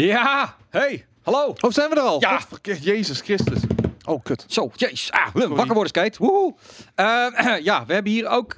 Ja, hey, hallo. Oh, zijn we er al? Ja. Jezus Christus. Oh, kut. Zo, jezus. Ah, wakker worden, skate. Woehoe. Eh, ja, we hebben hier ook...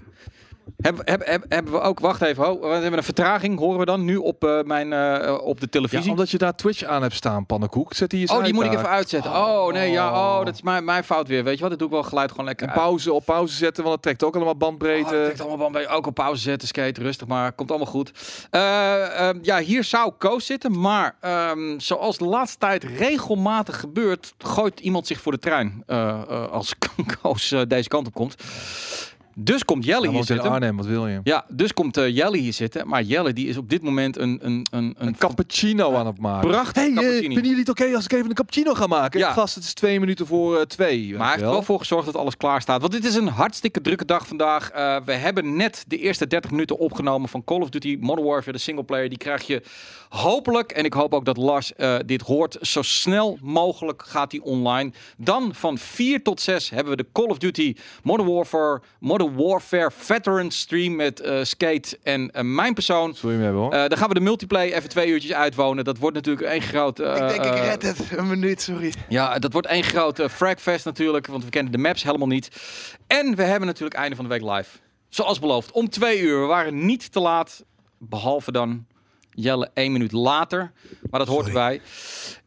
Hebben, hebben, hebben, hebben we ook... Wacht even, ho. We hebben een vertraging, horen we dan nu op, eh, mijn, eh, op de Ja, televisie. omdat je daar Twitch aan hebt staan, pannenkoek. Zet die eens Oh, die moet ik even uitzetten. Oh, nee, ja. Oh, dat is mijn, mijn fout weer. Weet je wat? Dat doe ik wel geluid gewoon lekker En uit. pauze op pauze zetten, want het trekt ook allemaal Oh, bandbreedte. dat trekt allemaal bij. Ook op pauze zetten, skate, rustig maar. Komt allemaal goed. Eh, ehm, ja, hier zou Koos zitten. Maar ehm, zoals de laatste tijd regelmatig gebeurt, gooit iemand zich voor de trein. eh, eh, als Koos eh, deze kant op komt. Dus komt Jelle Hij hier woont in zitten. Arnhem, wat wil je? Ja, dus komt eh, Jelle hier zitten. Maar Jelle die is op dit moment een, een, een, een cappuccino aan het maken. prachtig Hey, eh, cappuccino. vinden jullie het oké als ik even een cappuccino ga maken? Ja. Gast, het is twee minuten voor eh, twee. Maar hij heeft er wel voor gezorgd dat alles klaar staat. Want dit is een hartstikke drukke dag vandaag. We hebben net de eerste 30 minuten opgenomen van Call of Duty Modern Warfare, de singleplayer. Die krijg je hopelijk, en ik hoop ook dat Lars dit hoort, zo snel mogelijk gaat die online. Dan van 4 tot 6 hebben we de Call of Duty Modern Warfare, Modern Warfare Veteran stream met eh, Skate en eh, mijn persoon. Zul je hem hebben hoor. Eh, dan gaan we de multiplayer even twee uurtjes uitwonen. Dat wordt natuurlijk één groot... eh, ik denk, ik red het. Een minuut, sorry. ja, dat wordt één grote fragfest natuurlijk, want we kennen de maps helemaal niet. En we hebben natuurlijk einde van de week live. Zoals beloofd, om twee uur. We waren niet te laat, behalve dan Jelle één minuut later. Maar dat hoort erbij.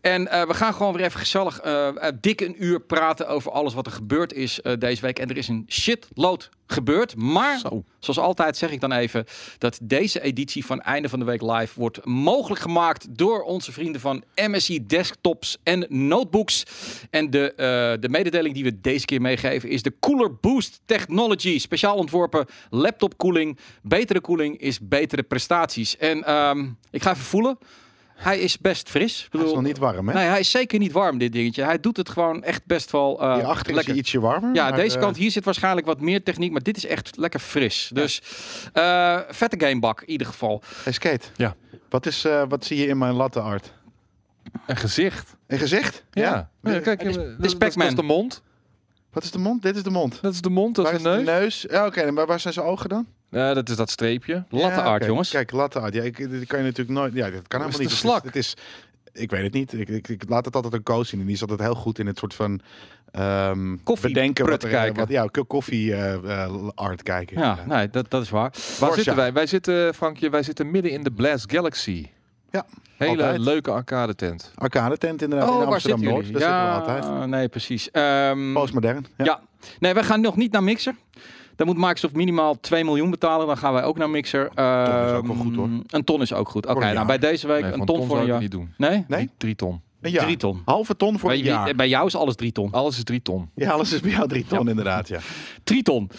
En eh, we gaan gewoon weer even gezellig eh, eh, dik een uur praten over alles wat er gebeurd is eh, deze week. En er is een shitload gebeurd. Maar Zo. zoals altijd zeg ik dan even dat deze editie van Einde van de Week Live wordt mogelijk gemaakt door onze vrienden van MSI Desktops en Notebooks. En de, eh, de mededeling die we deze keer meegeven is de Cooler Boost Technology. Speciaal ontworpen laptop koeling. Betere koeling is betere prestaties. En ehm, ik ga even voelen. Hij is best fris. Ik Het is nog niet warm, hè? Nee, hij is zeker niet warm, dit dingetje. Hij doet het gewoon echt best wel uh, Hierachter is lekker. hij ietsje warmer. Ja, maar, deze eh, kant hier zit waarschijnlijk wat meer techniek, maar dit is echt lekker fris. Dus eh, vette gamebak in ieder geval. Hey, Skate. Ja. Wat, is, eh, wat zie je in mijn latte art? Een gezicht. Een gezicht? Ja. Ja, kijk, Het is- eh, is dat, Pac-Man. dat is de mond. Wat is de mond? Dit is de mond. Dat is de mond, dat waar is de neus. neus? Ja, oké. maar waar zijn zijn ogen dan? Ja, dat is dat streepje. Latte Ja, art, jongens. Kijk, latte art. Ja, ik, dit kan je natuurlijk nooit... Ja, dat kan helemaal niet. Het slak? Het is, ik weet het niet. Ik, ik, ik laat het altijd een koos zien. En die is altijd heel goed in het soort van... ehm Koffie bedenken wat er, eh, kijken. Wat, ja, koffie eh, eh, art kijken. Ja, nee, dat, dat is waar. Waar zitten wij? Wij zitten, Frankje, wij zitten midden in de Blast Galaxy. Ja, Hele altijd. leuke arcade tent. Arcade tent inderdaad in Oh, waar Amsterdam Noord. Daar zitten we altijd. nee, precies. Ehm, Postmodern. Ja. ja. Nee, wij gaan nog niet naar Mixer. Dan moet Microsoft minimaal 2 miljoen betalen. Dan gaan wij ook naar Mixer. ton is ook wel Ehm, goed, hoor. Een ton is ook goed. Oké, een nou bij deze week Nee, een ton, ton voor een jaar. niet doen. Nee? Nee? Drie ton. Een jaar. Drie ton. Halve ton voor Bij, een jaar. bij jou is alles drie ton. Alles is drie ton. Ja, alles is bij jou drie ton inderdaad, ja. Triton.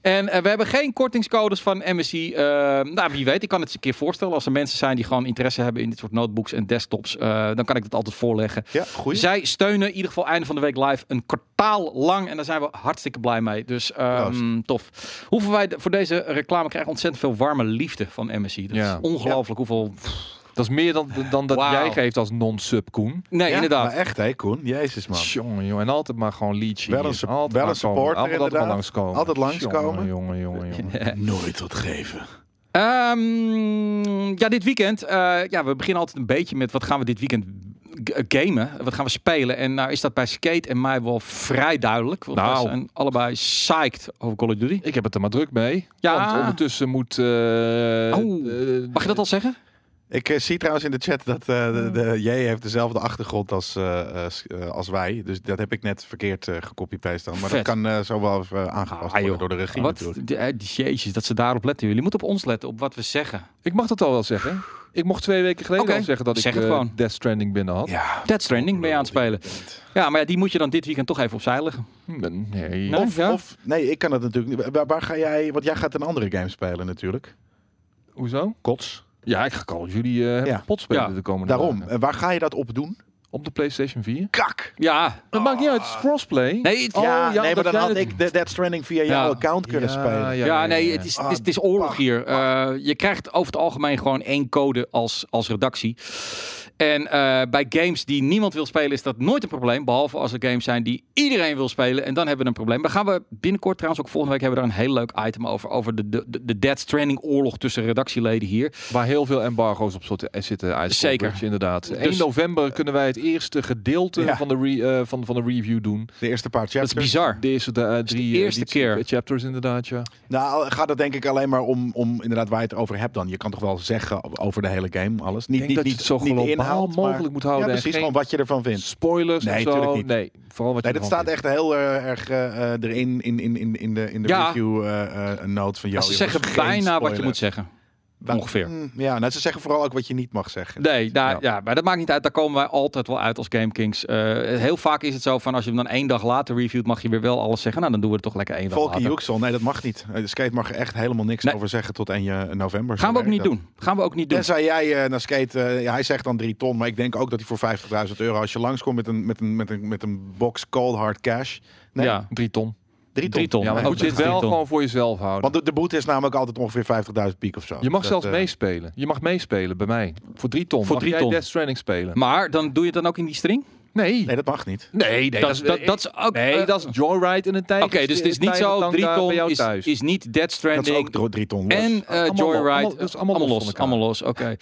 En eh, we hebben geen kortingscodes van MSI. Eh, nou, wie weet, ik kan het eens een keer voorstellen. Als er mensen zijn die gewoon interesse hebben in dit soort notebooks en desktops, eh, dan kan ik het altijd voorleggen. Ja, goeie. Zij steunen in ieder geval einde van de week live een kwartaal lang. En daar zijn we hartstikke blij mee. Dus ehm, tof. Hoeveel wij voor deze reclame krijgen ontzettend veel warme liefde van MSI. Dat Ja. is ongelooflijk hoeveel... Dat is meer dan, dan dat jij geeft als non-sub, Koen. Nee, Ja, inderdaad. Maar echt, hè, Koen? Jezus, man. Jongen, jongen. En altijd maar gewoon liedje. Wel een altijd wel een komen. supporter, Altijd, altijd maar langskomen. Altijd langskomen. Jongen, jongen, jongen. jongen. Nooit wat geven. Ehm, ja, dit weekend. eh, ja, we beginnen altijd een beetje met wat gaan we dit weekend g- gamen. Wat gaan we spelen? En nou is dat bij Skate en mij wel vrij duidelijk. Want Nou. we zijn allebei psyched over Call of Duty. Ik heb het er maar druk mee. Ja. Want ondertussen moet... eh, Oh. eh, Mag je dat al zeggen? Ik eh, zie trouwens in de chat dat eh, de, de J heeft dezelfde achtergrond als, eh, als wij. Dus dat heb ik net verkeerd uh, gecopy-paste dan. Maar Vet. dat kan eh, zo wel even aangepast Ah, worden door de regie Wat? natuurlijk. Die, die jezus, dat ze daarop letten. Jullie moeten op ons letten, op wat we zeggen. Ik mag dat al wel zeggen. Ik mocht twee weken geleden al zeggen dat zeg ik het gewoon. Death Stranding binnen had. Ja. Dead Stranding ben je aan het spelen. Ja, maar ja, die moet je dan dit weekend toch even opzij leggen. Hm, Nee. Nee? Of, ja? of, nee, ik kan dat natuurlijk niet. Waar, waar ga jij, want jij gaat een andere game spelen natuurlijk. Hoezo? Kots. Ja, ik ga Call of Duty eh hebben Ja. spelen Ja, de komende Daarom. dagen. En waar ga je dat op doen? Op de PlayStation 4. Kak! Ja. Dat maakt niet uit, het is crossplay. Nee, het- Oh, ja, nee, maar dan had het- ik de Dead Stranding via Ja. jouw account kunnen Ja, spelen. ja, Ja, nee, het is, het is, het is oorlog Ah, hier. Eh, je krijgt over het algemeen gewoon één code als, als redactie. En eh, bij games die niemand wil spelen is dat nooit een probleem. Behalve als er games zijn die iedereen wil spelen. En dan hebben we een probleem. Daar gaan we binnenkort trouwens ook volgende week hebben we daar een heel leuk item over. Over de, de, de Dead Stranding oorlog tussen redactieleden hier. Waar heel veel embargo's op zitten, eh, zitten Ice Zeker. Bridge, inderdaad. Dus- 1 november kunnen wij het eerste gedeelte Ja. van, de re- eh, van, van de review doen. De eerste paar Dat chapters. is bizar. De eerste drie de eerste keer. chapters inderdaad, ja. Nou, gaat het denk ik alleen maar om, om inderdaad waar je het over hebt dan. Je kan toch wel zeggen over de hele game, alles. Niet, niet, dat je niet, het zo niet de globaal inhoud, maar- mogelijk moet houden. Ja, en precies. geen Gewoon wat je ervan vindt. spoilers Nee, zo. niet. Nee, vooral wat je Nee, dat ervan staat vindt. echt heel eh, erg eh, erin in, in, in, in de, in de Ja. review een note van jou. ze zeggen bijna wat je moet zeggen. Ongeveer. Ja, nou, ze zeggen vooral ook wat je niet mag zeggen. Nee, daar, Ja. ja. maar dat maakt niet uit. Daar komen wij altijd wel uit als Game Kings. Eh, heel vaak is het zo van als je hem dan één dag later reviewt, mag je weer wel alles zeggen. Nou, dan doen we het toch lekker één dag Volker later. Juxel, nee, dat mag niet. Eh, De skate mag er echt helemaal niks Nee. over zeggen tot 1 je- november. Gaan we ook niet dat. doen. Gaan we ook niet doen. Tenzij jij eh, naar skate, eh, ja, hij zegt dan 3 ton, maar ik denk ook dat hij voor 50.000 euro, als je langskomt met een, met een, met een, met een box cold hard cash, nee, Ja, Drie ton. 3 ton. drie ton. Ja, maar je moet dit drie wel gewoon voor jezelf houden. Want de, de boete is namelijk altijd ongeveer 50.000 piek of zo. je mag Dat, zelfs eh, meespelen. Je mag meespelen bij mij. Voor drie ton. Voor mag drie jij ton. Death Stranding spelen? Maar dan doe je het dan ook in die string? Nee. Nee, dat mag niet. Nee, nee. dat, is- dat, dat is ook. nee, eh, dat is Joyride in een tijd. Oké, dus het is niet zo. Drie ton is, is niet Dead Dat is Stranding. ook 3 ton los. En eh, Allemaal Joyride, allemaal- dat is allemaal los van los, elkaar. allemaal los. Oké.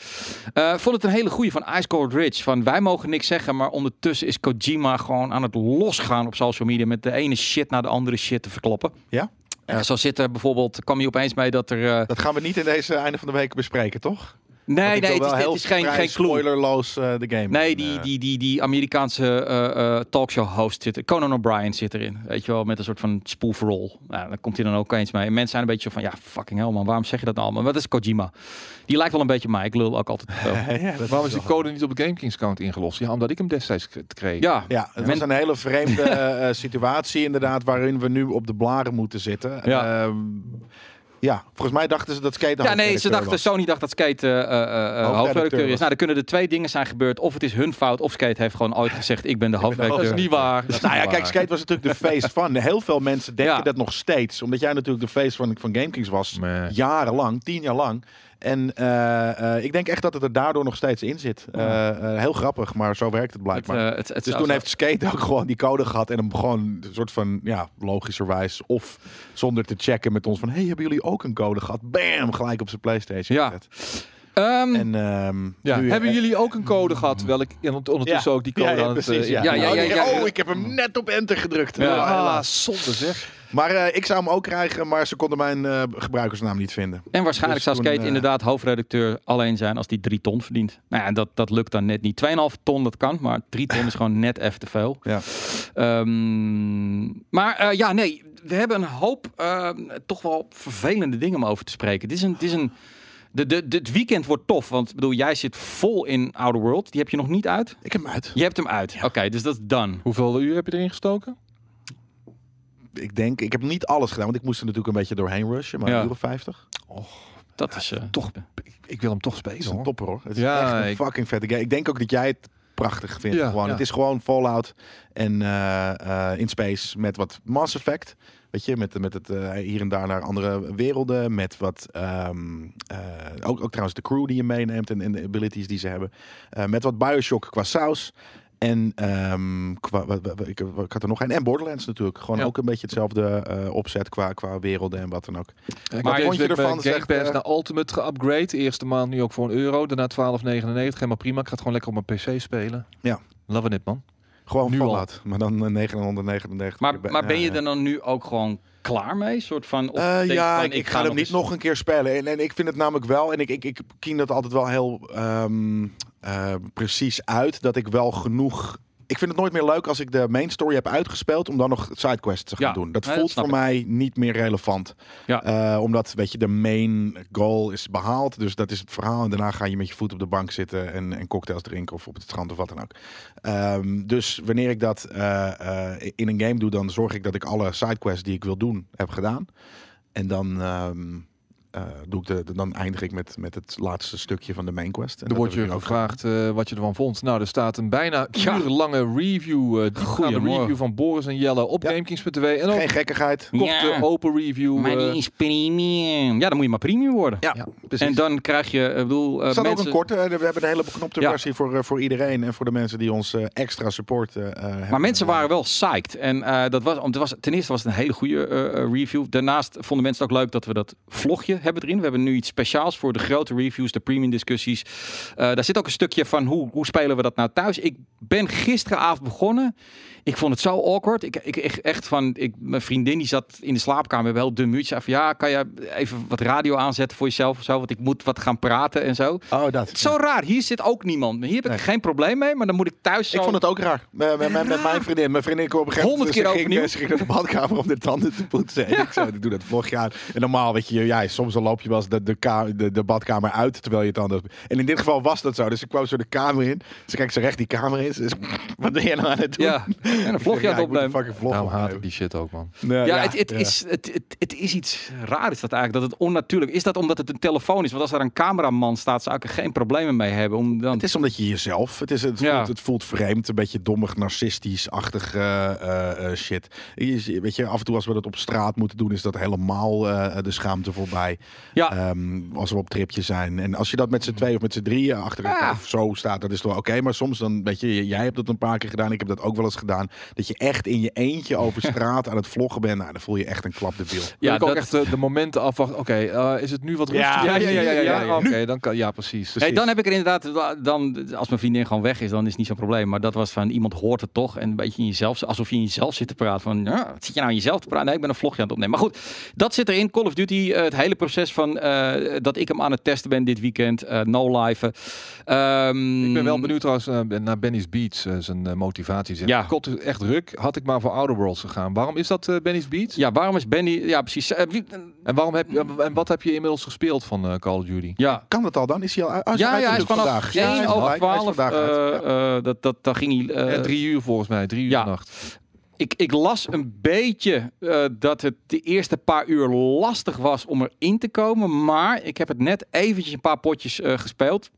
Eh, vond het een hele goeie van Ice Cold Ridge. Van wij mogen niks zeggen, maar ondertussen is Kojima gewoon aan het losgaan op social media met de ene shit naar de andere shit te verkloppen. Ja? Eh, zo zit er bijvoorbeeld, kwam je opeens mee dat er. eh, Dat gaan we niet in deze einde van de week bespreken, toch? Nee, nee, het is, wel het is geen, geen clue. spoilerloos eh, de game. Nee, die, eh, die, die, die Amerikaanse eh, eh, talkshow host zit er. Conan O'Brien zit erin. Weet je wel, met een soort van spoofrol. Nou, dan komt hij dan ook eens mee. En mensen zijn een beetje zo van, ja, fucking hell man, waarom zeg je dat nou allemaal? Wat is Kojima? Die lijkt wel een beetje op mij. Ik lul ook altijd ja, dat Waarom is die code niet op de GameKings account ingelost? Ja, omdat ik hem destijds kreeg. Ja, Ja, het was een hele vreemde eh, eh, situatie inderdaad, waarin we nu op de blaren moeten zitten. Ja. Ja, volgens mij dachten ze dat skate Ja, nee, ze hoofdredacteur dachten, was. Sony dacht dat Skate eh, eh, eh, Hoofdredacteur hoofdredacteur is. Nou, er kunnen er twee dingen zijn gebeurd. Of het is hun fout, of Skate heeft gewoon ooit gezegd, ik ben de Dat is hoofdredacteur. niet waar. Dat is Nou ja, niet kijk, waar. Skate was natuurlijk de face van. Heel veel mensen denken Ja. dat nog steeds. Omdat jij natuurlijk de face van, van GameKings was. Nee. Jarenlang, tien jaar lang. En eh, eh, ik denk echt dat het er daardoor nog steeds in zit. Eh, heel grappig, maar zo werkt het blijkbaar. het, het dus toen zo- heeft Skate ook gewoon die code gehad en hem gewoon een soort van, ja, logischerwijs of zonder te checken met ons van, hey, hebben jullie ook een code gehad? Bam, gelijk op zijn PlayStation. Ja. gezet. Ehm, En ehm, Ja, nu- hebben jullie ook een code gehad? Welk en ont- ondertussen ook die code ja, ja, aan het... precies, eh, ja. ja, ja, ja, ja, ja. Oh, ik heb hem net op enter gedrukt. Ja. Ah, helaas. zonde zeg. Maar eh, ik zou hem ook krijgen, maar ze konden mijn eh, gebruikersnaam niet vinden. En waarschijnlijk Dus zou toen, Skate inderdaad hoofdredacteur alleen zijn als die drie ton verdient. Nou ja, dat, dat lukt dan net niet. 2,5 ton, dat kan, maar drie ton is gewoon net even te veel. Ja. Ehm, maar eh, ja, nee, we hebben een hoop eh, toch wel vervelende dingen om over te spreken. Het is een... Het is een de, de, de- het weekend wordt tof, want ik bedoel, jij zit vol in Outer World. Die heb je nog niet uit? Ik heb hem uit. Je hebt hem uit. Oké, dus dat is done. Hoeveel uur heb je erin gestoken? Ik denk, ik heb niet alles gedaan, want ik moest er natuurlijk een beetje doorheen rushen. Maar Ja. een uur of 50. Dat is... eh, Toch, ik, ik wil hem toch Het spelen is een hoor. topper hoor. Het is Ja, echt een ik- fucking vette game. Ik denk ook dat jij het prachtig vindt. Ja, gewoon. ja. Het is gewoon Fallout en eh, eh, in space met wat Mass Effect. Weet je, met, met het eh, hier en daar naar andere werelden. Met wat, ehm, eh, ook, ook trouwens de crew die je meeneemt en, en de abilities die ze hebben. Eh, met wat Bioshock qua saus. En ehm, qua, wat, wat- ik, ik had er nog een. En Borderlands natuurlijk. Gewoon Ja. ook een beetje hetzelfde eh, opzet qua, qua werelden en wat dan ook. Ik Maar vond je ervan, Game zegt, Pass eh, naar Ultimate geupgrade. De eerste maand nu ook voor een euro. Daarna 12,99. Helemaal prima. Ik ga het gewoon lekker op mijn PC spelen. Ja. Loving it man. Gewoon Nu al. Fallout. Maar dan eh, 999. maar, keer maar ben je er dan nu ook gewoon klaar mee? Soort van, of Eh, ja, van, ik, ik ga hem niet eens- nog een keer spelen. En, en ik vind het namelijk wel, en ik, ik, ik kien dat altijd wel heel ehm, eh, precies uit, dat ik wel genoeg... Ik vind het nooit meer leuk als ik de main story heb uitgespeeld, om dan nog sidequests te gaan Ja, doen. Dat voelt voor ik. mij niet meer relevant. Ja. Eh, omdat, weet je, de main goal is behaald. Dus dat is het verhaal. En daarna ga je met je voet op de bank zitten en, en cocktails drinken of op het strand of wat dan ook. Ehm, dus wanneer ik dat eh, eh, in een game doe, dan zorg ik dat ik alle sidequests die ik wil doen heb gedaan. En dan, ehm, eh, doe ik de, de- dan eindig ik met, met het laatste stukje van de main quest. En Er wordt heb je ook gevraagd eh, wat je ervan vond. Nou, er staat een bijna Ja. urenlange review, eh diepgaande Goedemorgen. review van Boris en Jelle op Ja. GameKings.tv. En ook Geen gekkigheid. korte Ja. open review. Maar eh, die is premium. Ja, dan moet je maar premium worden. Ja, precies. En dan krijg je, ik bedoel, eh, Er staat ook mensen... een korte, eh, we hebben een hele beknopte Ja. versie voor, eh, voor iedereen en voor de mensen die ons eh, extra supporten. eh, hebben. Maar mensen waren wel psyched. En eh, dat was, om- het was, ten eerste was het een hele goede eh, eh, review. Daarnaast vonden mensen het ook leuk dat we dat vlogje hebben erin. We hebben nu iets speciaals voor de grote reviews, de premium discussies. Eh, daar zit ook een stukje van hoe, hoe spelen we dat nou thuis. Ik ben gisteravond begonnen. Ik vond het zo awkward. Ik, ik echt van, ik, mijn vriendin die zat in de slaapkamer. We hebben heel dun muurtje. Zei van, ja, kan je even wat radio aanzetten voor jezelf of zo? Want ik moet wat gaan praten en zo. Oh, dat. Zo raar. Hier zit ook niemand. Hier heb ik Nee. geen probleem mee. Maar dan moet ik thuis zo... Ik vond het ook raar. Met, met, met, met mijn vriendin. Mijn vriendin kwam op een gegeven moment. Honderd keer ze ging, overnieuw. ze ging naar de badkamer om de tanden te poetsen. En ik, zo, ik doe dat vlogje aan. En normaal, weet je, ja, soms dan loop je wel eens de, de, de, de badkamer uit terwijl je tanden. En in dit geval was dat zo. Dus ik kwam zo de kamer in. Ze kijkt zo recht die kamer in. Ze is, wat ben je nou aan het doen? Ja, en een vlogje aan het opnemen. fucking vlog Daarom haat ik die shit ook, man. Nee, Ja, het, het, ja. Is, het, het, het is iets raar is dat eigenlijk, dat het onnatuurlijk is. dat omdat het een telefoon is? Want als er een cameraman staat, zou ik er geen problemen mee hebben. Om dan... Het is omdat je jezelf. Het, is, het, Ja. voelt, het voelt vreemd, een beetje dommig, narcistisch-achtig eh, eh, shit. Je, weet je, af en toe als we dat op straat moeten doen, is dat helemaal eh, de schaamte voorbij. Ja. Ehm, als we op tripje zijn. En als je dat met z'n twee of met z'n drieën achter elkaar Ja. of zo staat, dat is toch oké. Maar soms dan, weet je, jij hebt dat een paar keer gedaan. Ik heb dat ook wel eens gedaan. Dat je echt in je eentje over straat aan het vloggen bent. Nou, dan voel je echt een klap de biel. Ja, ik ook echt eh, de momenten afwachten. Oké, eh, is het nu wat Ja, rustiger? ja, ja, ja, ja. Oké, dan kan ja, precies. Hey, dan heb ik er inderdaad, dan, als mijn vriendin gewoon weg is, dan is het niet zo'n probleem. Maar dat was van, iemand hoort het toch. En een beetje in jezelf, alsof je in jezelf zit te praten. Van, ja, wat zit je nou in jezelf te praten? Nee, ik ben een vlogje aan het opnemen. Maar goed, dat zit erin. Call of Duty, eh, het hele proces van eh, dat ik hem aan het testen ben dit weekend. eh no live. Ehm, Ik ben wel benieuwd trouwens naar Benny's Beats, zijn motivatie. Zegt, Ja. God, echt druk. Had ik maar voor Outer Worlds gegaan. Waarom is dat eh, Benny's Beats? Ja, waarom is Benny... Ja, precies. Eh, wie- En, waarom heb, je- en wat heb je inmiddels gespeeld van eh, Call of Duty? ja, Kan dat al dan? Is hij al uit? Ja, ja, hij is vanaf vandaag. Ja, hij 1 is over vandaag- hij is 12. vandaag uit. eh, eh, dat, dat, daar ging hij... eh, Ja, drie uur volgens mij, drie uur ja. nacht. ik, ik las een beetje eh, dat het de eerste paar uur lastig was om erin te komen. Maar ik heb het net eventjes een paar potjes eh, gespeeld.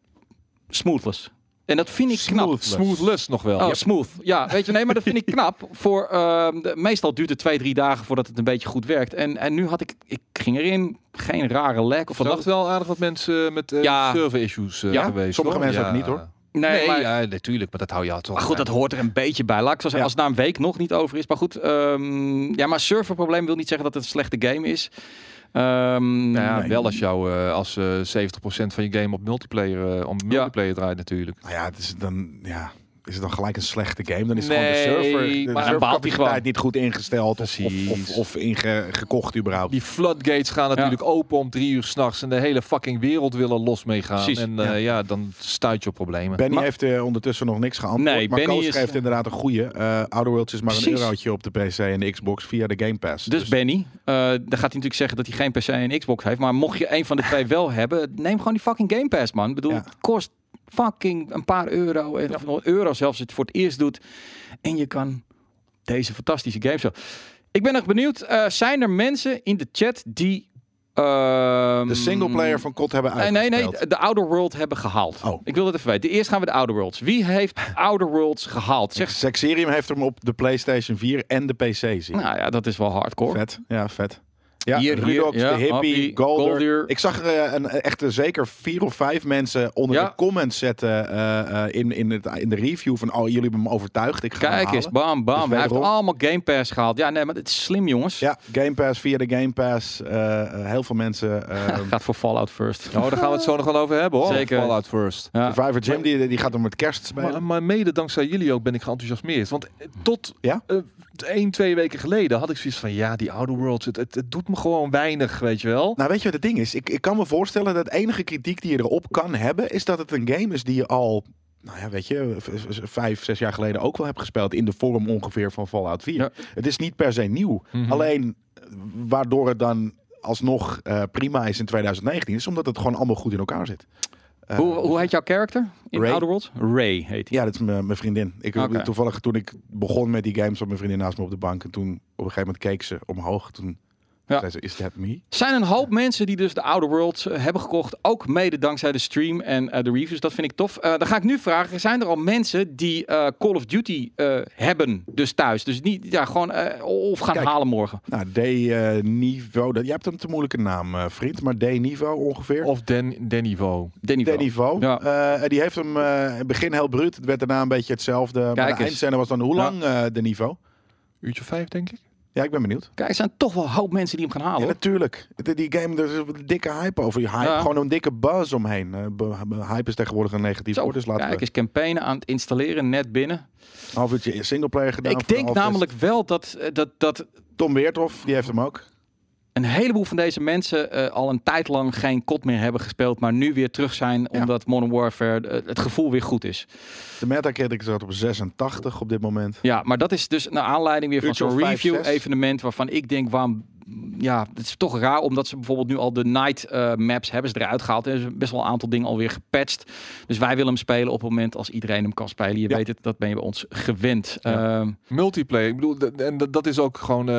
Smoothless. En dat vind ik knap. Smoothless. Nog wel. Oh, smooth. Ja, weet je, nee, maar dat vind ik knap. Voor, ehm, de, meestal duurt het twee, drie dagen voordat het een beetje goed werkt. En, en nu had ik, ik ging erin, geen rare lek of Vannacht wel aardig wat mensen met eh Ja. server issues eh, Ja, geweest. sommige hoor. mensen ook niet, hoor. Nee, Nee, maar, ja, natuurlijk, maar dat hou je toch. maar goed, dat hoort er een beetje bij. Laat ik zo zeggen, Ja. als het na een week nog niet over is. Maar goed, ehm, ja, maar serverprobleem wil niet zeggen dat het een slechte game is. Ehm, Nou ja, Nee. wel als jou eh, als eh 70% van je game op multiplayer, eh, om multiplayer draait natuurlijk. Nou ja, het is dan, ja, is het dan gelijk een slechte game? Dan is het gewoon de server, de, de maar hij servercapaciteit gewoon. niet goed ingesteld of, of, of, ingekocht überhaupt. Die floodgates gaan natuurlijk open om drie uur s'nachts en de hele fucking wereld willen los meegaan. Precies, en eh, ja. ja. dan stuit je op problemen. Benny Maar- heeft eh, ondertussen nog niks geantwoord. Nee, maar Benny Koos is- schrijft inderdaad een goede. Eh Outer Worlds is maar een eurotje op de PC en de Xbox via de Game Pass. Dus Benny, eh, dan gaat hij natuurlijk zeggen dat hij geen PC en Xbox heeft. Maar mocht je een van de twee wel hebben, neem gewoon die fucking Game Pass, man. Ik bedoel, Ja. het kost fucking een paar euro. En, Of nog euro zelfs als je het voor het eerst doet. En je kan deze fantastische games zo. Ik ben nog benieuwd, eh, zijn er mensen in de chat die... ehm, de singleplayer van COD hebben Nee, nee, uitgespeeld. nee, de Outer World hebben gehaald. Oh. Ik wil het even weten. Eerst gaan we de Outer Worlds. Wie heeft Outer Worlds gehaald? Zeg, Sexerium heeft hem op de PlayStation 4 en de PC zien. nou ja, dat is wel hardcore. Vet, ja, vet. Ja, Hier, hier, hier, Rudox, ja, de Hippie, Happy, Golder. Ik zag er eh, een, echte zeker vier of vijf mensen onder Ja. de comments zetten eh, eh, in, in, het, in de review van, oh, jullie hebben me overtuigd. Ik ga Kijk eens, bam, bam. Dus Hij heeft allemaal Game Pass gehaald. Ja, nee, maar het is slim, jongens. Ja, Game Pass via de Game Pass. eh, eh, heel veel mensen. eh, Gaat voor Fallout First. Nou, daar gaan we het zo nog wel over hebben hoor. Zeker. Fallout First. Ja. Survivor Jim, die, die gaat hem met kerst spelen. Maar, maar mede dankzij jullie ook ben ik geenthousiasmeerd. Want eh, tot Ja? Één, twee weken geleden had ik zoiets van... Ja, die Outer Worlds, het, het, het doet me gewoon weinig, weet je wel. Nou, weet je wat het ding is? Ik, ik kan me voorstellen dat enige kritiek die je erop kan hebben, is dat het een game is die je al, nou ja, weet je, vijf, zes jaar geleden ook wel hebt gespeeld. In de vorm ongeveer van Fallout 4. Ja. Het is niet per se nieuw. Mhm. Alleen, waardoor het dan alsnog eh, prima is in 2019, is omdat het gewoon allemaal goed in elkaar zit. Eh, Hoe, hoe heet jouw character in Ray. Outer Worlds? Ray heet hij. Ja, dat is mijn vriendin. Ik. Toevallig toen ik begon met die games, zat mijn vriendin naast me op de bank. En toen op een gegeven moment keek ze omhoog. Toen Ja. Zei ze, Is that me? zijn een hoop mensen die dus de Outer Worlds eh, hebben gekocht. Ook mede dankzij de stream en eh, de reviews. Dat vind ik tof. Eh, dan ga ik nu vragen. Zijn er al mensen die eh, Call of Duty eh, hebben dus thuis? Dus niet ja, gewoon eh, of gaan Kijk. halen morgen. Nou, D-niveau. jij hebt een te moeilijke naam, eh, vriend. Maar D-niveau ongeveer. Of Den, Den niveau. Danny D-niveau. Ja. Eh, die heeft hem eh, in het begin heel bruut. Het werd daarna een beetje hetzelfde. maar Kijk de eindscène was dan hoe Ja. lang eh, de niveau? Uurtje vijf, denk ik. Ja, ik ben benieuwd. Kijk, er zijn toch wel een hoop mensen die hem gaan halen. Ja, natuurlijk. Die game, er is een dikke hype over. Die hype, Ja. Gewoon een dikke buzz omheen. Eh, hype is tegenwoordig een negatief woord. Dus laten kijk we eens, aan het installeren, net binnen. half uurtje singleplayer gedaan. ik denk namelijk wel dat, eh, dat, dat Tom Weerthoff, die heeft hem ook. Een heleboel van deze mensen eh, al een tijd lang geen kot meer hebben gespeeld, maar nu weer terug zijn Ja. omdat Modern Warfare eh, het gevoel weer goed is. De Metacritic zat op 86 op dit moment. Ja, maar dat is dus naar aanleiding weer van zo'n of vijf, review zes. evenement waarvan ik denk, waarom, ja, het is toch raar omdat ze bijvoorbeeld nu al de night eh, maps hebben ze eruit gehaald. Er is best wel een aantal dingen alweer gepatcht. Dus wij willen hem spelen op het moment als iedereen hem kan spelen. Je Ja. weet het, dat ben je bij ons gewend. Ja. Ehm, Multiplayer. Ik bedoel, en dat- is ook gewoon. eh,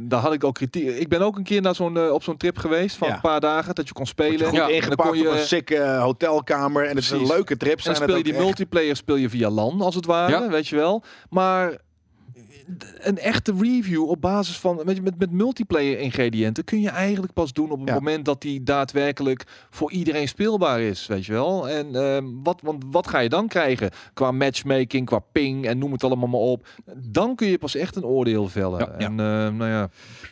daar had ik ook kritiek. Ik ben ook een keer naar zo'n, eh, op zo'n trip geweest van Ja. een paar dagen dat je kon spelen. Goed Ja, En dan ingepakt kon je, op een sikke hotelkamer. En het is een leuke trip. en Zijn dan speel je die echt. multiplayer speel je via LAN als het ware, Ja. weet je wel. Maar een echte review op basis van weet je, met, met multiplayer ingrediënten kun je eigenlijk pas doen op het Ja. moment dat die daadwerkelijk voor iedereen speelbaar is, weet je wel. En ehm, wat, want wat ga je dan krijgen qua matchmaking, qua ping en noem het allemaal maar op. Dan kun je pas echt een oordeel vellen. Ja. En ehm, nou ja,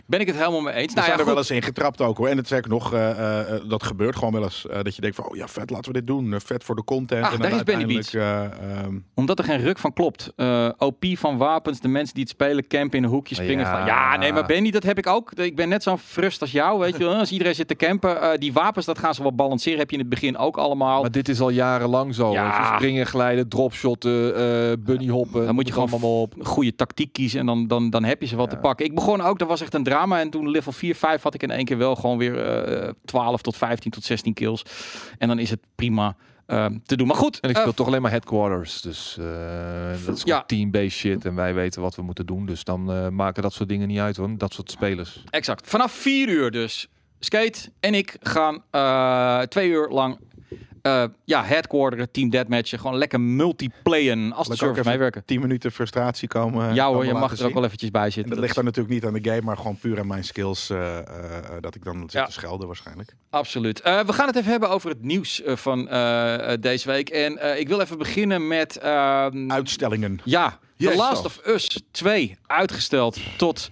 ben ik het helemaal mee eens. We Nou ja, zijn er wel eens in getrapt ook hoor. En het is ook nog, eh, eh, eh, dat gebeurt gewoon wel eens. dat je denkt van, oh ja, vet, laten we dit doen. Vet voor de content. Ach, en daar dan is Benny eh, ehm, Omdat er geen ruk van klopt. Eh, OP van wapens, de mensen die het spelen, campen in een hoekje, springen Ja. van... Ja, nee, maar Benny, dat heb ik ook. Ik ben net zo'n frust als jou, weet je wel. Als iedereen zit te campen, eh, die wapens, dat gaan ze wel balanceren. Heb je in het begin ook allemaal. maar dit is al jarenlang zo. Ja. Springen, glijden, dropshotten, eh bunny hoppen. Dan moet je gewoon allemaal op. goede tactiek kiezen en dan, dan, dan heb je ze Ja. te pakken. Ik begon ook, dat was echt een drama. En toen level 4, 5 had ik in één keer wel gewoon weer eh 12 tot 15 tot 16 kills. En dan is het prima eh, te doen. Maar goed, En ik eh, speel toch alleen maar headquarters. Dus eh, dat is Ja. team-based shit. En wij weten wat we moeten doen. Dus dan eh, maken dat soort dingen niet uit hoor. Dat soort spelers. Exact. Vanaf 4 uur dus. Skate en ik gaan eh, twee uur lang eh ja, headquarteren, team deathmatchen. Gewoon lekker multiplayen als de Laat servers meewerken. 10 minuten frustratie komen. Ja hoor, je mag er ook wel eventjes bij En zitten. dat Dat ligt is dan natuurlijk niet aan de game, maar gewoon puur aan mijn skills. eh, eh, dat ik dan zit Ja. te schelden waarschijnlijk. Absoluut. We gaan het even hebben over het nieuws van deze week. En ik wil even beginnen met... ehm, Uitstellingen. Ja, The. Last of Us 2 uitgesteld tot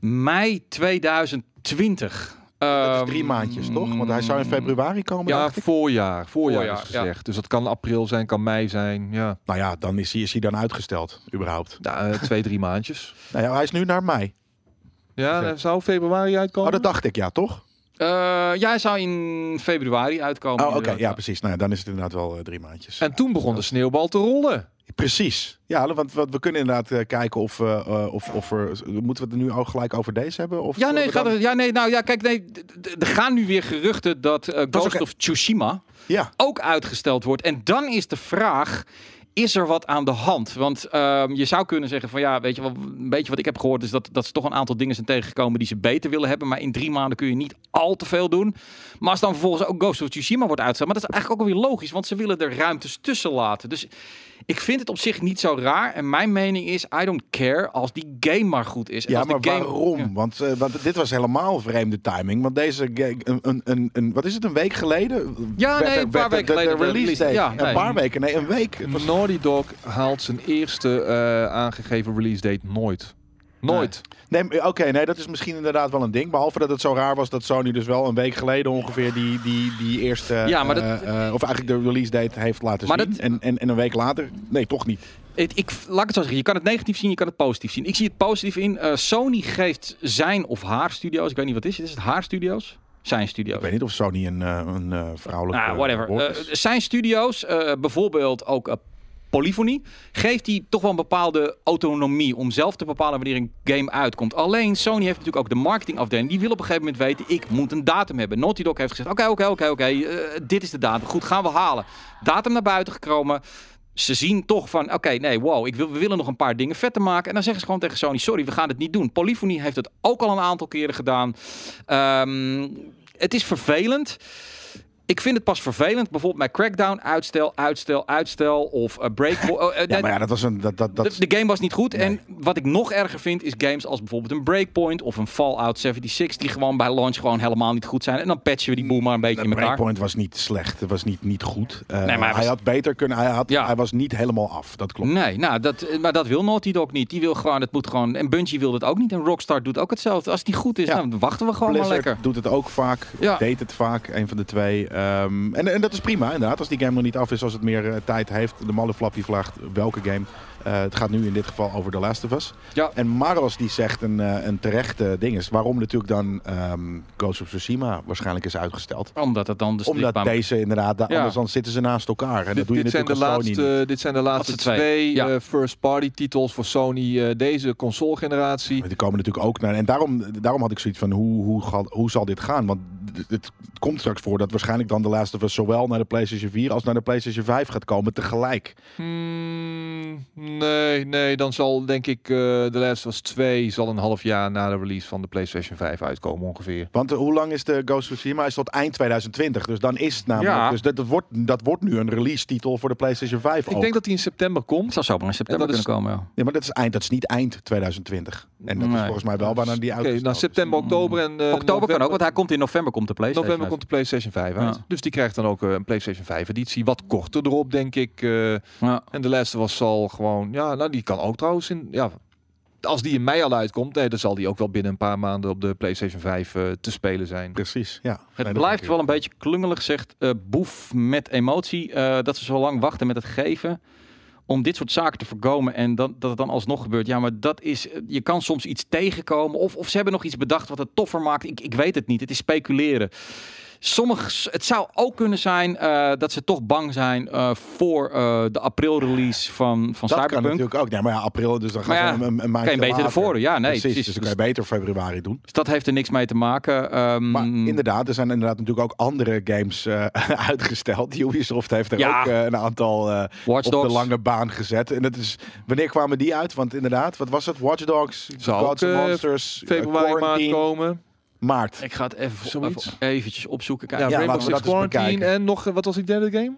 mei 2020. Dat Ehm, is drie maandjes, toch? Want hij zou in februari komen. Ja, voorjaar. Voorjaar, Voorjaar, is gezegd. Dus dat kan april zijn, kan mei zijn. Ja, Nou ja, dan is hij, is hij dan uitgesteld, überhaupt. ja eh, twee, drie maandjes. Nou ja, hij is nu naar mei. Ja, dan zou februari uitkomen. Oh, dat dacht ik, ja, toch? eh, ja, hij zou in februari uitkomen. Oh, oké, ja, precies. Nou ja, dan is het inderdaad wel eh, drie maandjes. En toen begon de sneeuwbal te rollen. Precies. Ja, want, we kunnen inderdaad eh, kijken of, eh, eh, of, of er... Moeten we het nu ook gelijk over deze hebben? Of Ja, nee, gaat er, ja, nee, nou ja, kijk, nee, er gaan nu weer geruchten dat Ghost ook- of Tsushima Ja, ook uitgesteld wordt. En dan is de vraag, is er wat aan de hand? Want ehm, je zou kunnen zeggen van ja, weet je wel, een beetje wat ik heb gehoord is dat, dat ze toch een aantal dingen zijn tegengekomen die ze beter willen hebben. Maar in drie maanden kun je niet al te veel doen. Maar als dan vervolgens ook Ghost of Tsushima wordt uitgesteld, maar dat is eigenlijk ook alweer logisch, want ze willen er ruimtes tussen laten. Dus ik vind het op zich niet zo raar. En mijn mening is, I don't care als die game maar goed is. En ja als maar de game, waarom? Ja. Want, eh, want dit was helemaal vreemde timing. Want deze... ga- Een, een, een, een- wat is het, een week geleden? Ja, werd nee, een paar weken de- de, geleden de release date. Ja, een nee. paar weken, nee, een week. Was- Naughty Dog haalt zijn eerste eh, aangegeven release date nooit. Nooit. Nee, oké, nee, dat is misschien inderdaad wel een ding. Behalve dat het zo raar was dat Sony dus wel een week geleden ongeveer die, die, die eerste... Ja, maar dat- eh, eh, of eigenlijk de release date heeft laten Maar zien. dat- En, en, en een week later... Nee, toch niet. Het, ik, laat ik het zo zeggen, je kan het negatief zien, je kan het positief zien. Ik zie het positief in. eh, Sony geeft zijn of haar studio's, ik weet niet wat is het, is het haar studio's? Zijn studio's. Ik weet niet of Sony een, een eh, vrouwelijk Nou, whatever. zijn studio's, bijvoorbeeld ook Polyphony, geeft die toch wel een bepaalde autonomie om zelf te bepalen wanneer een game uitkomt. Alleen Sony heeft natuurlijk ook de marketingafdeling. Die wil op een gegeven moment weten, ik moet een datum hebben. Naughty Dog heeft gezegd, oké, oké, oké, oké, eh, dit is de datum. Goed, gaan we halen. Datum naar buiten gekomen. ze zien toch van, oké, nee, wow, ik wil, we willen nog een paar dingen vetter maken. En dan zeggen ze gewoon tegen Sony, sorry, we gaan het niet doen. Polyphony heeft het ook al een aantal keren gedaan. Ehm, het is vervelend. Ik vind het pas vervelend, bijvoorbeeld bij Crackdown, uitstel, uitstel, uitstel of uh, break. oh, eh, Ja, maar ja, dat was een... Dat, dat, dat, de, de game was niet goed. Nee. En wat ik nog erger vind, is games als bijvoorbeeld een Breakpoint of een Fallout 76, die gewoon bij launch gewoon helemaal niet goed zijn. En dan patchen we die boel maar een beetje de in elkaar. Breakpoint was niet slecht. Het was niet, niet goed. Eh, Nee, maar hij hij, was- had beter kunnen... Hij, had, Ja. hij was niet helemaal af. Dat klopt. Nee, nou, dat, maar dat wil Naughty Dog niet. Die wil gewoon, het moet gewoon. En Bungie wil het ook niet. En Rockstar doet ook hetzelfde. Als die goed is, Ja. nou, dan wachten we gewoon Blizzard maar lekker. doet het ook vaak. Deed het vaak, een van de twee. Ehm, en, en dat is prima, inderdaad. Als die game nog niet af is, als het meer eh, tijd heeft. De malle flap die vraagt welke game. Eh, het gaat nu in dit geval over The Last of Us. Ja. En Maros die zegt een, eh, een terechte ding is. Waarom natuurlijk dan ehm Ghost of Tsushima waarschijnlijk is uitgesteld. Omdat het dan de Omdat deze inderdaad, da- Ja. anders dan zitten ze naast elkaar. En dat doe je dit, zijn de laatste, dit zijn de laatste twee, twee, ja. eh, first-party titels voor Sony eh, deze console-generatie. Maar Die komen natuurlijk ook naar. En daarom, daarom had ik zoiets van hoe, hoe, hoe zal dit gaan? Want het, komt straks voor dat waarschijnlijk dan de Last of Us zowel naar de PlayStation 4 als naar de PlayStation 5 gaat komen tegelijk. Hmm, nee, nee, dan zal denk ik eh The Last of Us 2 zal een half jaar na de release van de PlayStation 5 uitkomen ongeveer. Want eh, hoe lang is de Ghost of Tsushima? Is tot eind 2020. Dus dan is het namelijk. Ja. Dus dat, dat, wordt, dat wordt nu een release titel voor de PlayStation 5. Ik ook. denk dat die in september komt. zou zomaar in september dat is- kunnen komen. Ja. Ja, maar dat is eind. Dat is niet eind 2020. En dat is volgens mij wel bijna die Oké, uitgesteld nou september, oktober en eh, Oktober kan ook, want hij komt in november komt de PlayStation. November komt de PlayStation 5 uit. Ja. Dus die krijgt dan ook eh, een PlayStation 5 editie. Wat korter erop, denk ik. eh. Ja. en de Last of Us zal gewoon... Ja, nou die kan ook trouwens in... Ja, als die in mei al uitkomt, nee, dan zal die ook wel binnen een paar maanden op de PlayStation 5 eh, te spelen zijn. Precies, ja. Het Nee, blijft wel een beetje klungelig, zegt eh, Boef met emotie. eh, dat ze zo lang wachten met het geven. Om dit soort zaken te voorkomen en dat, dat het dan alsnog gebeurt. Ja, maar dat is. eh, Je kan soms iets tegenkomen. Of, of ze hebben nog iets bedacht wat het toffer maakt. Ik, ik weet het niet. Het is speculeren. Sommige, het zou ook kunnen zijn eh, dat ze toch bang zijn eh, voor eh, de april-release van, van Dat kan Cyberpunk. natuurlijk ook. Nee, maar ja, april, dus dan gaan ja, ze een, een maandje kan je beter ervoor. Ja, nee, precies. precies. Dus dan kan je beter februari doen. Dus dat heeft er niks mee te maken. Ehm, Maar inderdaad, er zijn inderdaad natuurlijk ook andere games uitgesteld. Ubisoft heeft er Ja. ook een aantal Watch op de lange baan gezet. En dat is, wanneer kwamen die uit? Want inderdaad, wat was het? Watch Dogs, Gods ook, and Monsters, Februari, Quarantine, komen. Maart. Ik ga het even, Zoiets. even eventjes opzoeken. Ja, Kijk. Ja, Rainbow Six Quarantine en nog, wat was die derde game?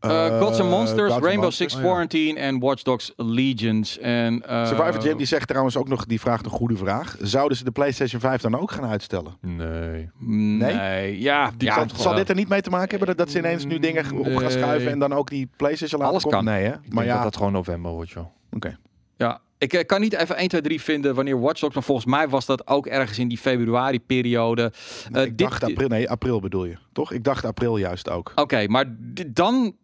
Eh, Gods and Monsters, Gods Rainbow Monsters. Six Oh, ja. Quarantine en Watch Dogs Legions. En, eh, Survivor Jim die zegt trouwens ook nog, die vraagt een goede vraag. Zouden ze de PlayStation 5 dan ook gaan uitstellen? Nee. Nee, ja, Die ja, zal, zal dit er niet mee te maken hebben dat, dat ze ineens nu dingen op gaan schuiven en dan ook die PlayStation laten Alles komen? kan. Nee, hè? Maar ja, dat dat gewoon november wordt, joh. oké. ja. Ik eh, kan niet even 1, 2, 3 vinden wanneer Watch Dogs, maar volgens mij was dat ook ergens in die februari-periode. Eh, ik dit- dacht april, nee, april bedoel je, toch? Ik dacht april juist ook. Oké, maar dan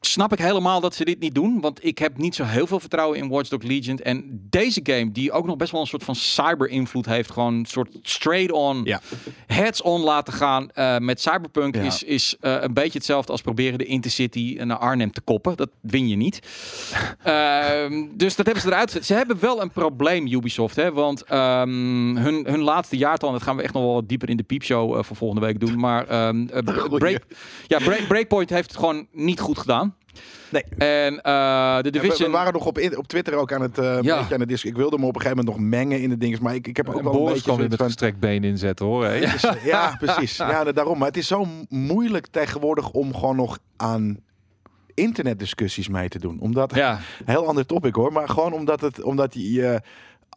snap ik helemaal dat ze dit niet doen. Want ik heb niet zo heel veel vertrouwen in Watch Dogs Legion. En deze game, die ook nog best wel een soort van cyber-invloed heeft. Gewoon een soort straight-on, Ja. heads-on laten gaan eh, met Cyberpunk. Ja. Is, is eh, een beetje hetzelfde als proberen de Intercity naar Arnhem te koppen. Dat win je niet. Ehm, dus dat hebben ze eruit gezet. Ze hebben wel een probleem, Ubisoft. Hè? Want ehm, hun, hun laatste jaartal, dat gaan we echt nog wel wat dieper in de piepshow eh, van volgende week doen. Maar ehm, eh. Break, ja, Break, Breakpoint heeft het gewoon niet goed gedaan. Nee. En eh, de Ja, we, Division... we waren nog op, op Twitter ook aan het, eh Ja. aan het Ik wilde me op een gegeven moment nog mengen in de dingen, maar ik, ik heb ook En wel een Boris beetje kan weer zoiets met van... gestrekt been inzetten, hoor. hè? Ja, precies. Ja, da- daarom. Maar het is zo moeilijk tegenwoordig om gewoon nog aan internetdiscussies mee te doen. Omdat, ja, heel ander topic hoor, maar gewoon omdat het, omdat je,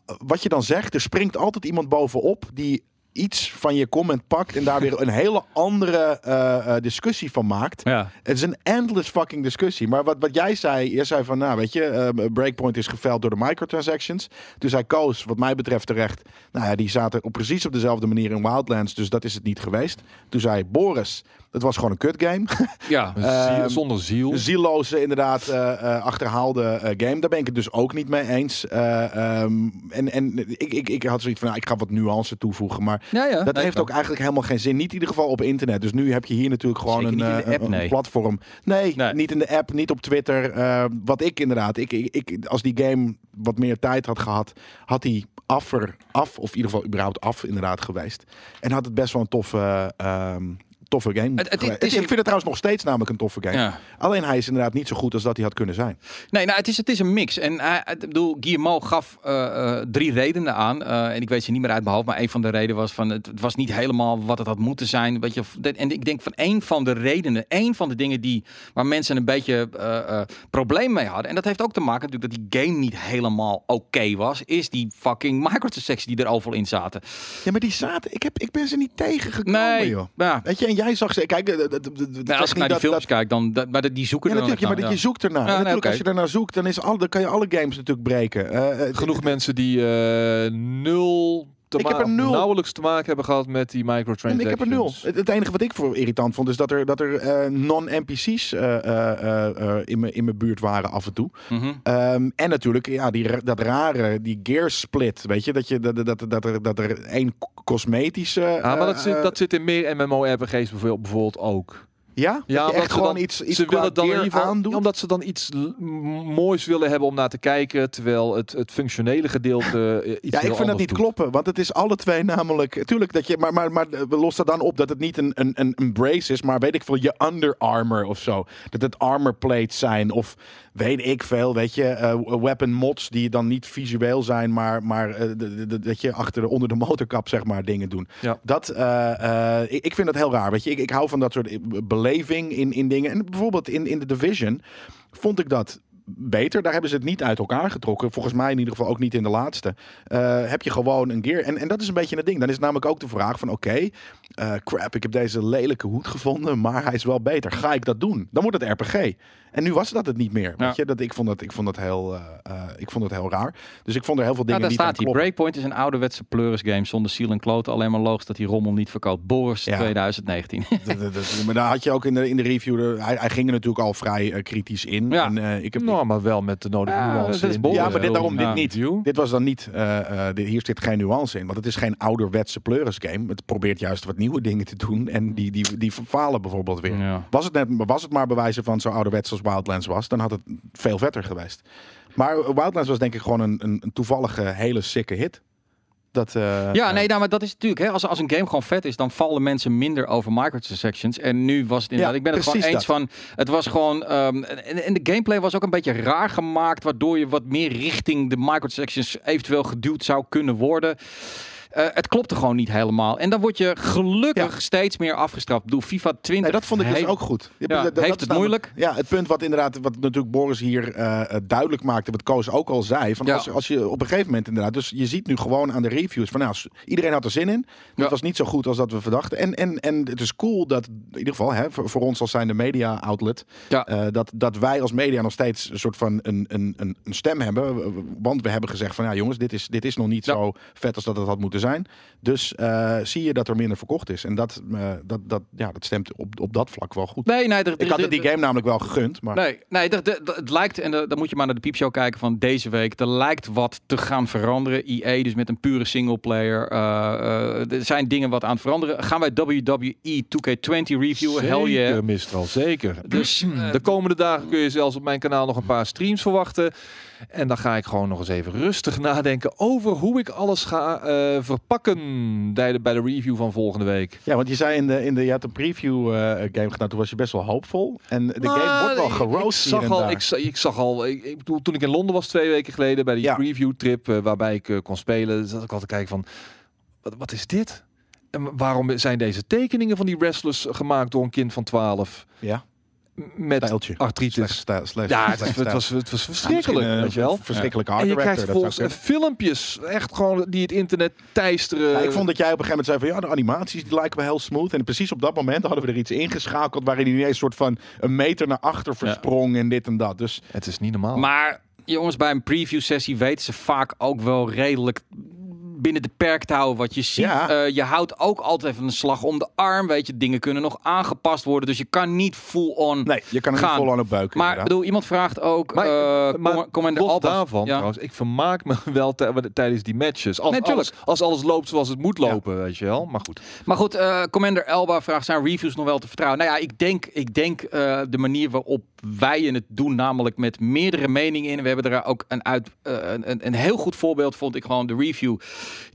wat je dan zegt, er springt altijd iemand bovenop die iets van je comment pakt en daar weer een hele andere eh, eh, discussie van maakt. ja. Het is een endless fucking discussie. Maar wat, wat jij zei, je zei van, nou weet je, eh, Breakpoint is geveld door de microtransactions. Dus hij koos, wat mij betreft terecht, nou ja, die zaten op precies op dezelfde manier in Wildlands, dus dat is het niet geweest. Toen zei Boris, het was gewoon een kut game. ja. Ehm, zonder ziel. Een zieloze, inderdaad, eh, eh, achterhaalde eh, game. Daar ben ik het dus ook niet mee eens. Eh, ehm, en en ik, ik, ik had zoiets van, nou, ik ga wat nuance toevoegen. Maar ja, ja. dat heeft ook eigenlijk helemaal geen zin. Niet in ieder geval op internet. Dus nu heb je hier natuurlijk gewoon een, eh, app, een- een nee. platform. Nee, Nee. niet in de app, niet op Twitter. Eh, wat ik inderdaad, ik, ik, ik, als die game wat meer tijd had gehad, had die affer, af, of in ieder geval überhaupt af inderdaad geweest. En had het best wel een toffe, ehm, toffe game. Het- het- is ik vind het trouwens nog steeds namelijk een toffe game. Ja. Alleen hij is inderdaad niet zo goed als dat hij had kunnen zijn. Nee, nou, het is, het is een mix. En hij, ik bedoel, Guillermo gaf eh, eh, drie redenen aan. Eh, en ik weet ze niet meer uit mijn hoofd. Maar een van de redenen was van het, was niet helemaal wat het had moeten zijn. Weet je, en ik denk van een van de redenen, een van de dingen die waar mensen een beetje eh eh, probleem mee hadden. En dat heeft ook te maken natuurlijk dat die game niet helemaal oké was. Is die fucking microtransactions die er overal in zaten. Ja, maar die zaten... Ik, heb, ik ben ze niet tegengekomen, Nee, joh. ja. Weet je, en jij zag ze... Kijk, dat- dat- dat- dat Nou, zegt als ik naar die niet dat- films dat- kijk, dan dat, maar die zoeken Ja, er dan natuurlijk, maar dat naar, je zoekt ernaar. Ja, nee, natuurlijk, als oké. je ernaar zoekt, dan, is al, dan kan je alle games natuurlijk breken. Eh, eh, Genoeg mensen die eh, nul Ik heb er nul. nauwelijks te maken hebben gehad met die En microtransactions. ik heb er nul. Het, het enige wat ik voor irritant vond, is dat er, dat er eh, non-NPC's eh, eh, in mijn in mijn buurt waren af en toe. Mhm. Ehm, en natuurlijk, ja, die, dat rare, die gear split, weet je, dat, je, dat, dat, dat, er, dat er één cosmetische... Ja, maar dat eh, zit, eh, dat zit in meer MMO-RPG's bijvoorbeeld, bijvoorbeeld ook. Ja? Ja, echt ze gewoon dan- iets, iets ze willen dan in ieder geval, aandoen. omdat ze dan iets moois willen hebben om naar te kijken, terwijl het, het functionele gedeelte eh, iets Ja, ik vind dat niet doet. kloppen, want het is alle twee namelijk... Tuurlijk, dat je, maar, maar, maar we lossen dan op dat het niet een, een, een, brace is, maar weet ik veel, je under armor of zo. Dat het armor plates zijn of weet ik veel, weet je, eh, weapon mods die dan niet visueel zijn, maar, maar eh, dat je achter de, onder de motorkap zeg maar dingen doen. Ja. Dat, eh, eh, ik, ik vind dat heel raar, weet je. Ik, ik hou van dat soort beleving in, in dingen. En bijvoorbeeld in, in de Division vond ik dat beter. Daar hebben ze het niet uit elkaar getrokken. Volgens mij in ieder geval ook niet in de laatste. Eh, heb je gewoon een gear. En, en dat is een beetje het ding. Dan is namelijk ook de vraag van oké, eh, crap, ik heb deze lelijke hoed gevonden, maar hij is wel beter. Ga ik dat doen? Dan wordt het RPG. En nu was dat het niet meer. Ja. Weet je? Dat, ik, vond dat, ik, vond dat heel, eh, ik vond dat heel raar. Dus ik vond er heel veel Nou, dingen daar niet staat kloppen. Breakpoint is een ouderwetse pleuris game zonder ziel en kloten. Alleen maar logisch dat die rommel niet verkoopt. Boris Ja. 2019. Dat- dat- dat- maar daar had je ook in de, in de review. de- hij, hij ging er natuurlijk al vrij kritisch in. Ja. En, ik heb, Nou, maar wel met de nodige Ja, nuance. is Ja, maar dit, daarom dit niet. Dit was dan niet. eh, eh, dit- hier zit geen nuance in. Want het is geen ouderwetse pleuris game. Het probeert juist wat nieuwe dingen te doen. En die, die, die falen bijvoorbeeld weer. Ja. Was, het net, was het maar bewijzen van zo ouderwets als Wildlands was, dan had het veel vetter geweest. Maar Wildlands was denk ik gewoon een, een, een toevallige hele sikke hit. Dat, eh, Ja, nee, nou, maar dat is natuurlijk, hè, als, als een game gewoon vet is, dan vallen mensen minder over microtransactions. En nu was het inderdaad, Ja, ik ben het gewoon eens van, het was gewoon, ehm, en, en de gameplay was ook een beetje raar gemaakt, waardoor je wat meer richting de microtransactions eventueel geduwd zou kunnen worden. Eh, het klopte gewoon niet helemaal. En dan word je gelukkig Ja. steeds meer afgestraft. Doe FIFA 20. Nee, dat vond ik dus heeft- ook goed. Ja, dat- dat heeft het moeilijk? Ja, het punt wat inderdaad, wat natuurlijk Boris hier eh, eh, duidelijk maakte, wat Koos ook al zei, van als, als je op een gegeven moment inderdaad, dus je ziet nu gewoon aan de reviews van, nou, iedereen had er zin in. Het was niet zo goed als dat we verdachten. En, en, en het is cool dat, in ieder geval, hè, voor, voor ons als zijnde media outlet, dat, dat wij als media nog steeds een soort van een, een, een, een stem hebben. Want we hebben gezegd van, ja jongens, dit is, dit is nog niet zo vet als dat het had moeten zijn zijn. Dus eh, zie je dat er minder verkocht is. En dat, eh, dat, dat, ja, dat stemt op, op dat vlak wel goed. Nee, nee, er- Ik had er- het die game namelijk wel gegund, maar... Nee, nee het lijkt, en de- dan moet je maar naar de piepshow kijken van deze week. Er lijkt wat te gaan veranderen. EA, dus met een pure singleplayer. eh eh, er zijn dingen wat aan het veranderen. Gaan wij WWE 2K20 reviewen? Hell yeah. Zeker, Mistral, zeker. Dus eh, De komende dagen kun je zelfs op mijn kanaal nog een paar streams verwachten. En dan ga ik gewoon nog eens even rustig nadenken over hoe ik alles ga eh, bij de, bij de review van volgende week. Ja, want je zei in de, in de je had een preview eh, game gedaan, toen was je best wel hoopvol. En de game Nou, wordt wel ik- geroost Ik zag al, ik, ik zag al, ik, ik bedoel, toen ik in Londen was twee weken geleden bij die Ja. preview trip eh, waarbij ik eh, kon spelen, zat ik al te kijken van, wat, wat is dit? En waarom zijn deze tekeningen van die wrestlers gemaakt door een kind van 12 Ja, met stijltje. artritis? Slecht stijl. slecht- Ja, het, slecht was- het, was, het was Ja, verschrikkelijk, eh, weet je wel. Verschrikkelijke En art je krijgt volgens filmpjes echt gewoon die het internet teisteren. Ja, ik vond dat jij op een gegeven moment zei van ja, de animaties die lijken wel heel smooth. En precies op dat moment hadden we er iets ingeschakeld waarin hij ineens een soort van een meter naar achter versprong en dit en dat. Dus Het is niet normaal. Maar jongens, bij een preview sessie weten ze vaak ook wel redelijk binnen de perk te houden wat je ziet. Ja. Eh, je houdt ook altijd even een slag om de arm. Weet je, dingen kunnen nog aangepast worden. Dus je kan niet full on. nee, je kan niet Gaan. vol aan op buiken. Maar inderdaad. bedoel, iemand vraagt ook. Maar- eh, maar Com- Commander los Albas. daarvan Ja. trouwens, ik vermaak me wel tij- tijdens die matches. Als, Nee, alles, als alles loopt zoals het moet lopen, weet je wel. Maar goed. Maar goed, eh, Commander Elba vraagt: zijn reviews nog wel te vertrouwen? Nou ja, ik denk, ik denk eh, de manier waarop wij het doen, namelijk met meerdere meningen in. We hebben er ook een, uit, een, een- een heel goed voorbeeld, vond ik gewoon de review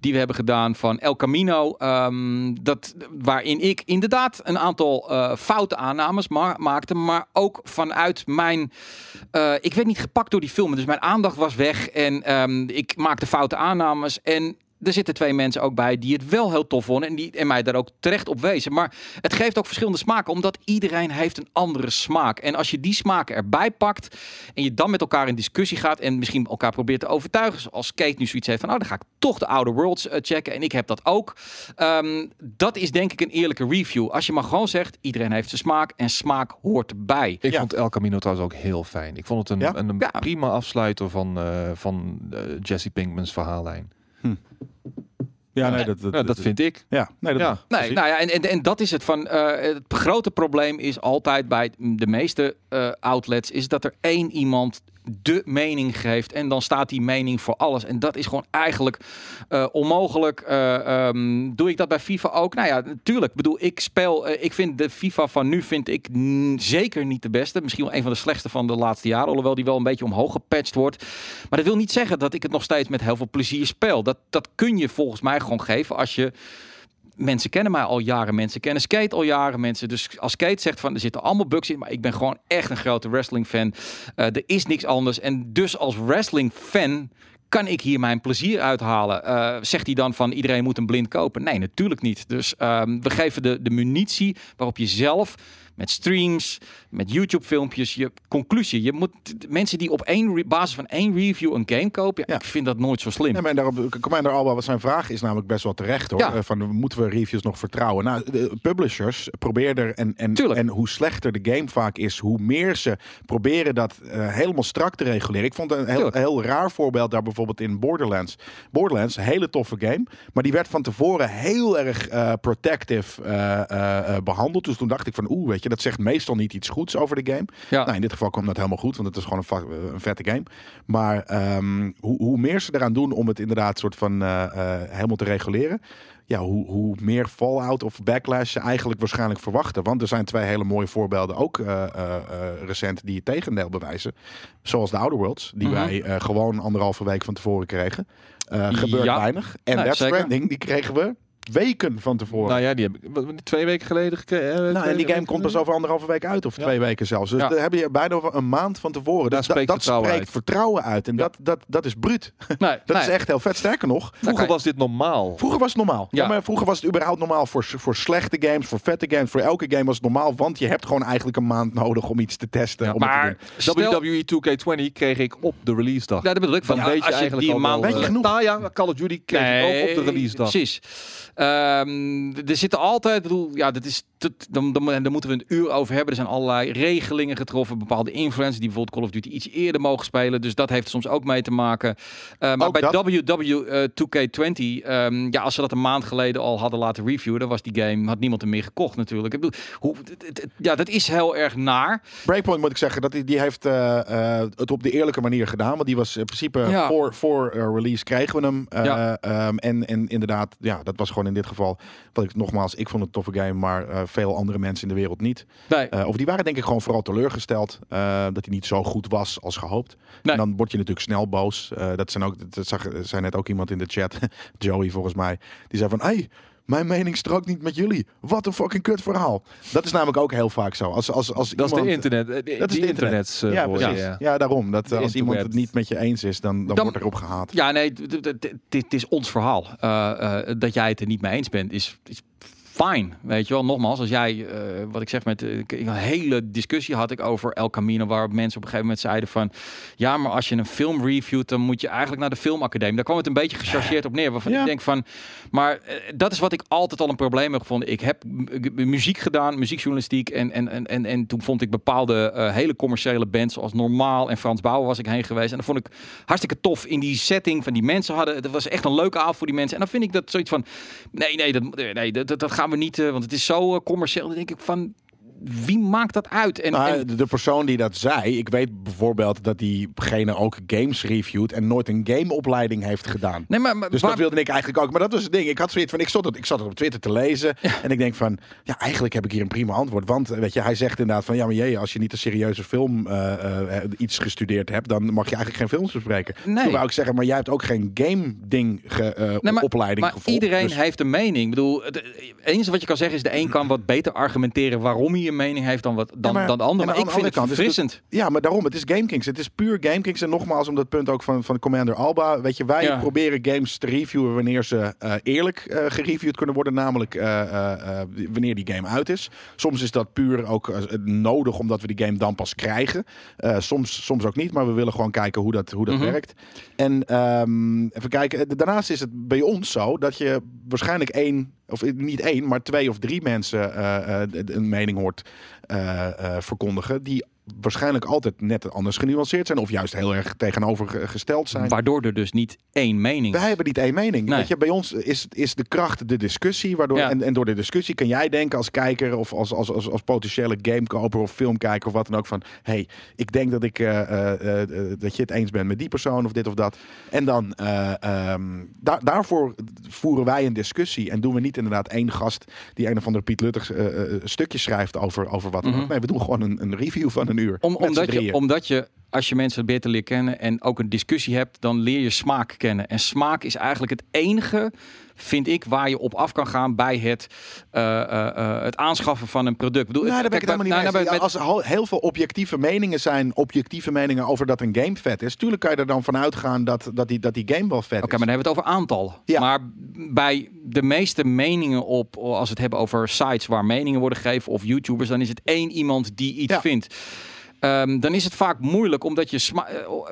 die we hebben gedaan van El Camino. ehm, dat, waarin ik inderdaad een aantal eh, foute aannames ma- maakte. Maar ook vanuit mijn... eh, ik werd niet gepakt door die film. Dus mijn aandacht was weg. En ehm, ik maakte foute aannames. En er zitten twee mensen ook bij die het wel heel tof vonden. En, die, en mij daar ook terecht op wezen. Maar het geeft ook verschillende smaken. Omdat iedereen heeft een andere smaak. En als je die smaken erbij pakt. En je dan met elkaar in discussie gaat. En misschien elkaar probeert te overtuigen. Zoals Kate nu zoiets heeft van. Nou, dan ga ik toch de Outer Worlds eh, checken. En ik heb dat ook. Ehm, dat is denk ik een eerlijke review. Als je maar gewoon zegt. Iedereen heeft zijn smaak. En smaak hoort erbij. Ik Ja. vond El Camino trouwens ook heel fijn. Ik vond het een, Ja? een, een Ja. prima afsluiter van, eh, van eh, Jesse Pinkman's verhaallijn. Ja, nee, dat, dat, Ja, dat vind ik. Ja, nee, dat Ja. Nee, nou ja, en, en, en dat is het van. eh, het grote probleem is altijd bij de meeste eh, outlets. Is dat er één iemand de mening geeft. En dan staat die mening voor alles. En dat is gewoon eigenlijk eh, onmogelijk. Eh, ehm, doe ik dat bij FIFA ook? Nou ja, natuurlijk. Ik bedoel, ik speel. eh, ik vind de FIFA van nu vind ik zeker niet de beste. Misschien wel een van de slechtste van de laatste jaren. Alhoewel die wel een beetje omhoog gepatcht wordt. Maar dat wil niet zeggen dat ik het nog steeds met heel veel plezier speel. Dat, dat kun je volgens mij gewoon geven als je mensen kennen mij al jaren. Mensen kennen Skate al jaren. Mensen, dus als Skate zegt van er zitten allemaal bugs in, maar ik ben gewoon echt een grote wrestling fan. Eh, er is niks anders. En dus als wrestling fan kan ik hier mijn plezier uithalen? Eh, zegt hij dan van iedereen moet een blind kopen? Nee, natuurlijk niet. Dus ehm, we geven de, de munitie waarop je zelf met streams, met YouTube filmpjes, je conclusie. Je moet mensen die op één basis van één review een game kopen. Ja, Ja. Ik vind dat nooit zo slim. Nee, maar daarop, Commander Alba, wat zijn vraag is namelijk best wel terecht hoor. Ja. Eh, Van moeten we reviews nog vertrouwen? Nou, de publishers proberen en, en, Tuurlijk. en hoe slechter de game vaak is, hoe meer ze proberen dat eh, helemaal strak te reguleren. Ik vond een heel, Tuurlijk. heel raar voorbeeld daar bijvoorbeeld in Borderlands. Borderlands, een hele toffe game, maar die werd van tevoren heel erg eh, protective eh, eh, eh, behandeld. Dus toen dacht ik van oeh, weet je, dat zegt meestal niet iets goeds over de game. Ja. Nou, in dit geval kwam dat helemaal goed, want het is gewoon een, eh, een vette game. Maar ehm, hoe, hoe meer ze eraan doen om het inderdaad soort van eh, eh, helemaal te reguleren, ja, hoe, hoe meer fallout of backlash ze eigenlijk waarschijnlijk verwachten. Want er zijn twee hele mooie voorbeelden ook recent die het tegendeel bewijzen. Zoals de Outer Worlds, die Mhm. wij eh, gewoon anderhalve week van tevoren kregen. Gebeurt Ja. weinig. En Death zeker. Stranding, die kregen we weken van tevoren. Nou ja, die heb ik wat, twee weken geleden gekregen. Nou, en die game komt pas over anderhalve week uit, of Ja. twee weken zelfs. Dus Ja. daar heb je bijna over een maand van tevoren. Daar Dus spreekt dat vertrouwen spreekt uit. vertrouwen uit. En Ja. dat, dat, dat is bruut. Nee, Dat nee. is echt heel vet. Sterker nog, Vroeger was dit normaal. vroeger was het normaal. Ja. Ja. maar vroeger was het überhaupt normaal voor, voor slechte games, voor vette games. Voor elke game was het normaal, want je hebt gewoon eigenlijk een maand nodig om iets te testen. Ja, om het te Maar doen. stel, WWE 2k20 kreeg ik op de release dag. ja, dat bedoel ik. Van, weet je als je eigenlijk die al maand Weet je eh, genoeg? Nou ja, Call of Duty kreeg ik ook op de release dag. Precies. Ehm, er zitten altijd, bedoel, ja, dat is, dan, dan, dan moeten we een uur over hebben. Er zijn allerlei regelingen getroffen, bepaalde influencers die bijvoorbeeld Call of Duty iets eerder mogen spelen. Dus dat heeft soms ook mee te maken. Eh, maar Ook bij dat? WW eh, 2K20, ehm, ja, als ze dat een maand geleden al hadden laten reviewen, dan was die game, had niemand hem meer gekocht natuurlijk. Ik bedoel, hoe, ja, dat is heel erg naar. Breakpoint moet ik zeggen, dat die, die heeft eh, het op de eerlijke manier gedaan. Want die was in principe Ja. voor, voor release kregen we hem. Eh, Ja. ehm, en, en inderdaad, ja, dat was gewoon in dit geval. Wat ik nogmaals, ik vond het een toffe game, maar veel andere mensen in de wereld niet. Nee, Eh, of die waren denk ik gewoon vooral teleurgesteld eh, dat hij niet zo goed was als gehoopt. Nee. En dan word je natuurlijk snel boos. Eh, dat zijn ook, dat zag, zei net ook iemand in de chat, Joey volgens mij, die zei van, hey, mijn mening strookt niet met jullie. Wat een fucking kut verhaal. Dat is namelijk ook heel vaak zo. Als, als, als Dat is de internet. die- Dat is de internet. internets. ja, precies. ja. Ja, daarom. Dat, De als iemand het niet met je eens is, dan, dan, Dan- wordt erop gehaat. Ja, nee, dit het is ons verhaal. Eh, eh, dat jij het er niet mee eens bent, is, is fine. Weet je wel, nogmaals, als jij, eh, wat ik zeg met eh, een hele discussie had ik over El Camino, waar mensen op een gegeven moment zeiden van, ja, maar als je een film reviewt, dan moet je eigenlijk naar de filmacademie. Daar kwam het een beetje gechargeerd op neer, waarvan Ja. ik denk van, maar eh, dat is wat ik altijd al een probleem heb gevonden. Ik heb muziek gedaan, muziekjournalistiek, en, en, en, en, en toen vond ik bepaalde hele commerciële bands, zoals Normaal en Frans Bauer was ik heen geweest, en dat vond ik hartstikke tof in die setting van die mensen hadden. Het was echt een leuke avond voor die mensen. En dan vind ik dat zoiets van, nee, nee, dat, nee, dat, dat- dat gaan we niet, eh, want het is zo eh, commercieel. Dan denk ik van, wie maakt dat uit? En, Nou, en- de- persoon die dat zei, ik weet bijvoorbeeld dat diegene ook games reviewt en nooit een gameopleiding heeft gedaan. nee, maar, maar Dus waar- dat wilde ik eigenlijk ook. Maar dat was het ding. Ik had zoiets van, ik zat het, ik zat het op Twitter te lezen. En ik denk van, ja, eigenlijk heb ik hier een prima antwoord. Want weet je, hij zegt inderdaad van, ja, maar jee, als je niet een serieuze film eh, eh, iets gestudeerd hebt, dan mag je eigenlijk geen films bespreken. Nee. Toen wou ik zeggen, maar jij hebt ook geen game ding ge, Nee, maar, opleiding maar gevolgd. iedereen Dus- heeft een mening. Ik bedoel, het het enige wat je kan zeggen is... de een kan wat beter argumenteren waarom hij mening heeft dan, wat, dan, Ja, maar- dan de ander. Maar, maar ik vind het kant het- verfrissend. Ja, maar daarom, het is GameKings. Het is puur GameKings. En nogmaals, om dat punt ook van, van Commander Alba. Weet je, wij Ja. proberen games te reviewen wanneer ze eh, eerlijk eh, gereviewd kunnen worden. Namelijk eh, wanneer die game uit is. Soms is dat puur ook nodig omdat we die game dan pas krijgen. Soms, soms ook niet, maar we willen gewoon kijken hoe dat, hoe dat Mhm. werkt. En ehm, even kijken. Daarnaast is het bij ons zo dat je waarschijnlijk één, of niet één, maar twee of drie mensen eh, eh, een mening hoort eh, verkondigen. Die waarschijnlijk altijd net anders genuanceerd zijn. Of juist heel erg tegenovergesteld zijn. Waardoor er dus niet één mening Wij is. hebben niet één mening. Nee. Weet je, bij ons is, is de kracht de discussie. Waardoor, Ja. en, en door de discussie kan jij denken als kijker of als, als, als, als potentiële gamekoper of filmkijker of wat dan ook van... hey, ik denk dat, ik, eh, eh, eh, dat je het eens bent met die persoon of dit of dat. En dan daar, daarvoor voeren wij een discussie. En doen we niet inderdaad één gast die een of ander Piet Lutters stukje schrijft over, over wat dan ook. Mhm. Nee, we doen gewoon een, een review van een uur. Om, omdat, je, omdat je, als je mensen beter leert kennen en ook een discussie hebt, dan leer je smaak kennen. En smaak is eigenlijk het enige, vind ik, waar je op af kan gaan bij het, eh, eh, eh, het aanschaffen van een product. Ik bedoel, Nou, daar ben ik kijk, het helemaal niet nou, Ja, Als er heel veel objectieve meningen zijn, objectieve meningen over dat een game vet is, tuurlijk kan je er dan vanuit gaan dat, dat, die, dat die game wel vet Oké, is. maar dan hebben we het over aantallen. Ja. Maar bij de meeste meningen op, als we het hebben over sites waar meningen worden gegeven of YouTubers, dan is het één iemand die iets Ja. vindt. Ehm, dan is het vaak moeilijk, omdat je eh,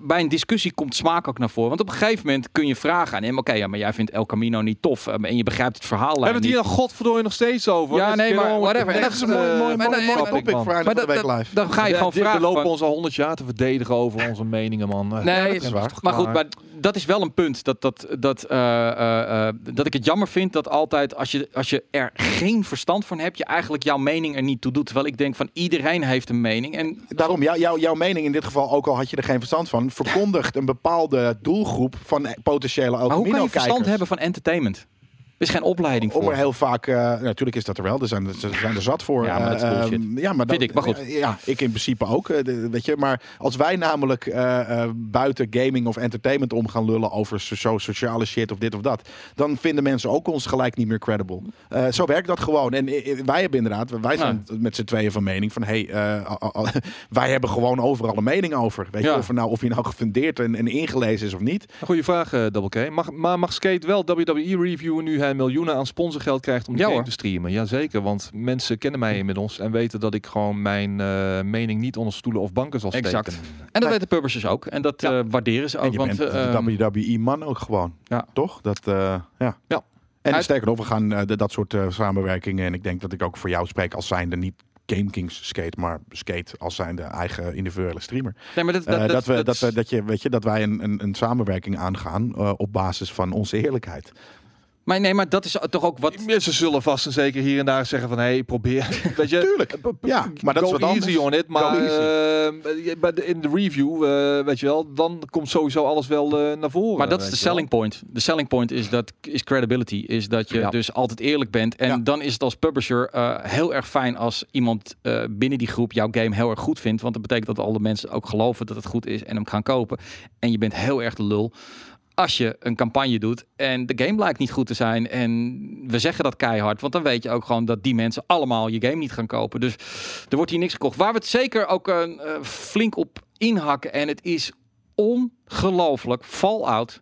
bij een discussie komt smaak ook naar voren. Want op een gegeven moment kun je vragen aan hem: Oké, ja, maar jij vindt El Camino niet tof ehm, en je begrijpt het verhaal We hebben het hier dan godverdorie nog steeds over. Ja, Dus nee, maar whatever. En echt, dat is een mooi- eh, mooi- mooi- mooi- mooi mooi topic, voor Maar de dat- week live. dan ga je gewoon vragen. We lopen ons al 100 jaar te verdedigen over onze meningen, man. Eh, Nee, dat is waar. Maar goed, maar dat is wel een punt. Dat, dat, dat, eh, eh, eh, dat ik het jammer vind dat altijd, als je, als je er geen verstand van hebt, je eigenlijk jouw mening er niet toe doet. Terwijl ik denk van iedereen heeft een mening. En Daarom, jou, jou, jouw mening in dit geval, ook al had je er geen verstand van, verkondigt een bepaalde doelgroep van potentiële El maar hoe kan je verstand hebben van entertainment? Er is geen opleiding Om voor. er heel vaak, eh, natuurlijk is dat er wel, er zijn, er zijn er zat voor. Ja, maar dat is Eh, bullshit. ehm, ja, maar Vind dan- ik, maar goed. Ja, ik in principe ook, eh, weet je. Maar als wij namelijk eh, eh, buiten gaming of entertainment om gaan lullen over so- sociale shit of dit of dat, dan vinden mensen ook ons gelijk niet meer credible. Eh, zo werkt dat gewoon. En eh, eh, wij hebben inderdaad, wij zijn met z'n tweeën van mening van, hey, eh, wij hebben gewoon overal een mening over. Weet Ja. je, of, nou, of je nou gefundeerd en, en ingelezen is of niet. Goeie vraag, eh, Double K. Mag, maar mag Skate wel WWE reviewen nu hij miljoenen aan sponsorgeld krijgt om de Ja, game hoor. te streamen? Jazeker, want mensen kennen mij inmiddels en weten dat ik gewoon mijn eh, mening niet onder stoelen of banken zal steken. Exact. En dat weten publishers ook. En dat Ja. eh, waarderen ze En ook. je Want, bent eh, de WWE-man ook gewoon. Ja. Toch? Dat, eh, ja. Ja. En Uit- sterker nog, we gaan eh, de- dat soort eh, samenwerkingen. En ik denk dat ik ook voor jou spreek als zijnde niet GameKings skate, maar skate als zijnde eigen individuele streamer. nee, maar dat, Eh, dat, dat, we, dat- dat, we, dat, je, weet je, dat wij een, een, een samenwerking aangaan eh, op basis van onze eerlijkheid. Maar nee, maar dat is toch ook wat... Ze zullen vast en zeker hier en daar zeggen van, hey, probeer. Weet je, Tuurlijk. Ja, maar dat is wat anders. easy on it, maar eh, bij de- in de review, eh, weet je wel, dan komt sowieso alles wel eh, naar voren. Maar dat is de wel. selling point. De selling point is dat is credibility. Is dat je Ja. dus altijd eerlijk bent. En Ja. dan is het als publisher eh, heel erg fijn als iemand eh, binnen die groep jouw game heel erg goed vindt. Want dat betekent dat alle mensen ook geloven dat het goed is en hem gaan kopen. En je bent heel erg de lul. Als je een campagne doet en de game blijkt niet goed te zijn. En we zeggen dat keihard. Want dan weet je ook gewoon dat die mensen allemaal je game niet gaan kopen. Dus er wordt hier niks gekocht. Waar we het zeker ook eh, flink op inhakken. En het is ongelooflijk. Fallout.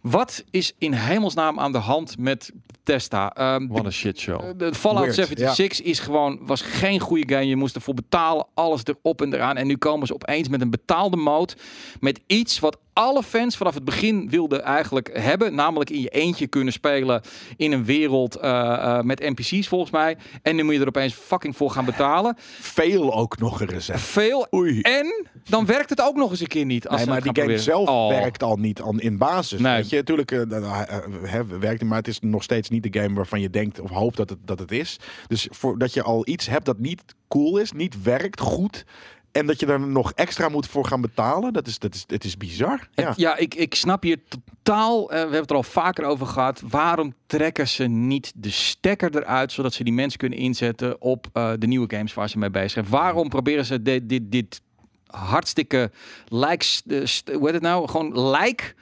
Wat is in hemelsnaam aan de hand met Testa? Ehm, Wat een shit show. de, Fallout Weird, 76 is gewoon, was geen goede game. Je moest ervoor betalen, alles erop en eraan. En nu komen ze opeens met een betaalde mode. Met iets wat alle fans vanaf het begin wilden eigenlijk hebben. Namelijk in je eentje kunnen spelen in een wereld eh, eh, met NPC's volgens mij. En nu moet je er opeens fucking voor gaan betalen. Veel ook nog een recept. Veel. Oei. En dan werkt het ook nog eens een keer niet. Als Nee, maar die game proberen. zelf Oh. werkt al niet aan, in basis. Nee. Weet je, natuurlijk, dat, eh, hè, werkt maar het is nog steeds niet niet de game waarvan je denkt of hoopt dat het, dat het is. Dus voordat je al iets hebt dat niet cool is, niet werkt goed. En dat je er nog extra moet voor gaan betalen. Dat is, dat is, het is bizar. Ja. Ik, ik snap hier totaal. eh, we hebben het er al vaker over gehad. Waarom trekken ze niet de stekker eruit zodat ze die mensen kunnen inzetten op eh, de nieuwe games waar ze mee bezig zijn? Waarom proberen ze dit, dit, dit hartstikke lijks, eh, st- hoe heet het nou? Gewoon lijk.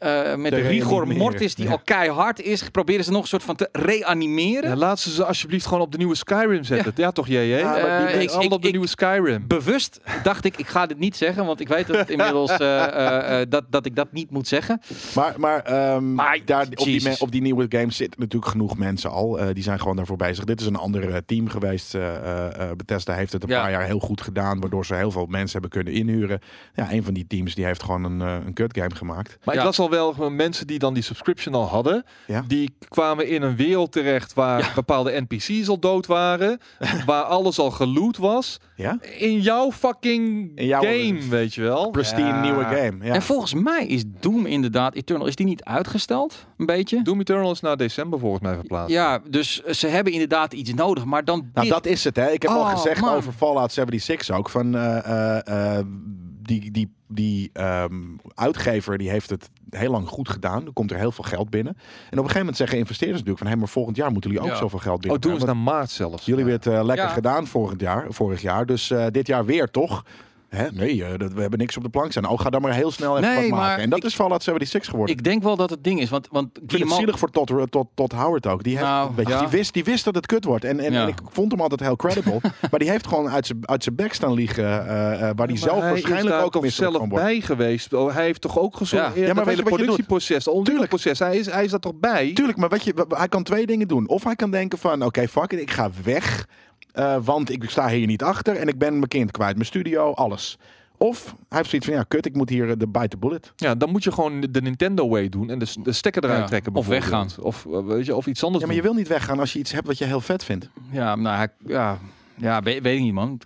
Eh, met de rigor mortis die Ja. al keihard is, proberen ze nog een soort van te reanimeren. Ja, laat ze ze alsjeblieft gewoon op de nieuwe Skyrim zetten. Ja, toch, JJ? Ja, Eh, mensen- ik- Allemaal op de ik- nieuwe Skyrim. Bewust dacht ik, ik ga dit niet zeggen, want ik weet dat het inmiddels eh, eh, eh, dat, dat ik dat niet moet zeggen. Maar, maar, ehm, Maar, daar, op, die, me- op die nieuwe games zitten natuurlijk genoeg mensen al. Eh, die zijn gewoon daarvoor bezig. Dit is een ander team geweest. eh eh, eh, Bethesda heeft het een Ja. paar jaar heel goed gedaan. Waardoor ze heel veel mensen hebben kunnen inhuren. Ja, een van die teams die heeft gewoon een, een kut game gemaakt. Maar Ja. ik las al wel gewoon mensen die dan die subscription al hadden. Ja. Die kwamen in een wereld terecht waar bepaalde NPC's al dood waren. waar alles al geloot was. Ja? In jouw fucking In jouw- game, weet je wel. Pristine Ja. nieuwe game. Ja. En volgens mij is Doom inderdaad, Eternal, is die niet uitgesteld? Een beetje? Doom Eternal is naar december volgens mij verplaatst. Ja, dus ze hebben inderdaad iets nodig, maar dan... Nou, dit- dat is het. Hè. Ik heb al Oh, gezegd man. over Fallout 76 ook. Van, eh, eh, eh, die die, die ehm, uitgever die heeft het heel lang goed gedaan. Er komt er heel veel geld binnen. En op een gegeven moment zeggen investeerders natuurlijk van... Hé, maar volgend jaar moeten jullie ook Ja. zoveel geld Oh, binnen. Doom is naar maart zelfs. Jullie hebben het eh, lekker Ja. gedaan vorig jaar, vorig jaar. Dus eh, dit jaar weer, toch? Hè? Nee, eh, dat, we hebben niks op de plank staan. Oh, ga dan maar heel snel even Nee, wat maken. maar En dat ik- is Fallout 76 geworden. Ik denk wel dat het ding is, want... want Ik vind het zielig voor Todd, Todd, Todd Howard ook. Die, heeft, Nou, weet je, ja. die, wist, die wist dat het kut wordt. En, en, Ja. en ik vond hem altijd heel credible. maar die heeft gewoon uit zijn uit zijn bek staan liggen. eh, eh, waar die zelf hij waarschijnlijk ook misselijk zelf bij geweest. Oh, hij heeft toch ook gezorgd Ja. ja. Maar doet? productieproces, het ontwikkelproces. Hij is, hij is daar toch bij? Tuurlijk, maar weet je, hij kan twee dingen doen. Of hij kan denken van, oké, fuck it, ik ga weg. Eh, want ik sta hier niet achter en ik ben mijn kind kwijt. Mijn studio, alles. Of hij heeft zoiets van, ja, kut, ik moet hier eh, de bite the bullet. Ja, dan moet je gewoon de Nintendo way doen en de, de stekker eruit Ja, trekken. of bijvoorbeeld. Of, eh, weet je, of iets anders Ja, maar je wil niet weggaan als je iets hebt wat je heel vet vindt. Ja, nou, hij, ja, ja weet, weet ik niet, man.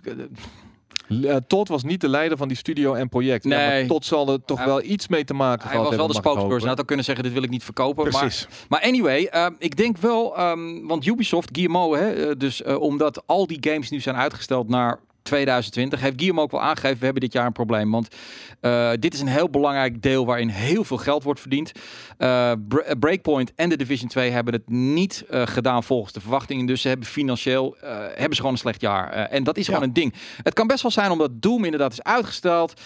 Eh, Todd was niet de leider van die studio en project. Ja, Nee. maar Todd zal er toch Hij- wel iets mee te maken Hij gehad was wel de hebben, spokesperson. Hij had ook kunnen zeggen, dit wil ik niet verkopen. Maar, Precies. maar anyway, ehm, ik denk wel, ehm, want Ubisoft, Guillemot, hè, eh, dus eh, omdat al die games nu zijn uitgesteld naar 2020, heeft Guillemot ook wel aangegeven, we hebben dit jaar een probleem. Want eh, dit is een heel belangrijk deel waarin heel veel geld wordt verdiend. Eh, eh, Breakpoint en de Division 2 hebben het niet gedaan volgens de verwachtingen. Dus ze hebben financieel hebben ze gewoon een slecht jaar. En dat is gewoon een ding. Het kan best wel zijn omdat Doom inderdaad is uitgesteld.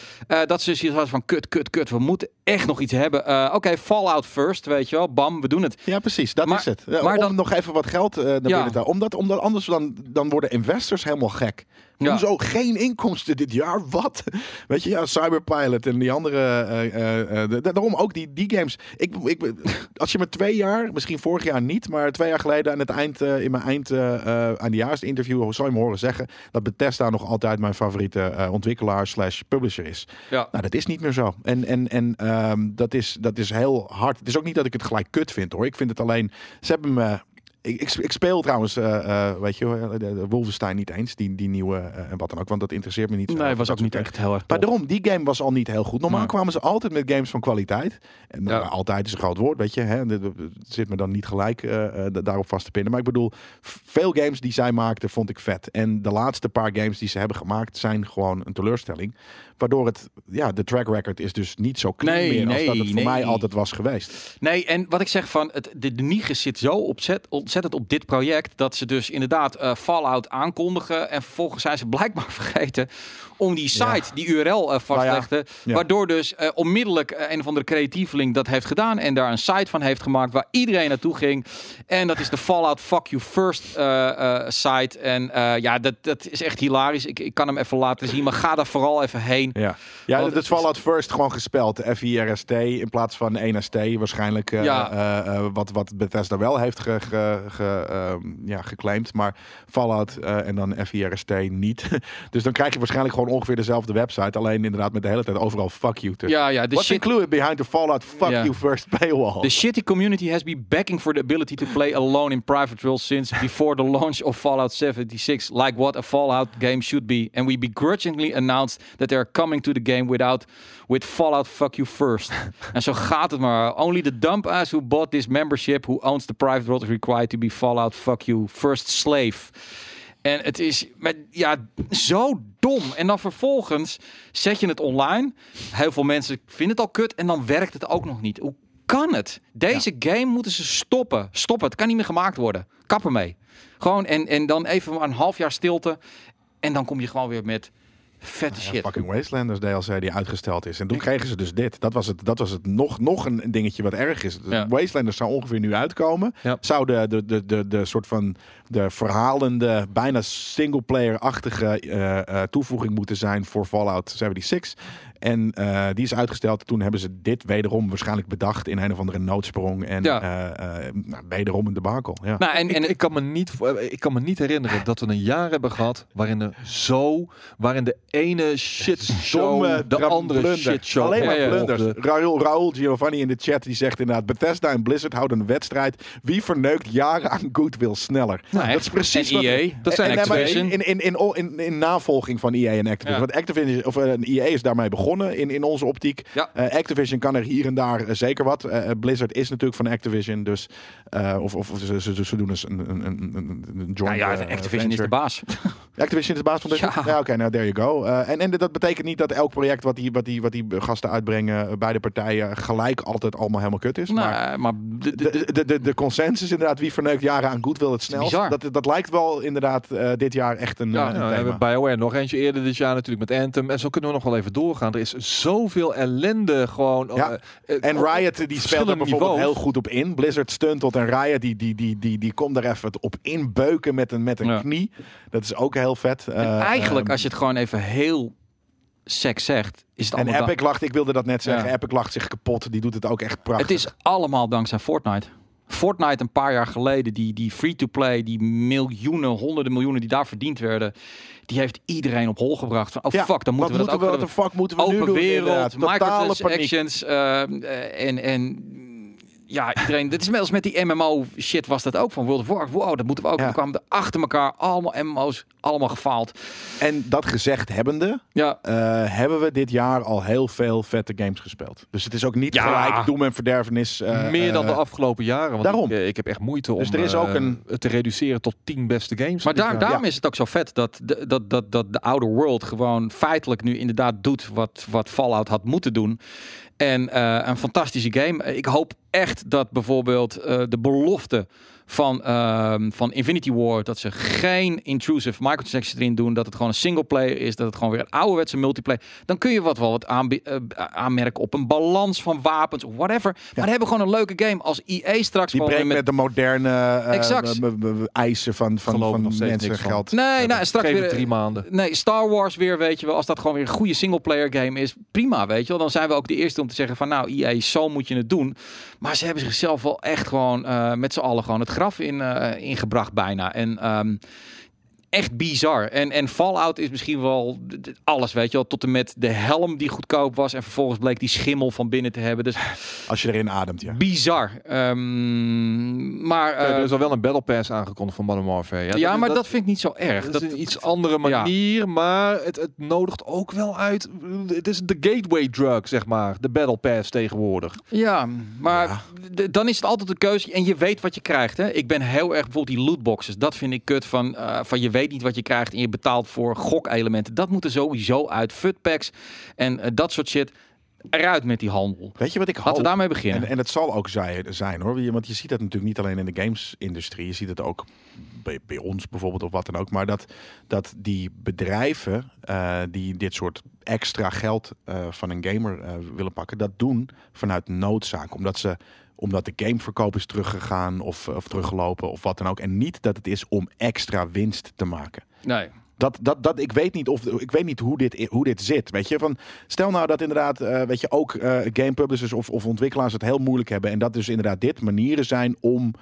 dat ze zoiets van kut, kut, kut. We moeten echt nog iets hebben. Eh, Oké, Fallout first, weet je wel. Bam, we doen het. Ja, precies. Dat Maar- is het. Maar om dan- nog even wat geld eh naar binnen te. Omdat, omdat anders dan, dan worden investors helemaal gek. Ja. Hoezo geen inkomsten dit jaar? Wat? Weet je, ja, Cyberpilot en die andere... eh, de- daarom ook die, die games. Ik, ik, als je me twee jaar, misschien vorig jaar niet... maar twee jaar geleden aan het eind, in mijn eind aan de interview zou je me horen zeggen dat Bethesda nog altijd mijn favoriete ontwikkelaar slash publisher is. Ja. Nou, dat is niet meer zo. En, en, en ehm, dat, is, dat is heel hard. Het is ook niet dat ik het gelijk kut vind hoor. Ik vind het alleen. Ze hebben me. Ik, ik, ik speel trouwens, eh, eh, weet je, de Wolfenstein niet eens, die, die nieuwe eh, en wat dan ook, want dat interesseert me niet. zo Nee, was ook niet echt heel erg maar daarom, die game was al niet heel goed. Normaal Nee. kwamen ze altijd met games van kwaliteit. En Ja. altijd is een groot woord, weet je. Hè? Zit me dan niet gelijk eh, eh, daarop vast te pinnen. Maar ik bedoel, veel games die zij maakten, vond ik vet. En de laatste paar games die ze hebben gemaakt, zijn gewoon een teleurstelling. Waardoor het, ja, de track record is dus niet zo clean Nee, meer als nee, dat het voor nee. mij altijd was geweest. Nee, en wat ik zeg van, het, de, de Niges zit zo opzet, ontzettend op dit project, dat ze dus inderdaad eh, Fallout aankondigen. En vervolgens zijn ze blijkbaar vergeten om die site, Ja. die URL eh vastleggen. ja. Waardoor dus eh, onmiddellijk een of andere creatieveling dat heeft gedaan en daar een site van heeft gemaakt waar iedereen naartoe ging. En dat is de Fallout Fuck You First site. En ja, dat, dat is echt hilarisch. Ik, ik kan hem even laten zien, maar ga daar vooral even heen. Ja, ja dat het is Fallout First gewoon gespeld. F-I-R-S-T in plaats van 1 ST waarschijnlijk. eh, Ja. eh, eh, wat, wat Bethesda wel heeft ge- ge- ehm, ja, geclaimd. Maar Fallout en dan FIRST niet. dus dan krijg je waarschijnlijk gewoon ongeveer dezelfde website. Alleen inderdaad met de hele tijd overal fuck you. tussen. Ja, ja, de What's shit, included behind the Fallout fuck Ja. you first paywall? The shitty community has been begging for the ability to play alone in private worlds since before the launch of Fallout 76, like what a Fallout game should be. And we begrudgingly announced that they are coming to the game without with Fallout fuck you first. en zo gaat het maar. Only the dump ass who bought this membership, who owns the private world, is required to be Fallout fuck you first slave. En het is met, ja, zo dom. En dan vervolgens zet je het online. Heel veel mensen vinden het al kut en dan werkt het ook nog niet. Hoe kan het? Deze game moeten ze stoppen. Stoppen. Het kan niet meer gemaakt worden. Kap ermee. Gewoon en, en dan even een half jaar stilte. En dan kom je gewoon weer met vette Ja, shit. fucking Wastelanders DLC die uitgesteld is. En toen kregen ze dus dit. Dat was het, dat was het nog, nog een dingetje wat erg is. Ja. Wastelanders zou ongeveer nu uitkomen. Ja. Zou de, de, de, de, de soort van de verhalende, bijna singleplayer-achtige eh, eh, toevoeging moeten zijn voor Fallout 76. En eh, die is uitgesteld. Toen hebben ze dit wederom waarschijnlijk bedacht in een of andere noodsprong. En Ja. eh, eh, nou, wederom een debakel. Ja. Nou, en, en ik, kan me niet, ik kan me niet herinneren dat we een jaar hebben gehad waarin er zo, waarin de ene shit show de andere blunder. shit show Alleen maar Ja, ja. blunders. Raul, Raul Giovanni in de chat die zegt inderdaad... Bethesda en Blizzard houden een wedstrijd. Wie verneukt jaren aan goodwill sneller? Nou, dat echt. is precies En wat... EA, dat zijn en- Activision. In, in, in, in, in, in navolging van EA en Activision. Ja. Want Activision, of uh, EA is daarmee begonnen in, in onze optiek. Ja. Eh, Activision kan er hier en daar eh, zeker wat. Eh, Blizzard is natuurlijk van Activision. Dus, of, of ze, ze, ze doen eens een, een, een, een, joint nou ja, Activision is de baas. Activision is de baas van dit? Ja. Ja, oké, nou, there you go. Eh, en, en dat betekent niet dat elk project wat die, wat die, wat die gasten uitbrengen, eh, beide partijen, gelijk altijd allemaal helemaal kut is. maar Nou, maar de, de- de, de, de, de consensus inderdaad, wie verneukt jaren aan goodwill het snelst. bizar. Dat, dat lijkt wel inderdaad eh, dit jaar echt een, Ja, een Ja, we thema. hebben BioWare nog eentje eerder dit jaar natuurlijk met Anthem. En zo kunnen we nog wel even doorgaan. Er is zoveel ellende gewoon. Ja. En Riot die speelt er verschillende bijvoorbeeld niveaus. heel goed op in. Blizzard steunt tot en Riot die, die, die, die, die komt er even op inbeuken met een, met een Ja. knie. Dat is ook heel vet. en Eh, eigenlijk, ehm, als je het gewoon even heel sec zegt, is het en allemaal... da- Epic lacht, ik wilde dat net zeggen, Ja. Epic lacht zich kapot. Die doet het ook echt prachtig. Het is allemaal dankzij Fortnite. Fortnite een paar jaar geleden, die, die free-to-play, die miljoenen, honderden miljoenen die daar verdiend werden, die heeft iedereen op hol gebracht. Van, oh Ja, fuck, dan moeten wat we dat moeten ook we, wat de fuck moeten we nu Open doen? wereld, microtransactions eh, eh, en, en ja, iedereen. Dit is inmiddels met die MMO shit was dat ook van World of Warcraft. Wow, dat moeten we ook. Ja. We kwamen er achter elkaar allemaal MMO's, allemaal gefaald. En dat gezegd hebbende, Ja, eh, hebben we dit jaar al heel veel vette games gespeeld. Dus het is ook niet Ja. gelijk doem en verderfenis. eh, meer dan de eh, afgelopen jaren. Want daarom. Ik, ik heb echt moeite om Dus er is ook een- te reduceren tot 10 beste games. maar daar, daarom is het ook zo vet dat de, dat, dat, dat de oude world gewoon feitelijk nu inderdaad doet wat, wat Fallout had moeten doen. En eh, een fantastische game. Ik hoop echt dat bijvoorbeeld eh, de belofte van, ehm, van Infinity War, dat ze geen intrusive microtransactions erin doen, dat het gewoon een single player is, dat het gewoon weer een ouderwetse multiplayer, dan kun je wat wel wat eh, aanmerken op een balans van wapens, whatever. Maar we hebben gewoon een leuke game als EA straks Die brengt met de moderne eh, Exact. eisen van, van, Geloof van nog mensen geld. Nee, nou, straks weer drie maanden. Nee, Star Wars weer, weet je wel. Als dat gewoon weer een goede singleplayer game is, prima, weet je wel. Dan zijn we ook de eerste om te zeggen van, nou, EA, zo moet je het doen. Maar ze hebben zichzelf wel echt gewoon eh, met z'n allen gewoon het graf in, eh, ingebracht bijna. En ehm, echt bizar. En, en Fallout is misschien wel alles, weet je wel. Tot en met de helm die goedkoop was en vervolgens bleek die schimmel van binnen te hebben. Dus Als je erin ademt, ja. bizar. Ehm, maar eh, er is al wel een Battle Pass aangekondigd van Modern Warfare. Ja, maar dat, vind ik niet zo erg. Dat Dat, is een iets andere Ja. manier, maar het, het nodigt ook wel uit. Het is de gateway drug, zeg maar. De Battle Pass tegenwoordig. Ja, maar dan is het altijd een keuze en je weet wat je krijgt. Hè? Ik ben heel erg bijvoorbeeld die lootboxes. Dat vind ik kut van, eh, van je weet niet wat je krijgt en je betaalt voor gokelementen. Dat moet er sowieso uit. Futpacks en eh, dat soort shit. Eruit met die handel. Weet je wat ik hoop? Laten we daarmee beginnen. En, en het zal ook zijn, zijn hoor. Want je ziet dat natuurlijk niet alleen in de games-industrie. Je ziet het ook bij, bij ons bijvoorbeeld of wat dan ook. Maar dat, dat die bedrijven eh, die dit soort extra geld eh, van een gamer willen pakken, dat doen vanuit noodzaak. Omdat ze omdat de gameverkoop is teruggegaan of, of teruggelopen of wat dan ook. En niet dat het is om extra winst te maken. nee. Dat, dat, dat, ik weet niet, of, ik weet niet hoe, dit, hoe dit zit. Weet je, van, stel nou dat inderdaad, eh, weet je, ook eh game publishers of, of ontwikkelaars het heel moeilijk hebben. En dat dus inderdaad dit manieren zijn om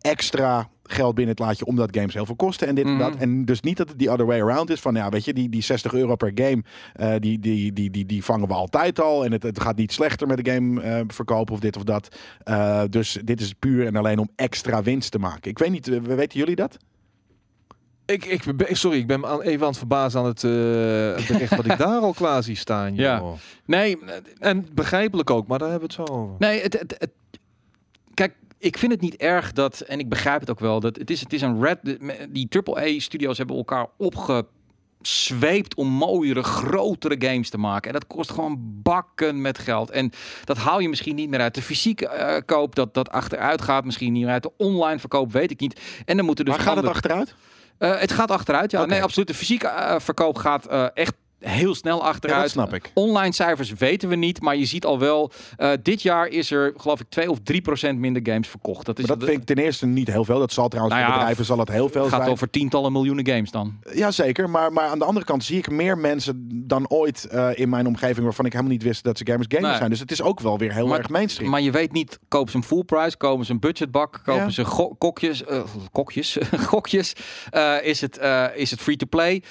extra geld binnen het laadje omdat games heel veel kosten en dit en dat. Mhm. En dus niet dat het die other way around is van ja, weet je, die, die 60 euro per game, eh, die, die, die, die, die vangen we altijd al. En het, het gaat niet slechter met de game eh, verkopen of dit of dat. Eh, dus dit is puur en alleen om extra winst te maken. Ik weet niet, eh, weten jullie dat? Ik, ik, ben- sorry, ik ben aan- even aan het verbazen aan het, eh, het bericht wat ik daar al klaar zie staan. Ja. joh. Nee, eh, En begrijpelijk ook, maar daar hebben we het zo over. Nee, het, het, het- kijk, ik vind het niet erg dat, en ik begrijp het ook wel, dat het is, het is een red. Die AAA-studio's hebben elkaar opgesweept om mooiere, grotere games te maken. En dat kost gewoon bakken met geld. En dat haal je misschien niet meer uit de fysieke eh, koop, dat dat achteruit gaat. Misschien niet meer uit de online verkoop, weet ik niet. En dan moeten dus Waar gaat het achteruit? Eh, het gaat achteruit, ja. Nee, absoluut. De fysieke eh, verkoop gaat echt heel snel Ja, achteruit. dat snap ik. Online cijfers weten we niet, maar je ziet al wel, eh, dit jaar is er geloof ik 2 of 3 procent minder games verkocht. Dat is Maar dat vind ik ten eerste niet heel veel. Dat zal trouwens Nou voor bedrijven zal het heel veel gaat zijn. over tientallen miljoenen games dan. Jazeker, maar, maar aan de andere kant zie ik meer mensen dan ooit eh, in mijn omgeving waarvan ik helemaal niet wist dat ze gamers gamers Nee. zijn. Dus het is ook wel weer heel Maar- erg mainstream. Maar je weet niet, kopen ze een full price, kopen ze een budgetbak, kopen Ja. ze go- kokjes, eh, kokjes, gokjes, is het, is het free to play.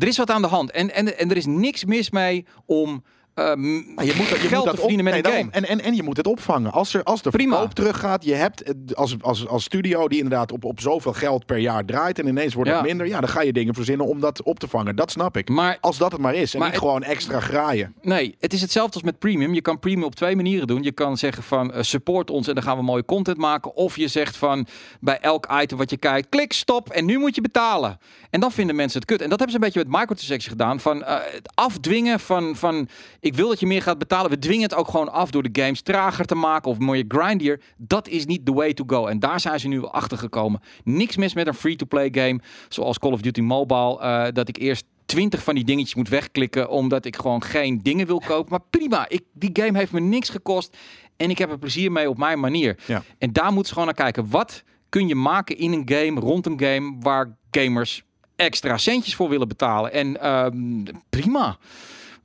Er is wat aan de hand en, en, en er is niks mis mee om eh, m- Maar je moet, dat- je geld moet dat verdienen op- met nee, een game. En, en, en je moet het opvangen. Als, er, als de Prima. verkoop teruggaat, je hebt als, als, als studio die inderdaad op, op zoveel geld per jaar draait en ineens wordt het minder, ja, dan ga je dingen verzinnen om dat op te vangen. Dat snap ik. Maar Als dat het maar is en Maar niet het- gewoon extra graaien. Nee, het is hetzelfde als met premium. Je kan premium op twee manieren doen. Je kan zeggen van eh, support ons en dan gaan we mooie content maken. Of je zegt van bij elk item wat je kijkt, klik stop en nu moet je betalen. En dan vinden mensen het kut. En dat hebben ze een beetje met microtransactions gedaan. Van eh, het afdwingen van, van ik wil dat je meer gaat betalen. We dwingen het ook gewoon af door de games trager te maken of mooie grindier. Dat is niet the way to go. En daar zijn ze nu achter gekomen. Niks mis met een free-to-play game zoals Call of Duty Mobile. eh, dat ik eerst 20 van die dingetjes moet wegklikken omdat ik gewoon geen dingen wil kopen. Maar prima, ik, die game heeft me niks gekost en ik heb er plezier mee op mijn manier. Ja. En daar moeten ze gewoon naar kijken. Wat kun je maken in een game, rond een game, waar gamers extra centjes voor willen betalen? En ehm, prima.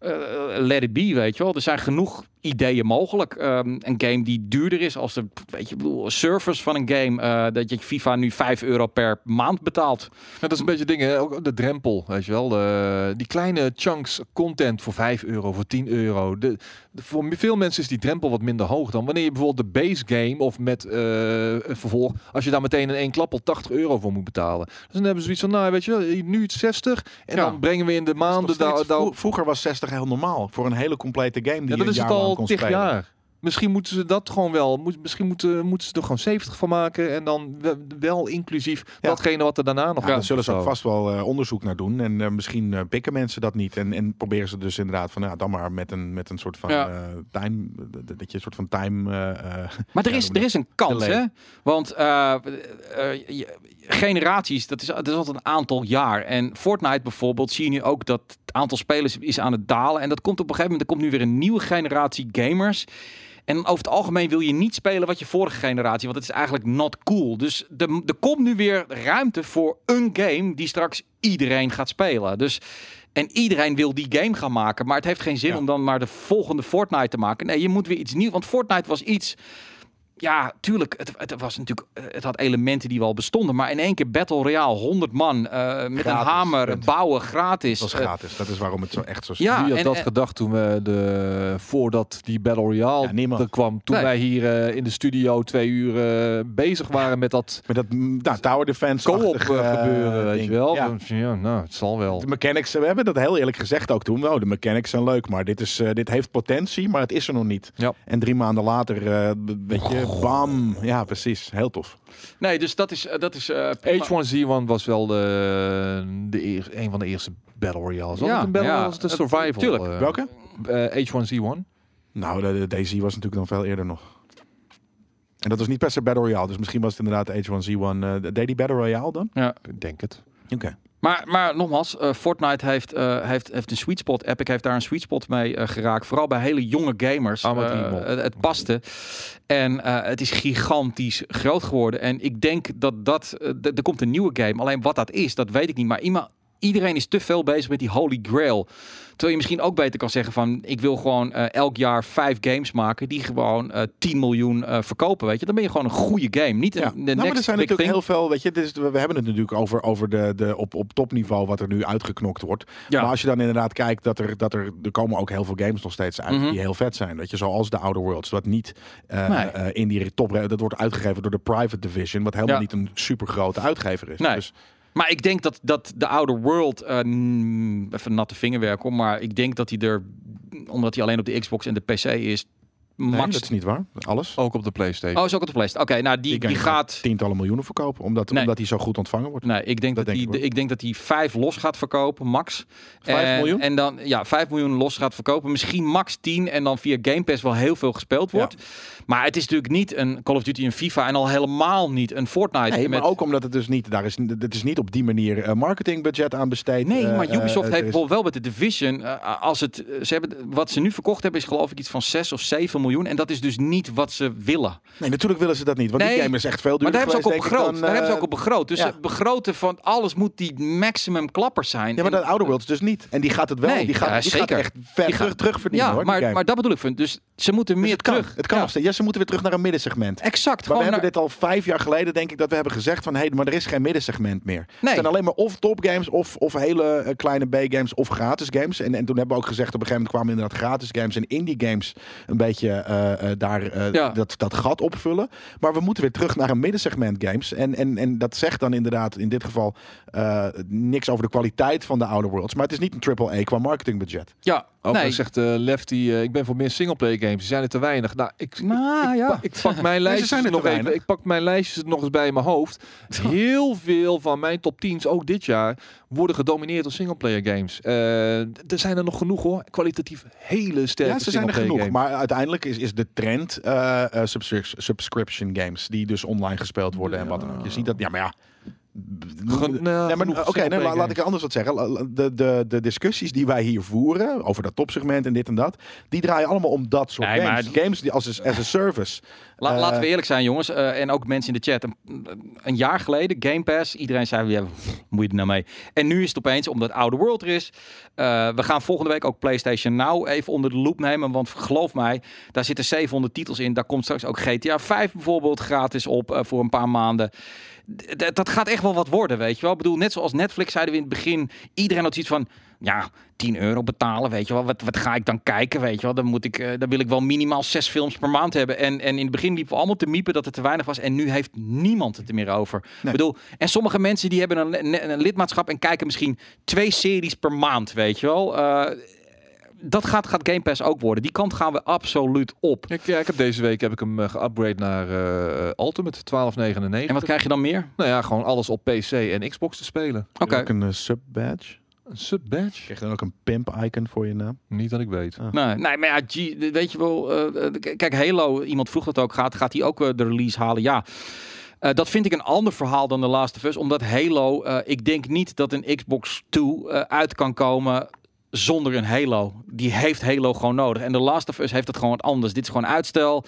Eh, let it be, weet je wel. Er zijn genoeg ideeën mogelijk. Ehm, een game die duurder is als de, weet je, bedoel, servers van een game. eh, dat je FIFA nu 5 euro per maand betaalt. Ja, dat is een beetje dingen, ook de drempel, weet je wel. De, die kleine chunks content voor 5 euro, voor 10 euro. De, de- voor veel mensen is die drempel wat minder hoog dan wanneer je bijvoorbeeld de base game of met eh, een vervolg, als je daar meteen in één klap al 80 euro voor moet betalen. Dus dan hebben ze zoiets van, nou weet je wel, nu het 60 en Ja. dan brengen we in de maanden daar. vro- vroeger was 60 heel normaal voor een hele complete game die Ja, je dat een is het lang al kon tig spelen. jaar. Misschien moeten ze dat gewoon wel. Moet, misschien moeten, moeten ze er gewoon 70 van maken. En dan we- wel inclusief Ja. datgene wat er daarna nog Ja, komt daar zullen ze ook vast wel eh, onderzoek naar doen. En eh, misschien eh, pikken mensen dat niet. En, en proberen ze dus inderdaad van ja, dan maar met een, met een soort van Ja. eh, time. Dat je een soort van time. eh, eh, Maar er Ja, is, er is een kans, hè? Want eh, eh, je- generaties, dat is, dat is altijd een aantal jaar. En Fortnite bijvoorbeeld, zie je nu ook dat het aantal spelers is aan het dalen. En dat komt op een gegeven moment, er komt nu weer een nieuwe generatie gamers. En over het algemeen wil je niet spelen wat je vorige generatie, want het is eigenlijk not cool. Dus de- er komt nu weer ruimte voor een game die straks iedereen gaat spelen. Dus en iedereen wil die game gaan maken. Maar het heeft geen zin Ja. om dan maar de volgende Fortnite te maken. Nee, je moet weer iets nieuws. Want Fortnite was iets. Ja, tuurlijk. Het, het was natuurlijk. Het had elementen die wel bestonden. Maar in één keer Battle Royale, 100 man. eh, met een hamer, punt. bouwen, gratis. dat was Eh, gratis. Dat is waarom het zo echt zo Ja, Wie had en- dat en- gedacht toen we de voordat die Battle Royale Ja, niemand. er kwam? Toen Nee. wij hier eh, in de studio twee uur eh, bezig waren met dat Met dat mm, nou, Tower Defense co-op eh, eh, gebeuren, weet ding. je wel? Ja. Ja. nou, het zal wel. De mechanics, we hebben dat heel eerlijk gezegd ook toen. Oh, de mechanics zijn leuk, maar dit, is, eh, dit heeft potentie, maar het is er nog niet. Ja. En drie maanden later, eh, weet je, bam. Ja, precies. Heel tof. nee, dus dat is. eh, dat is eh, prima. H1Z1 was wel de, de eer, een van de eerste Battle Royales. Ja, een Battle ja. Royale? Een Het- survival? tuurlijk. eh, Welke? eh, H1Z1. Nou, de, de DayZ was natuurlijk dan veel eerder nog. En dat was niet per se Battle Royale, dus misschien was het inderdaad H1Z1. eh deed die Battle Royale dan? Ik denk het. Oké. Maar, maar nogmaals, eh, Fortnite heeft, eh, heeft, heeft een sweet spot. Epic heeft daar een sweet spot mee eh, geraakt. Vooral bij hele jonge gamers. Het, het paste. En het is gigantisch groot geworden. En ik denk dat dat... er komt een nieuwe game. Alleen wat dat is, dat weet ik niet. Maar iemand... iedereen is te veel bezig met die holy grail. Terwijl je misschien ook beter kan zeggen van... ik wil gewoon eh, elk jaar vijf games maken... die gewoon eh 10 miljoen eh, verkopen, weet je. Dan ben je gewoon een goede game. Niet Ja. een, de Nou, maar er zijn big natuurlijk thing. heel veel, weet je, dit is, we hebben het natuurlijk over, over de, de, op, op topniveau wat er nu uitgeknokt wordt. Ja. Maar als je dan inderdaad kijkt dat er, dat er, er komen ook heel veel games nog steeds uit Mhm. die heel vet zijn. Weet je, zoals de Outer Worlds, wat niet Nee. in die top, dat wordt uitgegeven door de Private Division, wat helemaal Ja. niet een super grote uitgever is. Nee. Dus Maar ik denk dat, dat de Outer World... eh, even natte vingerwerk om, maar ik denk dat hij er... omdat hij alleen op de Xbox en de PC is... nee, max... dat is niet waar. Alles. Ook op de PlayStation. Oh, is ook op de PlayStation. Oké, nou die, die, gaat... tientallen miljoenen verkopen, omdat, Nee. omdat hij zo goed ontvangen wordt. Nee, ik denk dat, Dat denk hij, ik denk dat hij vijf los gaat verkopen, max. Vijf En- miljoen? En dan ja, 5 miljoen los gaat verkopen. Misschien max 10 en dan via Game Pass wel heel veel gespeeld wordt. Maar het is natuurlijk niet een Call of Duty en FIFA en al helemaal niet een Fortnite. Nee, met... maar ook omdat het dus niet, daar is, het is niet op die manier eh, marketingbudget aan besteed. Nee, Eh, maar eh, Ubisoft het heeft is- bijvoorbeeld wel met de Division, eh, als het, ze hebben, wat ze nu verkocht hebben is geloof ik iets van 6 of 7 miljoen. En dat is dus niet wat ze willen. Nee, natuurlijk willen ze dat niet, want die game is echt veel Maar duurder daar hebben ze ook op begroot. Daar hebben ze ook eh, op begroot. Dus ja. het begroten van alles moet die maximum klappers zijn. Ja, maar dat Outer Worlds dus niet. En die gaat het wel. Nee, die gaat, ja, die gaat echt ver Die terug, gaat- terug verdienen ja, hoor. maar, maar dat bedoel ik. Dus ze moeten Dus meer het kan. terug. Het kan Ja. nog steeds. Ja, ze moeten weer terug naar een middensegment. Exact. Maar we hebben dit al vijf jaar geleden, denk ik, dat we hebben gezegd van... hé, hey, maar er is geen middensegment meer. Nee. Het zijn alleen maar of topgames of, of hele eh, kleine B-games of gratis games. En, en toen hebben we ook gezegd, op een gegeven moment kwamen inderdaad gratis games en indie games een beetje eh, eh, daar eh, Ja. dat, dat gat opvullen. Maar we moeten weer terug naar een middensegment games. En, en, en dat zegt dan inderdaad in dit geval niks over de kwaliteit van de Outer Worlds. Maar het is niet een triple A qua marketingbudget. ja, Ook nee. zegt eh, Lefty, eh, ik ben voor meer singleplayer games. Die zijn er te weinig. Nou, ik, Nou, ik, ja. pak, ik pak mijn lijstjes zijn er nog even. Ik pak mijn lijstjes nog eens bij mijn hoofd. Heel veel van mijn top 10's, ook dit jaar, worden gedomineerd door singleplayer games. Eh, er zijn er nog genoeg hoor. Kwalitatief hele sterke Ja, ze zijn er genoeg. games. Maar uiteindelijk is, is de trend subscrip- subscription games. Die dus online gespeeld worden en wat dan ook. Je ziet dat, ja, maar ja. Nee, maar, Oké, nee, singleplayer la- laat ik games. anders wat zeggen. De, de, de discussies die wij hier voeren over dat topsegment en dit en dat, die draaien allemaal om dat soort Nee, maar- games. Games die als, as a service. La- Eh, laten we eerlijk zijn, jongens. eh, en ook mensen in de chat. Een, een jaar geleden, Game Pass. Iedereen zei, ja, pff, moet je er nou mee? En nu is het opeens, omdat Outer World er is. eh, we gaan volgende week ook PlayStation Now even onder de loep nemen. Want geloof mij, daar zitten 700 titels in. Daar komt straks ook GTA 5 bijvoorbeeld gratis op eh, voor een paar maanden. Dat gaat echt wel wat worden, weet je wel. Ik bedoel, net zoals Netflix zeiden we in het begin. Iedereen had iets van, ja, 10 euro betalen, weet je wel. Wat, wat ga ik dan kijken, weet je wel. Dan, moet ik, eh, dan wil ik wel minimaal zes films per maand hebben. En, en in het begin liepen we allemaal te miepen dat het te weinig was. En nu heeft niemand het er meer over. Ik bedoel, en sommige mensen die hebben een, een, een lidmaatschap en kijken misschien twee series per maand, weet je wel. Eh, dat gaat, gaat Game Pass ook worden. Die kant gaan we absoluut op. Ik, ja, ik heb deze week heb ik hem uh, geupgrade naar uh, Ultimate 12,99. En wat krijg je dan meer? Nou ja, gewoon alles op PC en Xbox te spelen. Oké. Ook een uh, sub-badge. Een sub-badge? Krijg je dan ook een pimp-icon voor je naam? Niet dat ik weet. Ah. Nee, nee, maar ja, G, weet je wel. uh, kijk, Halo, iemand vroeg dat ook. Gaat, gaat hij ook uh, de release halen? Ja. Uh, dat vind ik een ander verhaal dan The Last of Us. Omdat Halo, uh, ik denk niet dat een Xbox 2 uh, uit kan komen zonder een Halo. Die heeft Halo gewoon nodig. En The Last of Us heeft het gewoon anders. Dit is gewoon uitstel.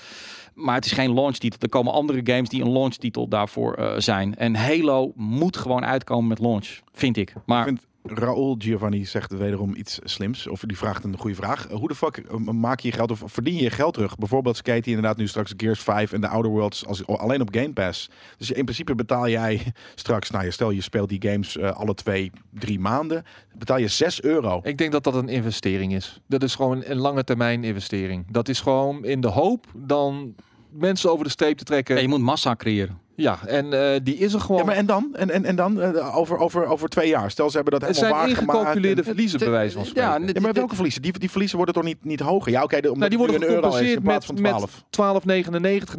Maar het is geen launchtitel. Er komen andere games die een launchtitel daarvoor uh, zijn. En Halo moet gewoon uitkomen met launch, vind ik. Maar... Raoul Giovanni zegt wederom iets slims. Of die vraagt een goede vraag. Hoe de fuck eh, maak je je geld of verdien je je geld terug? Bijvoorbeeld skate je inderdaad nu straks Gears 5 en de Outer Worlds als, alleen op Game Pass. Dus in principe betaal jij straks, nou je stel je speelt die games uh, alle twee, drie maanden. Betaal je 6 euro. Ik denk dat dat een investering is. Dat is gewoon een lange termijn investering. Dat is gewoon in de hoop dan mensen over de streep te trekken. Ja, je moet massa creëren. Ja, en uh, die is er gewoon. Ja, maar en dan? En, en, en dan uh, over, over, over twee jaar? Stel, ze hebben dat het helemaal zijn ingecalculeerde en... verliezen, bij wijze van spreken. Ja, ja maar welke verliezen? Die, die verliezen worden toch niet, niet hoger? Ja, oké, okay, nou, die worden gecompenseerd met, met 12,99,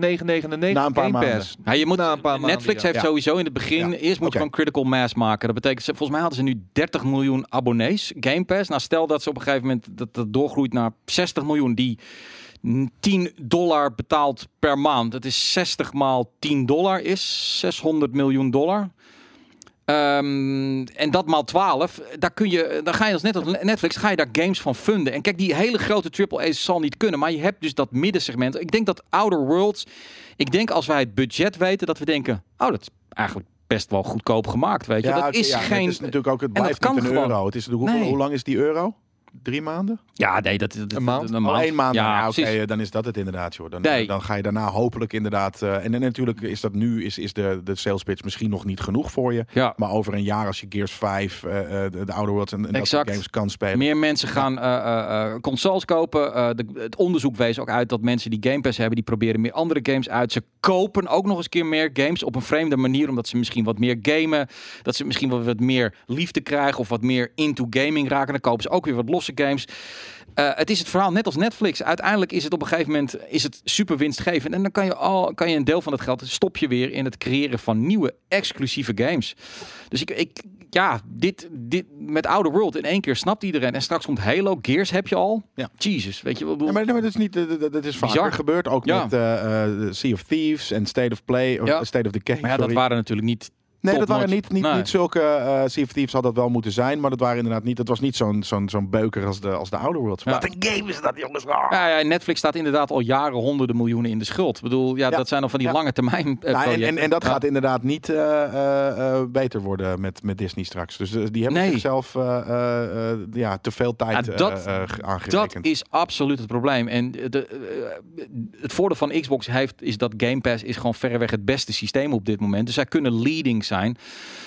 9,99 Na een paar maanden. Ja, je moet, Na een paar Netflix maanden, heeft ja. sowieso in het begin, Ja. eerst moet je Okay. gewoon critical mass maken. Dat betekent, volgens mij hadden ze nu 30 miljoen abonnees, Game Pass. Nou, stel dat ze op een gegeven moment, dat, dat doorgroeit naar 60 miljoen, die 10 dollar betaalt per maand. Dat is 60 maal 10 dollar is 600 miljoen dollar. Um, en dat maal 12, daar kun je, dan ga je als net als Netflix, ga je daar games van funden. En kijk, die hele grote AAA's zal niet kunnen, maar je hebt dus dat middensegment. Ik denk dat Outer Worlds, ik denk als wij het budget weten, dat we denken, oh, dat is eigenlijk best wel goedkoop gemaakt, weet je. dat is ja, geen... Het is natuurlijk ook, het blijft kan niet een gewoon. euro. Het is, Nee. Hoe lang is die euro? Drie maanden? Ja, nee, dat, dat Een maand? Een Oh, maand. één maand. Ja, Ja, oké, eh, dan is dat het inderdaad, joh. Dan, Nee. dan ga je daarna hopelijk inderdaad... eh, en, en natuurlijk is dat nu, is, is de, de sales pitch misschien nog niet genoeg voor je. Ja. Maar over een jaar als je Gears 5, eh, de, de Outer Worlds en, en dat games kan spelen. Meer mensen gaan consoles kopen. De, het onderzoek wees ook uit dat mensen die Game Pass hebben, die proberen meer andere games uit. Ze kopen ook nog eens een keer meer games op een vreemde manier, omdat ze misschien wat meer gamen. Dat ze misschien wat, wat meer liefde krijgen of wat meer into gaming raken. Dan kopen ze ook weer wat losse games. Eh, het is het verhaal net als Netflix. Uiteindelijk is het op een gegeven moment is het super winstgevend. En dan kan je, al, kan je een deel van het geld stop je weer in het creëren van nieuwe exclusieve games. Dus ik, ik ja, dit, dit met Outer World in één keer snapt iedereen. En straks komt Halo, Gears heb je al. Ja. Jesus, weet je wat ik Ja, bedoel? maar, maar dat is niet, dat- dat- is vaker Bizar. gebeurd. Ook Ja. met eh, eh, Sea of Thieves en State of Play, of Ja. State of Decay. Maar ja, dat waren natuurlijk niet. Nee, dat waren niet, niet, Nee. niet zulke. sea of Thieves had dat wel moeten zijn, maar dat waren inderdaad niet. Dat was niet zo'n zo'n zo'n beuker als de, als de Outer Worlds. Ja. Wat een game is dat, jongens! Ah. Ja, ja, Netflix staat inderdaad al jaren honderden miljoenen in de schuld. Ik bedoel, ja, dat zijn al van die lange termijn Nou, en, en, en dat gaat inderdaad niet eh, beter worden met, met Disney straks. Dus die hebben Nee. zichzelf ja, te veel tijd dat- ge- Dat aangerekend. is absoluut het probleem. En de, het voordeel van Xbox heeft, is dat Game Pass is gewoon verreweg het beste systeem op dit moment. Dus zij kunnen leading zijn.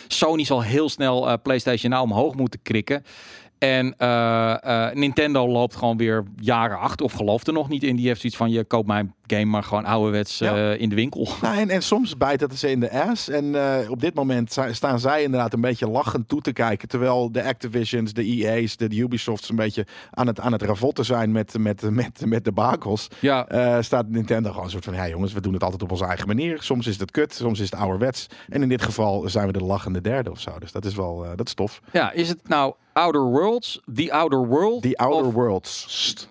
Sony zal heel snel eh, PlayStation nou omhoog moeten krikken. En eh, eh, Nintendo loopt gewoon weer jaren achter of gelooft er nog niet in. Die heeft zoiets van, je koopt mijn game maar gewoon ouderwets Ja. eh, in de winkel. Nou, en, en soms bijt het ze in de ass. En eh, op dit moment sta- staan zij inderdaad een beetje lachend toe te kijken. Terwijl de Activisions, de EA's, de, Ubisofts een beetje aan het, aan het ravotten zijn met, met, met, met de bakels. Ja, Eh, staat Nintendo gewoon een soort van, ja jongens, we doen het altijd op onze eigen manier. Soms is het kut, soms is het ouderwets. En in dit geval zijn we de lachende derde of zo. Dus dat is wel, dat is tof. ja, is het nou Outer Worlds, The Outer World? The Outer Worlds.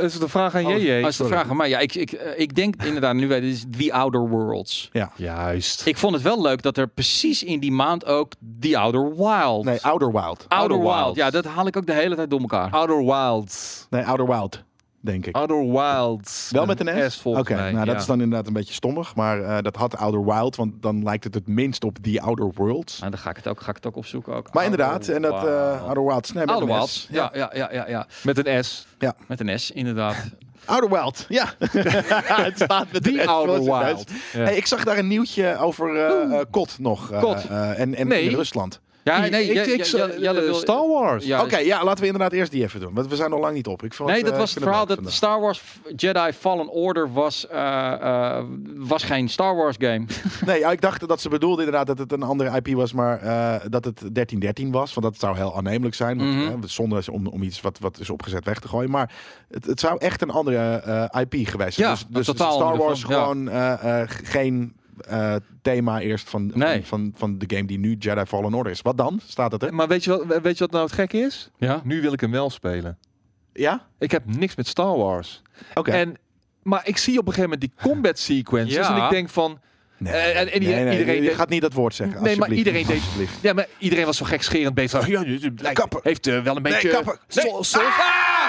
Dat is de vraag aan Oh, JJ. als de vraag aan mij. Ja, ik, ik, eh, ik denk inderdaad, nu weet het is The Outer Worlds. Ja. Juist. Ik vond het wel leuk dat er precies in die maand ook The Outer Wild. Nee, Outer Wild. Outer Outer Wild. Wild. Ja, dat haal ik ook de hele tijd door elkaar. Outer Wilds. Nee, Outer Wild, denk ik. Outer Wilds. Wel met een S? volgens Oké, mij. nou dat ja. is dan inderdaad een beetje stommig. Maar eh, dat had Outer Wild, want dan lijkt het het minst op The Outer Worlds. Nou, dan ga ik het ook, ga ik het ook opzoeken. Ook. Maar Outer inderdaad, en dat eh Wild. Outer Wilds. Nee, met Outer een Wild. S. Ja, ja, ja, ja, ja. Met een S. Met een S, inderdaad. Outer Wild, ja. het staat met Die een S, Outer Wild. Ja. Hey, ik zag daar een nieuwtje over eh eh, KOT nog. eh, KOT. eh, en en Nee. in Rusland. Ja, nee, ik, ik, ja, eh, Star Wars. Ja, Oké, ja, laten we inderdaad eerst die even doen. Want we zijn nog lang niet op. Ik vond Nee, het, dat eh, was ik het verhaal dat vandaag. Star Wars Jedi Fallen Order was, eh, eh, was geen Star Wars game. Nee, ja, ik dacht dat ze bedoelde inderdaad dat het een andere IP was, maar eh, dat het 1313 was. Want dat zou heel aannemelijk zijn. Want, Mhm. zonder om, om iets wat, wat is opgezet weg te gooien. Maar het, het zou echt een andere eh, IP geweest zijn. Ja, dus dus totaal Star Wars film, ja. gewoon eh, eh, geen eh, thema eerst van, Nee. van, van, van de game die nu Jedi Fallen Order is. Wat dan? Staat het er? Maar weet je, wat, weet je wat nou het gekke is? Ja? Nu wil ik hem wel spelen. Ja? Ik heb niks met Star Wars. Oké. En, maar ik zie op een gegeven moment die combat sequences Ja. en ik denk van... Nee, Eh, en- en die- nee, nee, iedereen je deed- gaat niet dat woord zeggen. Nee, maar iedereen deed- Alsjeblieft. Ja, maar iedereen was zo gekscherend bezig. Ja, lijkt- Kappen. heeft eh, wel een Nee, beetje... kappen. Nee, Sol- Sol-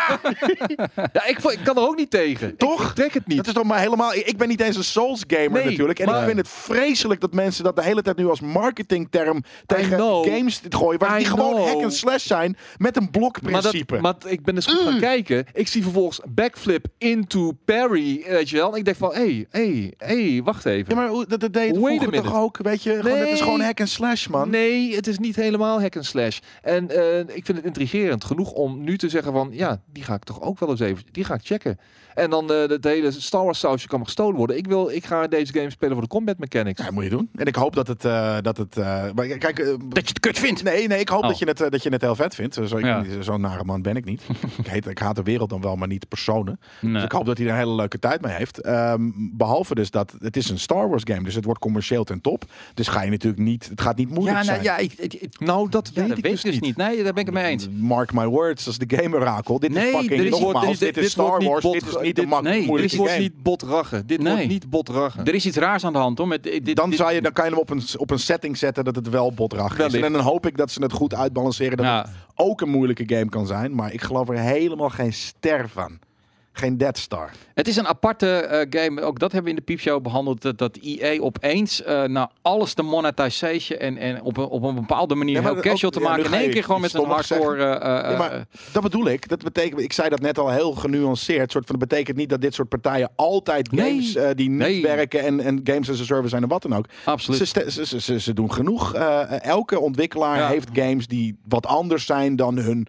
ja, ik, ik kan er ook niet tegen. Toch? Ik, ik trek het niet. Dat is toch maar helemaal. Ik ben niet eens een Souls gamer Nee, natuurlijk. En maar- ik vind het vreselijk dat mensen dat de hele tijd nu als marketingterm tegen games gooien. Waar I die gewoon hack and slash zijn met een maar, blokprincipe. dat, maar ik ben dus goed gaan kijken. Ik zie vervolgens backflip into parry, weet je wel. En ik denk van, hé, hey, hé, hey, wacht even. ja, maar hoe- dat, dat deed vroeger toch ook, weet je? Gewoon, het is Nee. gewoon hack and slash, man. Nee, het is niet helemaal hack and slash. En eh, ik vind het intrigerend genoeg om nu te zeggen van, ja, die ga ik toch ook wel eens even, die ga ik checken. En dan eh het hele Star Wars sausje kan gestolen worden. Ik wil, ik ga deze game spelen voor de combat mechanics. Ja, moet je doen. En ik hoop dat het... eh, dat het eh, maar kijk, Dat je het kut vindt. Nee, nee, ik hoop Oh. dat, je het, dat je het heel vet vindt. Ja. Zo'n nare man ben ik niet. ik, heet, ik haat de wereld dan wel, maar niet de personen. Nee. Dus ik hoop dat hij er een hele leuke tijd mee heeft. Ehm, behalve dus dat het is een Star Wars game, dus het wordt commercieel ten top. Dus ga je natuurlijk niet, het gaat niet moeilijk Ja, nou, zijn. ja, ik, ik, ik- Nou, dat ja, weet dat ik weet dus ik dus niet. Nee, daar ben ik het mee eens. Mark my words, als de game orakel. Dit Nee, is fucking is- nogmaals, dit- dit, dit is Star Wars. dit is niet dit- de mak nee, Dit wordt game. niet botraggen. Dit Nee. wordt niet botraggen. Er is iets raars aan de hand, hoor. Met, dit, dan, dit- zou je, dan kan je hem op een, op een setting zetten dat het wel botrag is. En dan hoop ik dat ze het goed uitbalanceren. Dat Ja. het ook een moeilijke game kan zijn. Maar ik geloof er helemaal geen ster van. Geen Dead Star. Het is een aparte eh, game. Ook dat hebben we in de piepshow behandeld. Dat, dat EA opeens na alles de monetization en, en op, een, op een bepaalde manier Ja, heel ook- casual te ja, maken. In één keer gewoon met een hardcore... eh, Ja, maar dat bedoel ik. Dat betekent, ik zei dat net al heel genuanceerd. Soort van, dat betekent niet dat dit soort partijen altijd Nee. games die niet Nee. werken en, en games as a service zijn en wat dan ook. absoluut. Ze, ze, ze, doen genoeg. Elke ontwikkelaar heeft games die wat anders zijn dan hun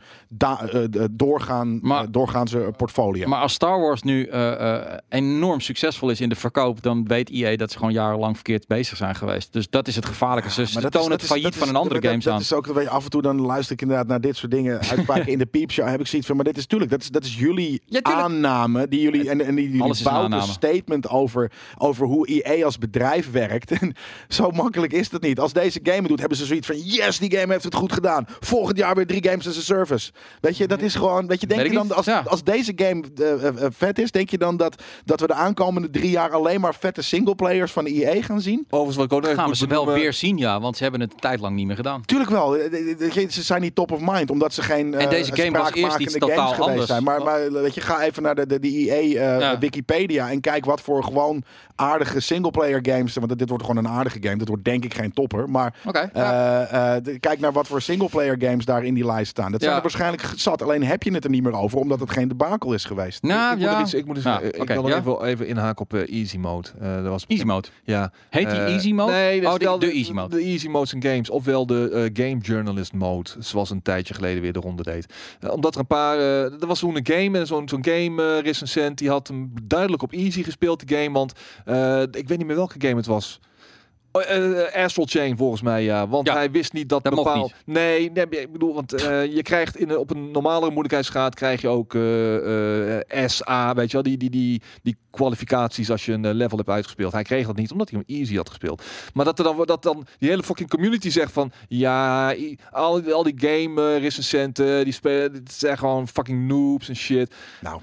doorgaan, Maar- doorgaanse portfolio. Maar als Star Wars nu eh, eh, enorm succesvol is in de verkoop, dan weet EA dat ze gewoon jarenlang verkeerd bezig zijn geweest. Dus dat is het gevaarlijke. Ze, dat tonen het dat is- failliet dat van een andere dat- games dat aan. is ook, weet je, af en toe dan luister ik inderdaad naar dit soort dingen uitspraken in de piepshow. Heb ik zoiets van, maar dit is natuurlijk, dat is, dat is jullie Ja, aanname. Die jullie, en, en die jullie Alles een statement over, over hoe EA als bedrijf werkt. En zo makkelijk is dat niet. Als deze game het doet, hebben ze zoiets van, yes, die game heeft het goed gedaan. Volgend jaar weer drie games as a service. Weet je, dat is gewoon, weet je, denk je dan, als, als deze game eh, vet is, denk je dan dat, dat we de aankomende drie jaar alleen maar vette singleplayers van EA gaan zien? Overigens wat ik ook even gaan we ze wel weer zien, ja. Want ze hebben het een tijd lang niet meer gedaan. Tuurlijk wel. Eh, eh, eh, Ze zijn niet top of mind, omdat ze geen En eh, deze game was eerst iets totaal games geweest anders. zijn. Maar, maar weet je, ga even naar de, de, de EA eh, Ja. Wikipedia en kijk wat voor gewoon aardige singleplayer games. Want dit wordt gewoon een aardige game. Dit wordt denk ik geen topper. Maar ja. eh, eh, de- kijk naar wat voor singleplayer games daar in die lijst staan. Dat zijn Ja. er waarschijnlijk zat. Alleen heb je het er niet meer over, omdat het geen debakel is geweest. Nou, ik, moet ja. iets, ik moet eens, eh, ik wil ja. even, even inhaken op eh, easy mode. Eh dat was Easy mode. Ja. Heet die Eh, easy mode? Nee, dat oh, wel de easy mode. De easy modes in games. Ofwel de game journalist mode. Zoals een tijdje geleden weer de ronde deed. Omdat er een paar... er was toen een game en zo'n zo'n game recensent. Die had hem duidelijk op easy gespeeld, de game. Want ik weet niet meer welke game het was. Oh, eh, Astral Chain volgens mij, ja. Want Ja, hij wist niet dat, dat bepaald... Nee, nee, ik bedoel, want eh, je krijgt in, op een normalere moeilijkheidsgraad krijg je ook eh, eh, SA, weet je wel, die, die, die, die kwalificaties als je een eh, level hebt uitgespeeld. Hij kreeg dat niet, omdat hij hem easy had gespeeld. Maar dat er dan, dat dan die hele fucking community zegt van, ja, al, al die game eh, recensenten, die spelen, het zijn gewoon fucking noobs en shit. Nou,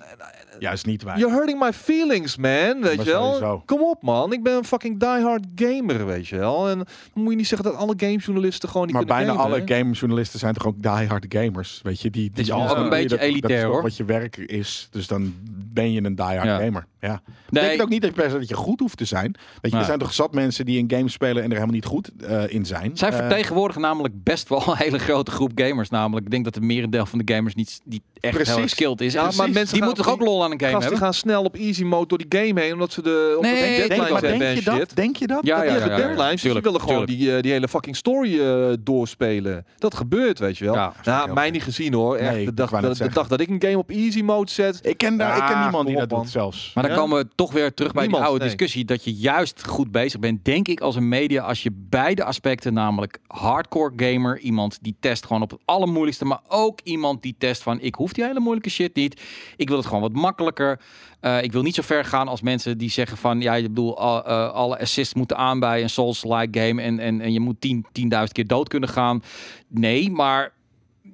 juist niet wij. You're hurting my feelings, man, weet Maar je wel. sowieso. Kom op, man. Ik ben een fucking diehard gamer, weet je wel. En dan moet je niet zeggen dat alle gamejournalisten gewoon niet Maar kunnen bijna gamen, alle gamejournalisten zijn toch ook diehard gamers. Weet je, die, die is die- ook een die- beetje dat- dat is elitair, toch hoor. Wat je werk is. Dus dan ben je een diehard Ja. gamer. Ja. Nee. Denk ook niet dat je per se dat je goed hoeft te zijn. Weet je, er zijn toch zat mensen die een game spelen en er helemaal niet goed eh, in zijn. Zij Eh, vertegenwoordigen namelijk best wel een hele grote groep gamers. Namelijk, ik denk dat de merendeel van de gamers niet, niet echt Precies. heel skilled is. Ja, Precies. maar mensen die moeten toch ook lol aan een game Gasten hebben? gaan snel op easy mode door die game heen, omdat ze de omdat Nee, de denk- denk, hebben je dat? Denk je dat? Ja, Dat ja, die ja, deadlines, dus willen gewoon die, eh, die hele fucking story eh, doorspelen. Dat gebeurt, weet je wel. Ja, nou, mij niet gezien hoor. Echt, Nee, de, ik dag, de, de dag dat ik een game op easy mode zet. Ik ken, daar, ik ken Ja, niemand die dat doet zelfs. Maar dan komen we toch weer terug bij die oude discussie. Dat je juist goed bezig bent, denk ik, als een media. Als je beide aspecten, namelijk hardcore gamer, iemand die test gewoon op het allermoeilijkste. Maar ook iemand die test van, ik hoef die hele moeilijke shit niet. Ik wil het gewoon wat makkelijker. Eh, ik wil niet zo ver gaan als mensen die zeggen van, ja, je bedoel, al- eh, alle assists moeten aan bij een Souls-like game. En, en, en je moet 10 10.000 keer dood kunnen gaan. Nee, maar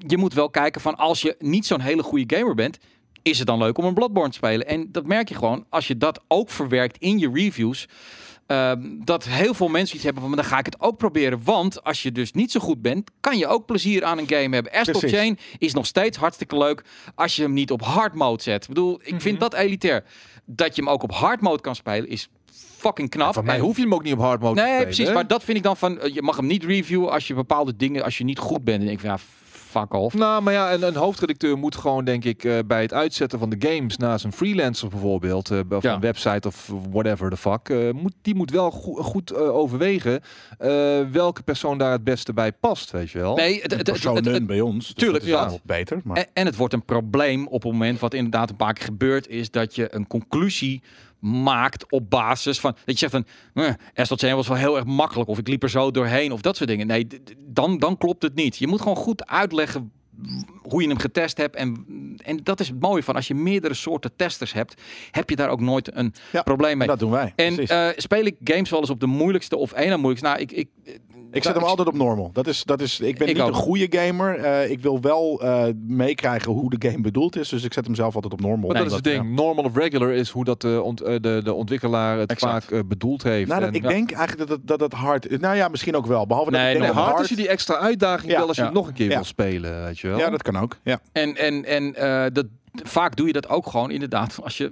je moet wel kijken van, als je niet zo'n hele goede gamer bent is het dan leuk om een Bloodborne te spelen. En dat merk je gewoon als je dat ook verwerkt in je reviews. Ehm, dat heel veel mensen iets hebben van, "Maar dan ga ik het ook proberen. Want als je dus niet zo goed bent, kan je ook plezier aan een game hebben. Astral Precies. Chain is nog steeds hartstikke leuk als je hem niet op hard mode zet. Ik bedoel, ik vind dat elitair. Dat je hem ook op hard mode kan spelen is fucking knap. Van mij En- hoef je hem ook niet op hard mode te Nee, spelen, precies. hè? Maar dat vind ik dan van, eh, je mag hem niet reviewen als je bepaalde dingen, als je niet goed bent. En ik van, ja, fuck off. Nou, maar ja, een, een hoofdredacteur moet gewoon, denk ik, eh, bij het uitzetten van de games naast een freelancer bijvoorbeeld, eh, of Ja. een website of whatever the fuck, eh, moet, die moet wel goe- goed overwegen eh, welke persoon daar het beste bij past, weet je wel. Nee, het, personen bij ons. Dus tuurlijk, ja. beter. Maar En, en het wordt een probleem op het moment wat inderdaad een paar keer gebeurt, is dat je een conclusie maakt op basis van dat je zegt van eh, Chain was wel heel erg makkelijk of ik liep er zo doorheen of dat soort dingen. Nee, dan, dan klopt het niet. Je moet gewoon goed uitleggen hoe je hem getest hebt en, en dat is het mooie van als je meerdere soorten testers hebt, heb je daar ook nooit een Ja, probleem mee. dat doen wij. En eh, speel ik games wel eens op de moeilijkste of één moeilijkste? Nou, ik, ik, ik zet hem altijd op normal. Dat is, dat is, ik ben Ik niet ook. een goede gamer. Eh, ik wil wel eh, meekrijgen hoe de game bedoeld is. Dus ik zet hem zelf altijd op normal. Maar dat is het ding. Normal of regular is hoe dat de, ont, eh, de, de ontwikkelaar het Exact. vaak bedoeld heeft. Nou, dat, En- ik ja. denk eigenlijk dat het, dat het hard... Nou ja, misschien ook wel. Behalve dat Nee, ik denk nog Nee, dat hard is je die extra uitdaging Ja. wel als je Ja. het nog een keer Ja. wil spelen, weet je wel. Ja, dat kan ook. Ja. En, en, en eh, dat, vaak doe je dat ook gewoon inderdaad. Als je,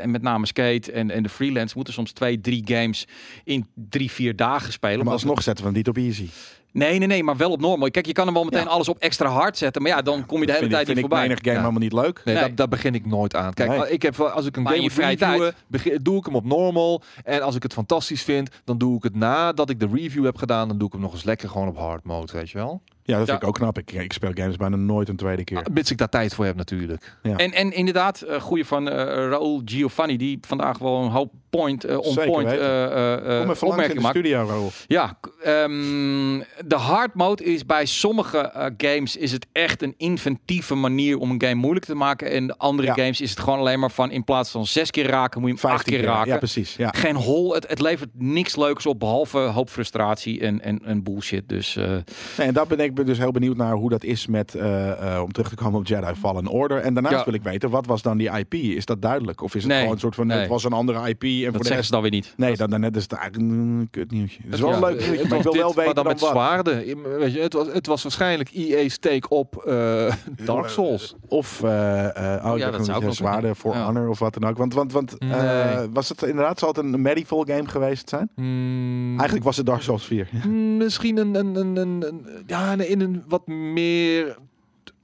en met name Skate en, en de freelance moeten soms twee, drie games in drie, vier dagen spelen. Maar alsnog zetten we hem niet op easy. Nee, nee, nee, maar wel op normal. Kijk, je kan hem wel meteen Ja. alles op extra hard zetten. Maar ja, dan kom je de hele vind, tijd vind niet ik voorbij. menig game Ja. helemaal niet leuk. Nee, Nee. Daar, daar begin ik nooit aan. Kijk, Nee. ik heb, wel- als ik een Maar game vrije begin- doe ik hem op normal. En als ik het fantastisch vind, dan doe ik het nadat ik de review heb gedaan. Dan doe ik hem nog eens lekker gewoon op hard mode, weet je wel. Ja, dat vind ik ook knap. Ik, ik speel games bijna nooit een tweede keer. Mits ik daar tijd voor heb natuurlijk. Ja. En, en inderdaad, eh goede van eh Raoul Giovanni, die vandaag wel een hoop point, eh on Zeker point eh, Kom even in opmerkingen de maakt. studio, Raoul. Ja, ehm, de hard mode is bij sommige games is het echt een inventieve manier om een game moeilijk te maken. En de andere Ja. games is het gewoon alleen maar van in plaats van zes keer raken, moet je hem acht 15 keer raken. Ja, precies. Ja. Geen hol, het, het levert niks leuks op behalve hoop frustratie en, en, en bullshit. Dus Nee, en daar ben ik dus heel benieuwd naar hoe dat is met, eh, eh, om terug te komen op Jedi Fallen Order. En daarnaast Ja. wil ik weten, wat was dan die IP? Is dat duidelijk? Of is het Nee. gewoon een soort van, Nee. het was een andere IP en voor dat de zeggen rest... ze dan weer niet. Nee, dan, dan net is het eigenlijk een kut nieuwtje. Het is wel Ja. leuk nieuwtje, het maar ik wil wel dit, weten dan dan met wat. zwaarden. Weet je, het, was, het was waarschijnlijk EA's take op eh, Dark Souls. Of, eh eh oh, ja, ik dat zou ook een nog zwaarde kunnen. voor Ja. Honor of wat dan ook. Want, want, want eh, was het inderdaad, zal het een medieval game geweest zijn? Hmm, Eigenlijk was het Dark Souls 4. Hmm, Misschien een, een, een, een, een- ja, in een wat meer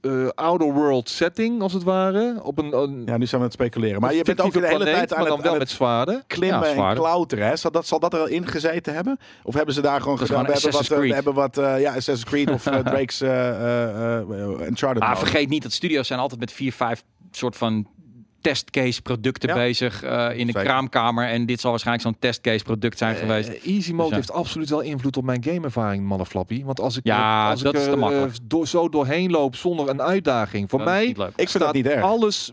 eh, outer world setting, als het ware. Op een, een Ja, nu zijn we aan het speculeren. Maar je bent ook de hele planeet, tijd aan maar dan het, wel met zwaarden. klimmen Ja, en klauteren. Hè? Zal, dat, zal dat er al in gezeten hebben? Of hebben ze daar gewoon Dat gedaan? We hebben, wat, Assassin's eh, we hebben wat, eh, ja, Assassin's Creed of eh, Drake's eh eh, eh, Uncharted. Maar mode. vergeet niet dat studio's zijn altijd met vier, vijf soort van testcase producten Ja. bezig eh, in de Zeker. kraamkamer. En dit zal waarschijnlijk zo'n testcase product zijn geweest. Eh, Easy mode Dus ja. heeft absoluut wel invloed op mijn gameervaring, mannenflappie. Want als ik, Ja, als dat ik is te makkelijk. eh, door, zo doorheen loop zonder een uitdaging. Voor Dat mij. Ik vind staat dat niet erg. alles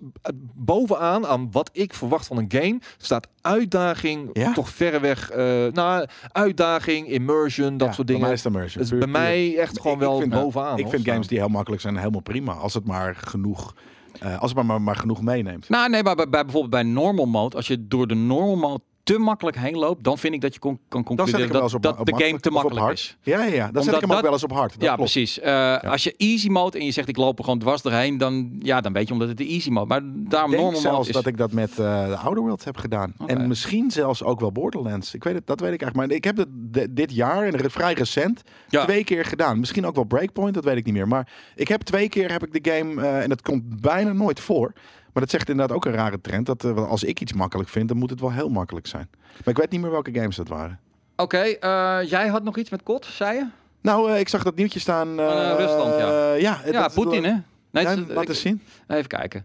bovenaan aan wat ik verwacht van een game. Staat uitdaging Ja? toch verreweg. eh nou, uitdaging, immersion, dat Ja, soort bij dingen. mij is het immersion. Bij mij echt gewoon ik wel vind- bovenaan. Ik vind games die heel makkelijk zijn helemaal prima. Als het maar genoeg, eh, als het maar, maar, maar genoeg meeneemt. Nou, nee, maar bij, bij bijvoorbeeld bij normal mode, als je door de normal mode te makkelijk heen loopt, dan vind ik dat je con- kan concluderen dat, op, dat op de game te makkelijk is. Ja, ja, ja. dan zet ik hem ook dat- wel eens op hard. Dat ja, klopt. precies. Eh, Als je easy mode en je zegt ik loop er gewoon dwars doorheen, dan, ja, dan weet je omdat het de easy mode. Maar daarom Ik denk zelfs is... dat ik dat met eh, de Outer Worlds heb gedaan. En misschien zelfs ook wel Borderlands. Ik weet het, dat weet ik eigenlijk. Maar ik heb het dit jaar, en vrij recent, Ja. twee keer gedaan. Misschien ook wel Breakpoint, dat weet ik niet meer. Maar ik heb twee keer heb ik de game, eh, en dat komt bijna nooit voor. Maar dat zegt inderdaad ook een rare trend. Dat eh, als ik iets makkelijk vind, dan moet het wel heel makkelijk zijn. Maar ik weet niet meer welke games dat waren. Oké, eh, jij had nog iets met kot, zei je? Nou, eh, ik zag dat nieuwtje staan. Rusland, ja. ja, ja, Poetin, hè? Nee, Ja, laat ik- eens zien. Even kijken.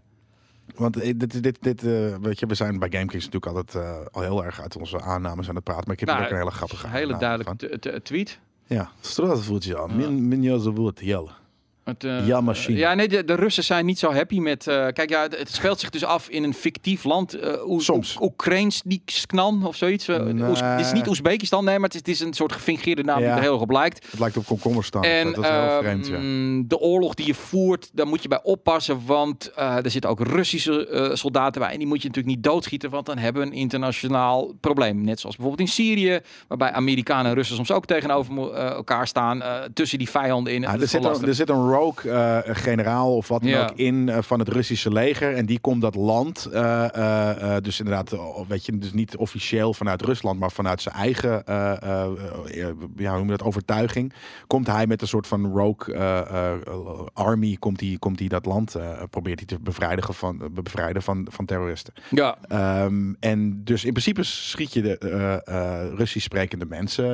Want dit, dit, dit weet je, we zijn bij GameKings natuurlijk altijd al heel erg uit onze aannames aan het praten. Maar ik heb Nou, ook een hele grappige Een hele duidelijke tweet. Ja, Strasvoetje. Min, minjoze woord, jelle. Het, eh, Ja, machine. Ja, nee, de, de Russen zijn niet zo happy met... eh, kijk, ja, het, het speelt zich dus af in een fictief land. Oez- Soms. Oekraïnsknan of zoiets. Nee. Oez- het is niet Oezbekistan, nee, maar het is, het is een soort gefingeerde naam die er heel erg op lijkt. Het lijkt op komkommerstaan. En dat is heel ehm, vreemd, ja. de oorlog die je voert, daar moet je bij oppassen. Want er zitten ook Russische soldaten bij. En die moet je natuurlijk niet doodschieten, want dan hebben we een internationaal probleem. Net zoals bijvoorbeeld in Syrië, waarbij Amerikanen en Russen soms ook tegenover elkaar staan. tussen die vijanden in. Ja, er, zit een, er zit een rogue eh, generaal of wat dan Ja. ook in eh, van het Russische leger. En die komt dat land, eh, dus inderdaad, weet je, dus niet officieel vanuit Rusland, maar vanuit zijn eigen ja, hoe noem je dat, overtuiging. Komt hij met een soort van rogue army, komt hij, komt hij dat land, probeert hij te bevrijdigen van, bevrijden van, van terroristen. Ja, Ehm, en dus in principe schiet je de Russisch sprekende mensen.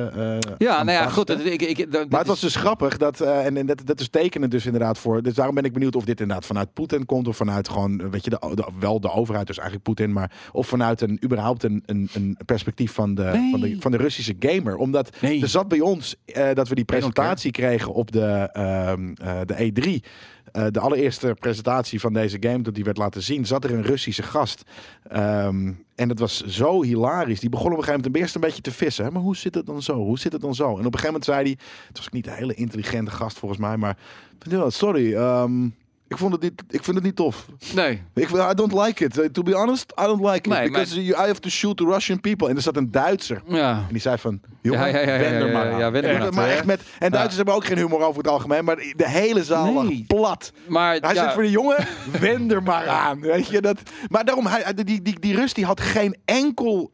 ja nou ja, vast, goed. dat- Ik, ik, dat- Maar het was dus grappig dat, en, en dat, dat is tekenen dus inderdaad voor. Dus daarom ben ik benieuwd of dit inderdaad vanuit Poetin komt of vanuit gewoon, eh, weet je, de, de- wel de overheid, dus eigenlijk Poetin, maar of vanuit een überhaupt een, een, een perspectief van de, Nee. van de van de Russische gamer. Omdat Nee. er zat bij ons eh, dat we die presentatie kregen op de, ehm, eh, de E3. Eh, de allereerste presentatie van deze game, dat die werd laten zien, zat er een Russische gast. Ehm, en het was zo hilarisch. Die begon op een gegeven moment eerst een beetje te vissen. Maar hoe zit het dan zo? Hoe zit het dan zo? En op een gegeven moment zei hij, het was niet een hele intelligente gast volgens mij, maar sorry. ehm, Ik, vond het niet, ik vind het niet tof. Nee. Ik, I don't like it. To be honest, I don't like it. Nee, Because you, I have to shoot the Russian people. En er zat een Duitser. Ja. En die zei van, jongen, Ja, ja, ja, ja, wend ja, maar aan. ja, maar maar echt met, en Duitsers hebben ook geen humor over het algemeen, maar de hele zaal Nee. lag plat. Maar Hij ja, zegt voor de jongen, wend er maar aan. Weet je, dat, maar daarom, hij, die, die, die Rus die had geen enkel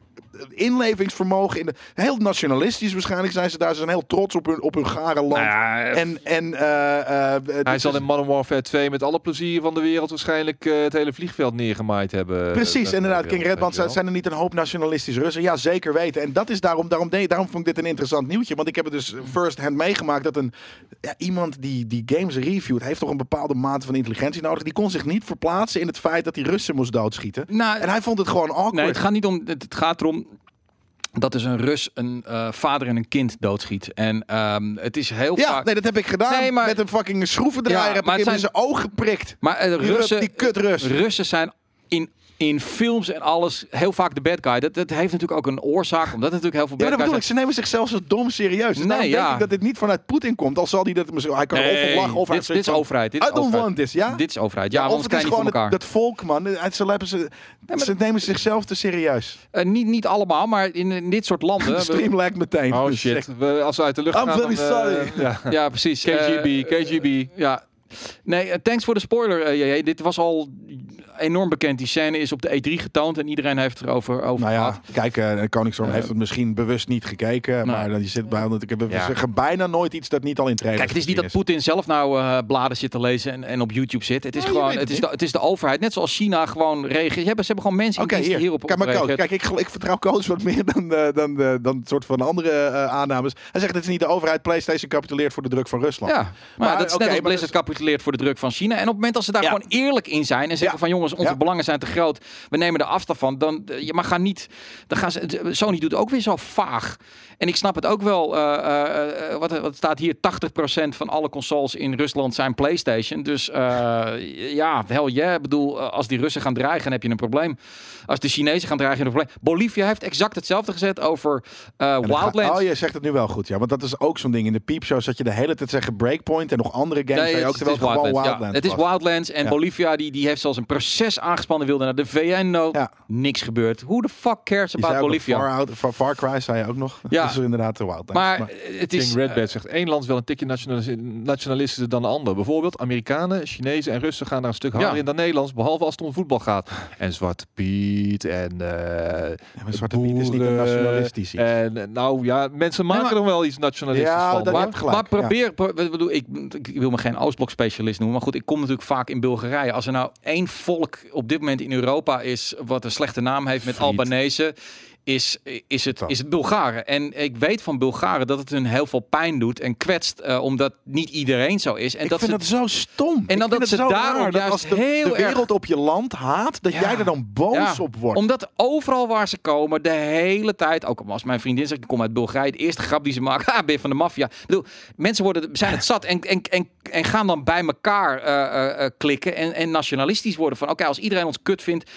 inlevingsvermogen. In de, heel nationalistisch waarschijnlijk zijn ze daar. Ze zijn heel trots op hun, op hun gare land. nou ja, en en eh, eh, Hij zal in Modern Warfare 2 met alle plezier van de wereld waarschijnlijk eh, het hele vliegveld neergemaaid hebben. Precies, inderdaad. King Redband zijn er niet een hoop nationalistische Russen? Ja, zeker weten. En dat is daarom, daarom, daarom vond ik dit een interessant nieuwtje. Want ik heb het dus first hand meegemaakt dat een, ja, iemand die, die games reviewt, heeft toch een bepaalde mate van intelligentie nodig. Die kon zich niet verplaatsen in het feit dat die Russen moest doodschieten. nou, En hij vond het gewoon awkward. Nee, het gaat niet om. Het, het gaat erom dat is een Rus een eh, vader en een kind doodschiet. En ehm, het is heel ja, vaak. nee, dat heb ik gedaan. Nee, maar- Met een fucking schroevendraaier Ja, heb maar ik in zijn oog geprikt. maar eh, Die Russen, Rus- die kut Rus. Russen zijn in, in films en alles heel vaak de bad guy. Dat, dat heeft natuurlijk ook een oorzaak, omdat er natuurlijk heel veel Ja, bad maar dat bedoel guys ik. Ze nemen zichzelf zo dom serieus. Dus Nee, denk ja. ik dat dit niet vanuit Poetin komt. Al zal hij dat misschien... Hij kan of Nee, lachen of hij dit, dit is overheid. Dit I is don't overheid. want this, ja? Dit is overheid. Ja, of anders het is gewoon elkaar. het, dat volk, man. Het- Ze, hebben ze, ze nemen zichzelf te serieus. Eh, niet, niet allemaal, maar in, in dit soort landen. De stream lijkt meteen. Oh shit. We, als we uit de lucht I'm gaan... very dan, eh, sorry. ja. Ja, precies. KGB, Eh, KGB. Ja. Nee, eh, thanks voor de spoiler. eh, JJ. dit was al enorm bekend. Die scène is op de E3 getoond en iedereen heeft erover over Nou gehad. ja, kijk, eh Koningsstorm Eh, heeft het misschien bewust niet gekeken. Maar dan, je zit bij, want ik heb we Ja. zeggen bijna nooit iets dat niet al in trailers Kijk, het is niet dat Poetin zelf nou eh, bladen zit te lezen en, en op YouTube zit. Het is Nee, je gewoon, het het is, de, het is de overheid. Net zoals China gewoon reageert. Ze hebben, ze hebben gewoon mensen die hier. hierop Kijk, maar Koos, reageren. kijk ik, vertrouw Koos wat meer dan, eh, dan, eh, dan het soort van andere aannames. Hij zegt het is niet de overheid. PlayStation capituleert voor de druk van Rusland. Ja, maar, Maar, dat is als Blizzard dus- capituleert voor de druk van China. En op het moment dat ze daar Ja. gewoon eerlijk in zijn en zeggen Ja. van jongens, onze Ja. belangen zijn te groot, we nemen er afstand van, dan eh, je mag gaan niet. Dan gaan ze, Sony doet ook weer zo vaag. En ik snap het ook wel. eh, eh, eh, wat, wat staat hier? 80% van alle consoles in Rusland zijn PlayStation. Dus ja, hel ja. Ik bedoel, als die Russen gaan dreigen, heb je een probleem. Als de Chinezen gaan dreigen, heb je een probleem. Bolivia heeft exact hetzelfde gezet over ga- Wildlands. Oh, je zegt het nu wel goed, ja. Want dat is ook zo'n ding. In de piepshows dat je de hele tijd zeggen Breakpoint en nog andere games. Nee, ook het, is Wildlands. Wildlands ja. Het is. Wildlands en Ja. Bolivia die, die heeft zelfs een proces aangespannen, wilde naar de VN. Ja. Niks gebeurd. Hoe de fuck cares about Bolivia? Far, out, Far, Far Cry zei je ook nog. Ja. Dat is inderdaad de Wildlands. Maar eh, het is... King Redbad zegt, één land is wel een tikje nationalis- nationalistischer dan de ander. Bijvoorbeeld Amerikanen, Chinezen en Russen gaan daar een stuk harder Ja. in dan Nederlands. Behalve als het om voetbal gaat. En Zwarte Piet en eh Ja, maar Zwarte Piet is niet een nationalistisch iets. En eh, nou ja, mensen maken maar- er wel iets nationalistisch Ja, van. dat- maar- gelijk, maar probeer, pro- ik bedoel, ik, ik wil me geen Oostblok-specialist noemen, maar goed, ik kom natuurlijk vaak in Bulgarije. Als er nou één volk op dit moment in Europa is wat een slechte naam heeft met. Albanese, is, is, het, is het Bulgaren. En ik weet van Bulgaren dat het hun heel veel pijn doet en kwetst, eh, omdat niet iedereen zo is. En ik dat vind ze, dat zo stom. En dan dat het ze daarom raar dat juist als de, heel de erg- wereld op je land haat, dat Ja. jij er dan boos Ja. op wordt. Omdat overal waar ze komen, de hele tijd, ook als mijn vriendin zegt, ik kom uit Bulgarije, de eerste grap die ze maakt, ah, ben je van de maffia. Ik bedoel, mensen worden, zijn het zat en, en, en, en gaan dan bij elkaar eh, eh, klikken en, en nationalistisch worden. Van oké, als iedereen ons kut vindt,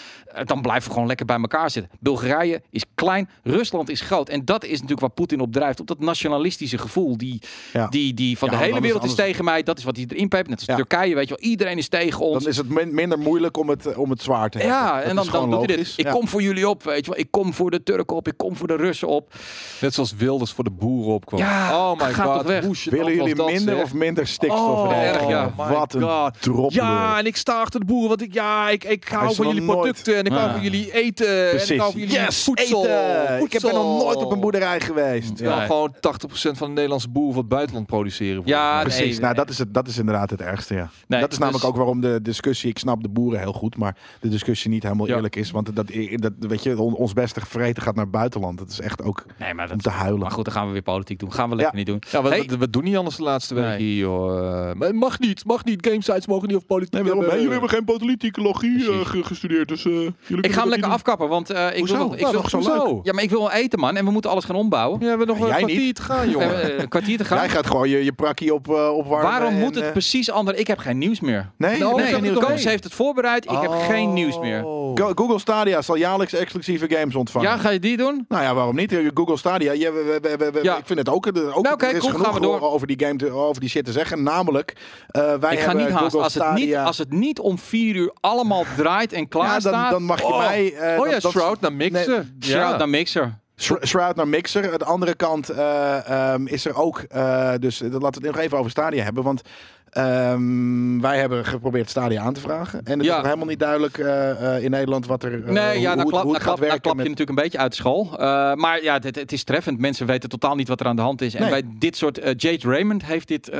dan blijven we gewoon lekker bij elkaar zitten. Bulgarije is klein, Rusland is groot. En dat is natuurlijk waar Poetin op drijft, op dat nationalistische gevoel. Die, Ja. die, die van Ja, de hele anders- wereld is anders- tegen mij, dat is wat hij erin pept. Net als Ja. Turkije, weet je wel, iedereen is tegen ons. Dan is het min- minder moeilijk om het, om het zwaar te hebben. Ja, Dat en dan, dan doet hij dit. Ik Ja. kom voor jullie op, weet je wel. Ik kom voor de Turken op, ik kom voor de Russen op. Net zoals Wilders voor de boeren opkwam. Ja, oh my god. Willen jullie dat, minder zeg. of minder stikstof? Oh, erg, ja. My Wat een God. drop. Ja, en ik sta achter de boeren, want ik, ja, ik, ik hou van jullie producten en ik hou van jullie eten en ik hou van jullie voedsel. Eten. Ik heb er nog nooit op een boerderij geweest. Nee. gewoon 80% van de Nederlandse boeren voor het buitenland produceren. Ja. Precies, Nee, nou, dat, is het, dat is inderdaad het ergste, ja. Nee, dat is namelijk ook waarom de discussie, ik snap de boeren heel goed, maar de discussie niet helemaal Ja. eerlijk is. Want dat, dat, weet je, on- ons beste gevreten gaat naar het buitenland. Dat is echt ook Nee, maar om te huilen. Maar goed, dan gaan we weer politiek doen. Gaan we lekker Ja. niet doen. Ja, we, Hey. we, we doen niet anders de laatste week Nee. hier, joh. Eh, maar mag niet, mag niet. Gamesites mogen niet over politiek Nee, jullie hebben geen politicologie eh, Precies. ge- gestudeerd, dus eh, jullie Ik ga hem lekker afkappen, want eh, ik Nou, wil nog zo Leuk. ja, maar ik wil wel eten, man. En we moeten alles gaan ombouwen. Ja, we hebben nog Jij een niet. kwartier te gaan, We jongen. hebben, een kwartier te gaan. Jij gaat gewoon je, je prakkie op, eh, opwarmen. Waarom en, moet het eh, precies anders? Ik heb geen nieuws meer. Nee, Nou, nee, Koos heeft het voorbereid. Ik heb geen nieuws meer. Oh. Go- Google Stadia zal jaarlijks exclusieve games ontvangen. Ja, ga je die doen? Nou ja, waarom niet? Google Stadia. Ja, we, we, we, we- Ja. Ik vind het ook. ook Nou, oké, er is cool, genoeg gaan we door. over die game, te- over die shit te zeggen. Namelijk, eh, wij ik ga hebben niet haasten. Google Als het niet, als het niet om vier uur allemaal draait en klaar ja, dan, staat. dan mag je oh, mij. eh, oh ja, dat- Shroud naar mixen. Nee, Shout naar Mixer. Shroud Shroud naar Mixer. Aan de andere kant eh, ehm, is er ook. eh, dus eh, laten we het nog even over Stadia hebben. Want ehm, wij hebben geprobeerd Stadia aan te vragen. En het Ja. is nog helemaal niet duidelijk eh, eh, in Nederland wat er. eh, Nee, hoe, ja, klap, hoe het gaat klap, werken. klap je met- natuurlijk een beetje uit school. Uh, maar ja, het, het is treffend. Mensen weten totaal niet wat er aan de hand is. En Nee. bij dit soort... Jade Raymond heeft dit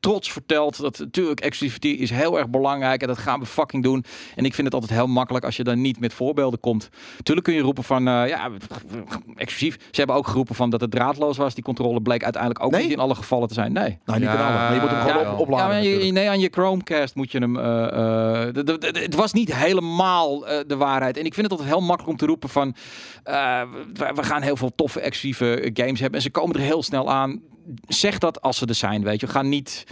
trots verteld. Dat natuurlijk exclusivity is heel erg belangrijk. En dat gaan we fucking doen. En ik vind het altijd heel makkelijk als je dan niet met voorbeelden komt. Tuurlijk kun je roepen van... ja, exclusief. Ze hebben ook geroepen van dat het draadloos was. Die controle bleek uiteindelijk ook Nee? niet in alle gevallen te zijn. Nee. Nou, niet Ja, in alle, maar je moet hem gewoon ja, op, opladen. Ja, je, nee, aan je Chromecast moet je hem. eh, eh, het was niet helemaal eh, de waarheid. En ik vind het altijd heel makkelijk om te roepen van. we, we gaan heel veel toffe exclusieve games hebben. En ze komen er heel snel aan. Zeg dat als ze er zijn, weet je. Ga niet.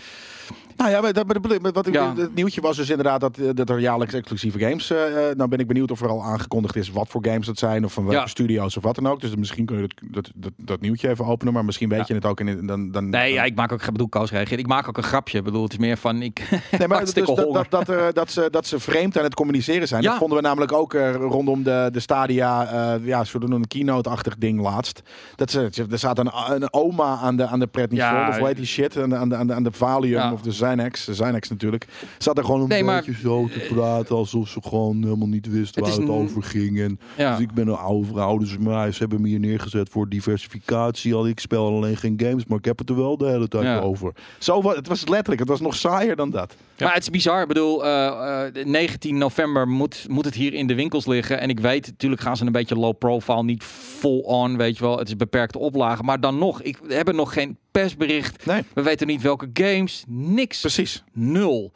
Nou ja, maar dat, maar dat- wat ik, Ja. het nieuwtje was dus inderdaad dat, eh, dat er jaarlijks exclusieve games. eh, nou ben ik benieuwd of er al aangekondigd is wat voor games dat zijn of van welke Ja. studio's of wat dan ook. Dus misschien kun je dat, dat, dat, dat nieuwtje even openen, maar misschien weet Ja. je het ook. In, dan, dan, Nee, ja, ik maak ook. Ik bedoel, Koos reageert. Ik maak ook een grapje. Ik bedoel, het is meer van. Ik. Nee, maar dus dat, dat, dat, dat, ze, dat ze vreemd aan het communiceren zijn. Dat vonden we namelijk ook rondom de, de Stadia. ja, doen een keynote-achtig ding laatst. Dat ze, er staat een, een oma aan de, aan de prednisol. Ja. of hoe heet die shit? Aan de, aan de, aan de, aan de Valium of de Zynex. De Zynex natuurlijk. Zat er gewoon een Nee, maar- beetje zo te praten. Alsof ze gewoon helemaal niet wist Het waar het een- over ging. En Ja. dus ik ben een oude vrouw. Dus maar, ze hebben me hier neergezet voor diversificatie. Al ik speel alleen geen games. Maar ik heb het er wel de hele tijd Ja. over. Zo, wa- het was letterlijk. Het was nog saaier dan dat. Maar het is bizar. Ik bedoel, eh, eh, 19 november moet, moet het hier in de winkels liggen. En ik weet, natuurlijk gaan ze een beetje low profile, niet full on, weet je wel. Het is beperkte oplagen. Maar dan nog, ik, hebben nog geen persbericht. Nee, We weten niet welke games. Niks. precies. Nul.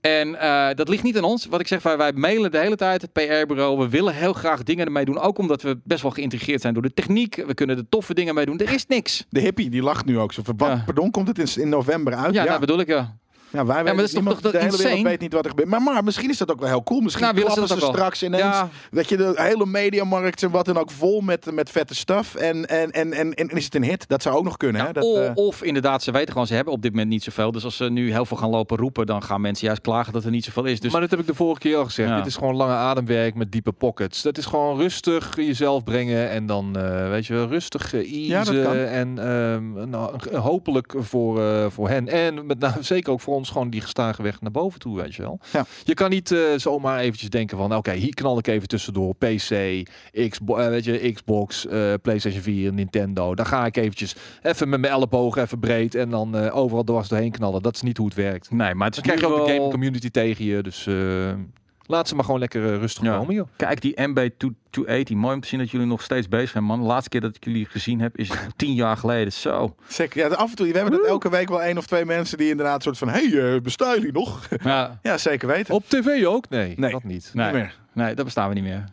En eh, dat ligt niet aan ons. Wat ik zeg, wij, wij mailen de hele tijd het PR-bureau. We willen heel graag dingen ermee doen. Ook omdat we best wel geïntegreerd zijn door de techniek. We kunnen er toffe dingen mee doen. Er is niks. De hippie die lacht nu ook zo van, wat, Ja. pardon, komt het in, in november uit? Ja, Ja, nou bedoel ik ja. Ja wij weten dat is toch- niemand- toch de hele wereld weet niet wat er gebeurt. Maar, maar misschien is dat ook wel heel cool. Misschien Nou, willen ze klappen ze, dat ook wel. straks ineens, Ja. dat je de hele mediamarkt en wat dan ook vol met, met vette stuff. En, en, en, en, en is het een hit? Dat zou ook nog kunnen. Ja, hè? Dat, of, eh, of inderdaad, ze weten gewoon, ze hebben op dit moment niet zoveel. Dus als ze nu heel veel gaan lopen roepen, dan gaan mensen juist klagen dat er niet zoveel is. Dus maar dat heb ik de vorige keer al gezegd. Ja. Dit is gewoon lange ademwerk met diepe pockets. Dat is gewoon rustig jezelf brengen en dan eh, weet je wel, rustig eh, easen Ja, en ehm, nou, hopelijk voor, eh, voor hen en met name zeker ook voor ons gewoon die gestage weg naar boven toe, weet je wel. Ja. Je kan niet eh, zomaar eventjes denken van oké, hier knal ik even tussendoor PC, Xbox, weet je, Xbox, eh, PlayStation 4, Nintendo. Dan ga ik eventjes even met mijn elleboog even breed en dan eh, overal dwars doorheen knallen. Dat is niet hoe het werkt. nee, maar het is Dan krijg je ook de gaming community tegen je. Dus eh, laat ze maar gewoon lekker eh, rustig Ja. komen, joh. Kijk, die MB280. Mooi om te zien dat jullie nog steeds bezig zijn, man. De laatste keer dat ik jullie gezien heb is tien jaar geleden. Zo. zeker. Ja, af en toe, we hebben het elke week wel één of twee mensen die inderdaad soort van, hey, uh, bestaan jullie nog? Ja, ja, zeker weten. Op tv ook? Nee, Nee. dat niet. nee, Niet meer. nee, dat bestaan we niet meer.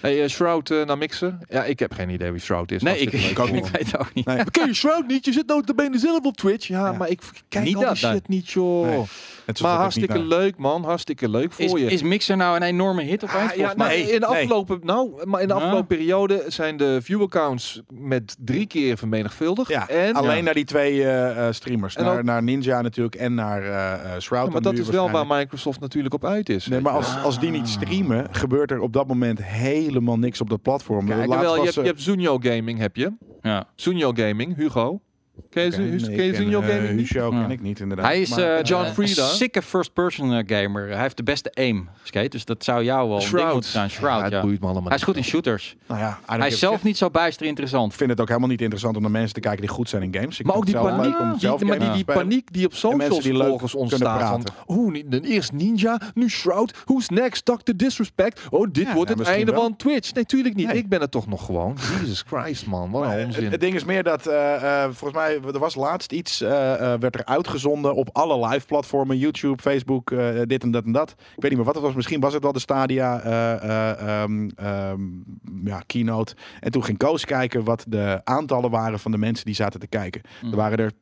Hey, eh, Shroud eh, naar mixen? Ja, ik heb geen idee wie Shroud is. Nee, ik, leuk. ik weet ook niet. Nee. Ken je Shroud niet? Je zit notabene zelf op Twitch. Ja, Ja. maar ik kijk Niet al die dat, nee. shit niet, joh. Nee. Het is Maar niet hartstikke leuk, man. Hartstikke leuk voor Is, je. is Mixer nou een enorme hit opeens? Ah, ja, nou, in de nee. afgelopen, nou, maar in de afgelopen periode zijn de view-accounts met drie keer vermenigvuldigd. Ja, en, alleen ja. naar die twee eh, eh, streamers. En naar, ook- naar Ninja natuurlijk en naar eh eh, Shroud. Ja, maar dat is wel waar Microsoft natuurlijk op uit is. Nee, maar als, als die niet streamen, gebeurt er op dat moment helemaal niks op dat platform. Kijk, wel, je, was, hebt, je hebt Zunio Gaming, heb je. Ja. Zunio Gaming, Hugo. Ken je, Zunio eh, Gaming niet? Ja. ken ik niet inderdaad. Hij is Maar, eh, John een Frieda. sikke first-person eh, gamer. Hij heeft de beste aim, skate. Dus dat zou jou wel een ding moeten zijn. Shroud, ja. boeit me allemaal Hij is goed in shooters. nou ja, Hij is zelf niet zo bijster interessant. Ik vind het ook helemaal niet interessant om naar mensen te kijken die goed zijn in games. Ik Maar ook die paniek, die, zelf maar die, die paniek die op socials die volgens ontstaat. Oeh, eerst Ninja, nu Shroud, who's next? Dr. Disrespect. Oh, dit Ja, wordt ja, het einde van Twitch. Nee, tuurlijk niet. Ik ben het toch nog gewoon. Jesus Christ, man. Wat een onzin. het, ding is meer dat, eh, eh, volgens mij, er was laatst iets, eh, eh, werd er uitgezonden op alle live platformen, YouTube, Facebook, eh, dit en dat en dat. Ik weet niet meer wat het was, misschien was het wel de Stadia eh, eh, ehm, ehm, ja, keynote. En toen ging Koos kijken wat de aantallen waren van de mensen die zaten te kijken. Mm. Er waren er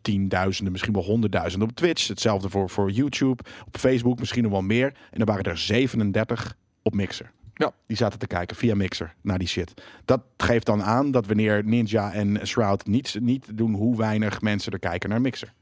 tienduizenden, misschien wel honderdduizenden op Twitch. Hetzelfde voor, voor YouTube, op Facebook misschien nog wel meer. En er waren er 37 op Mixer. Ja. Die zaten te kijken via Mixer naar die shit. Dat geeft dan aan dat wanneer Ninja en Shroud niet, niet doen hoe weinig mensen er kijken naar Mixer.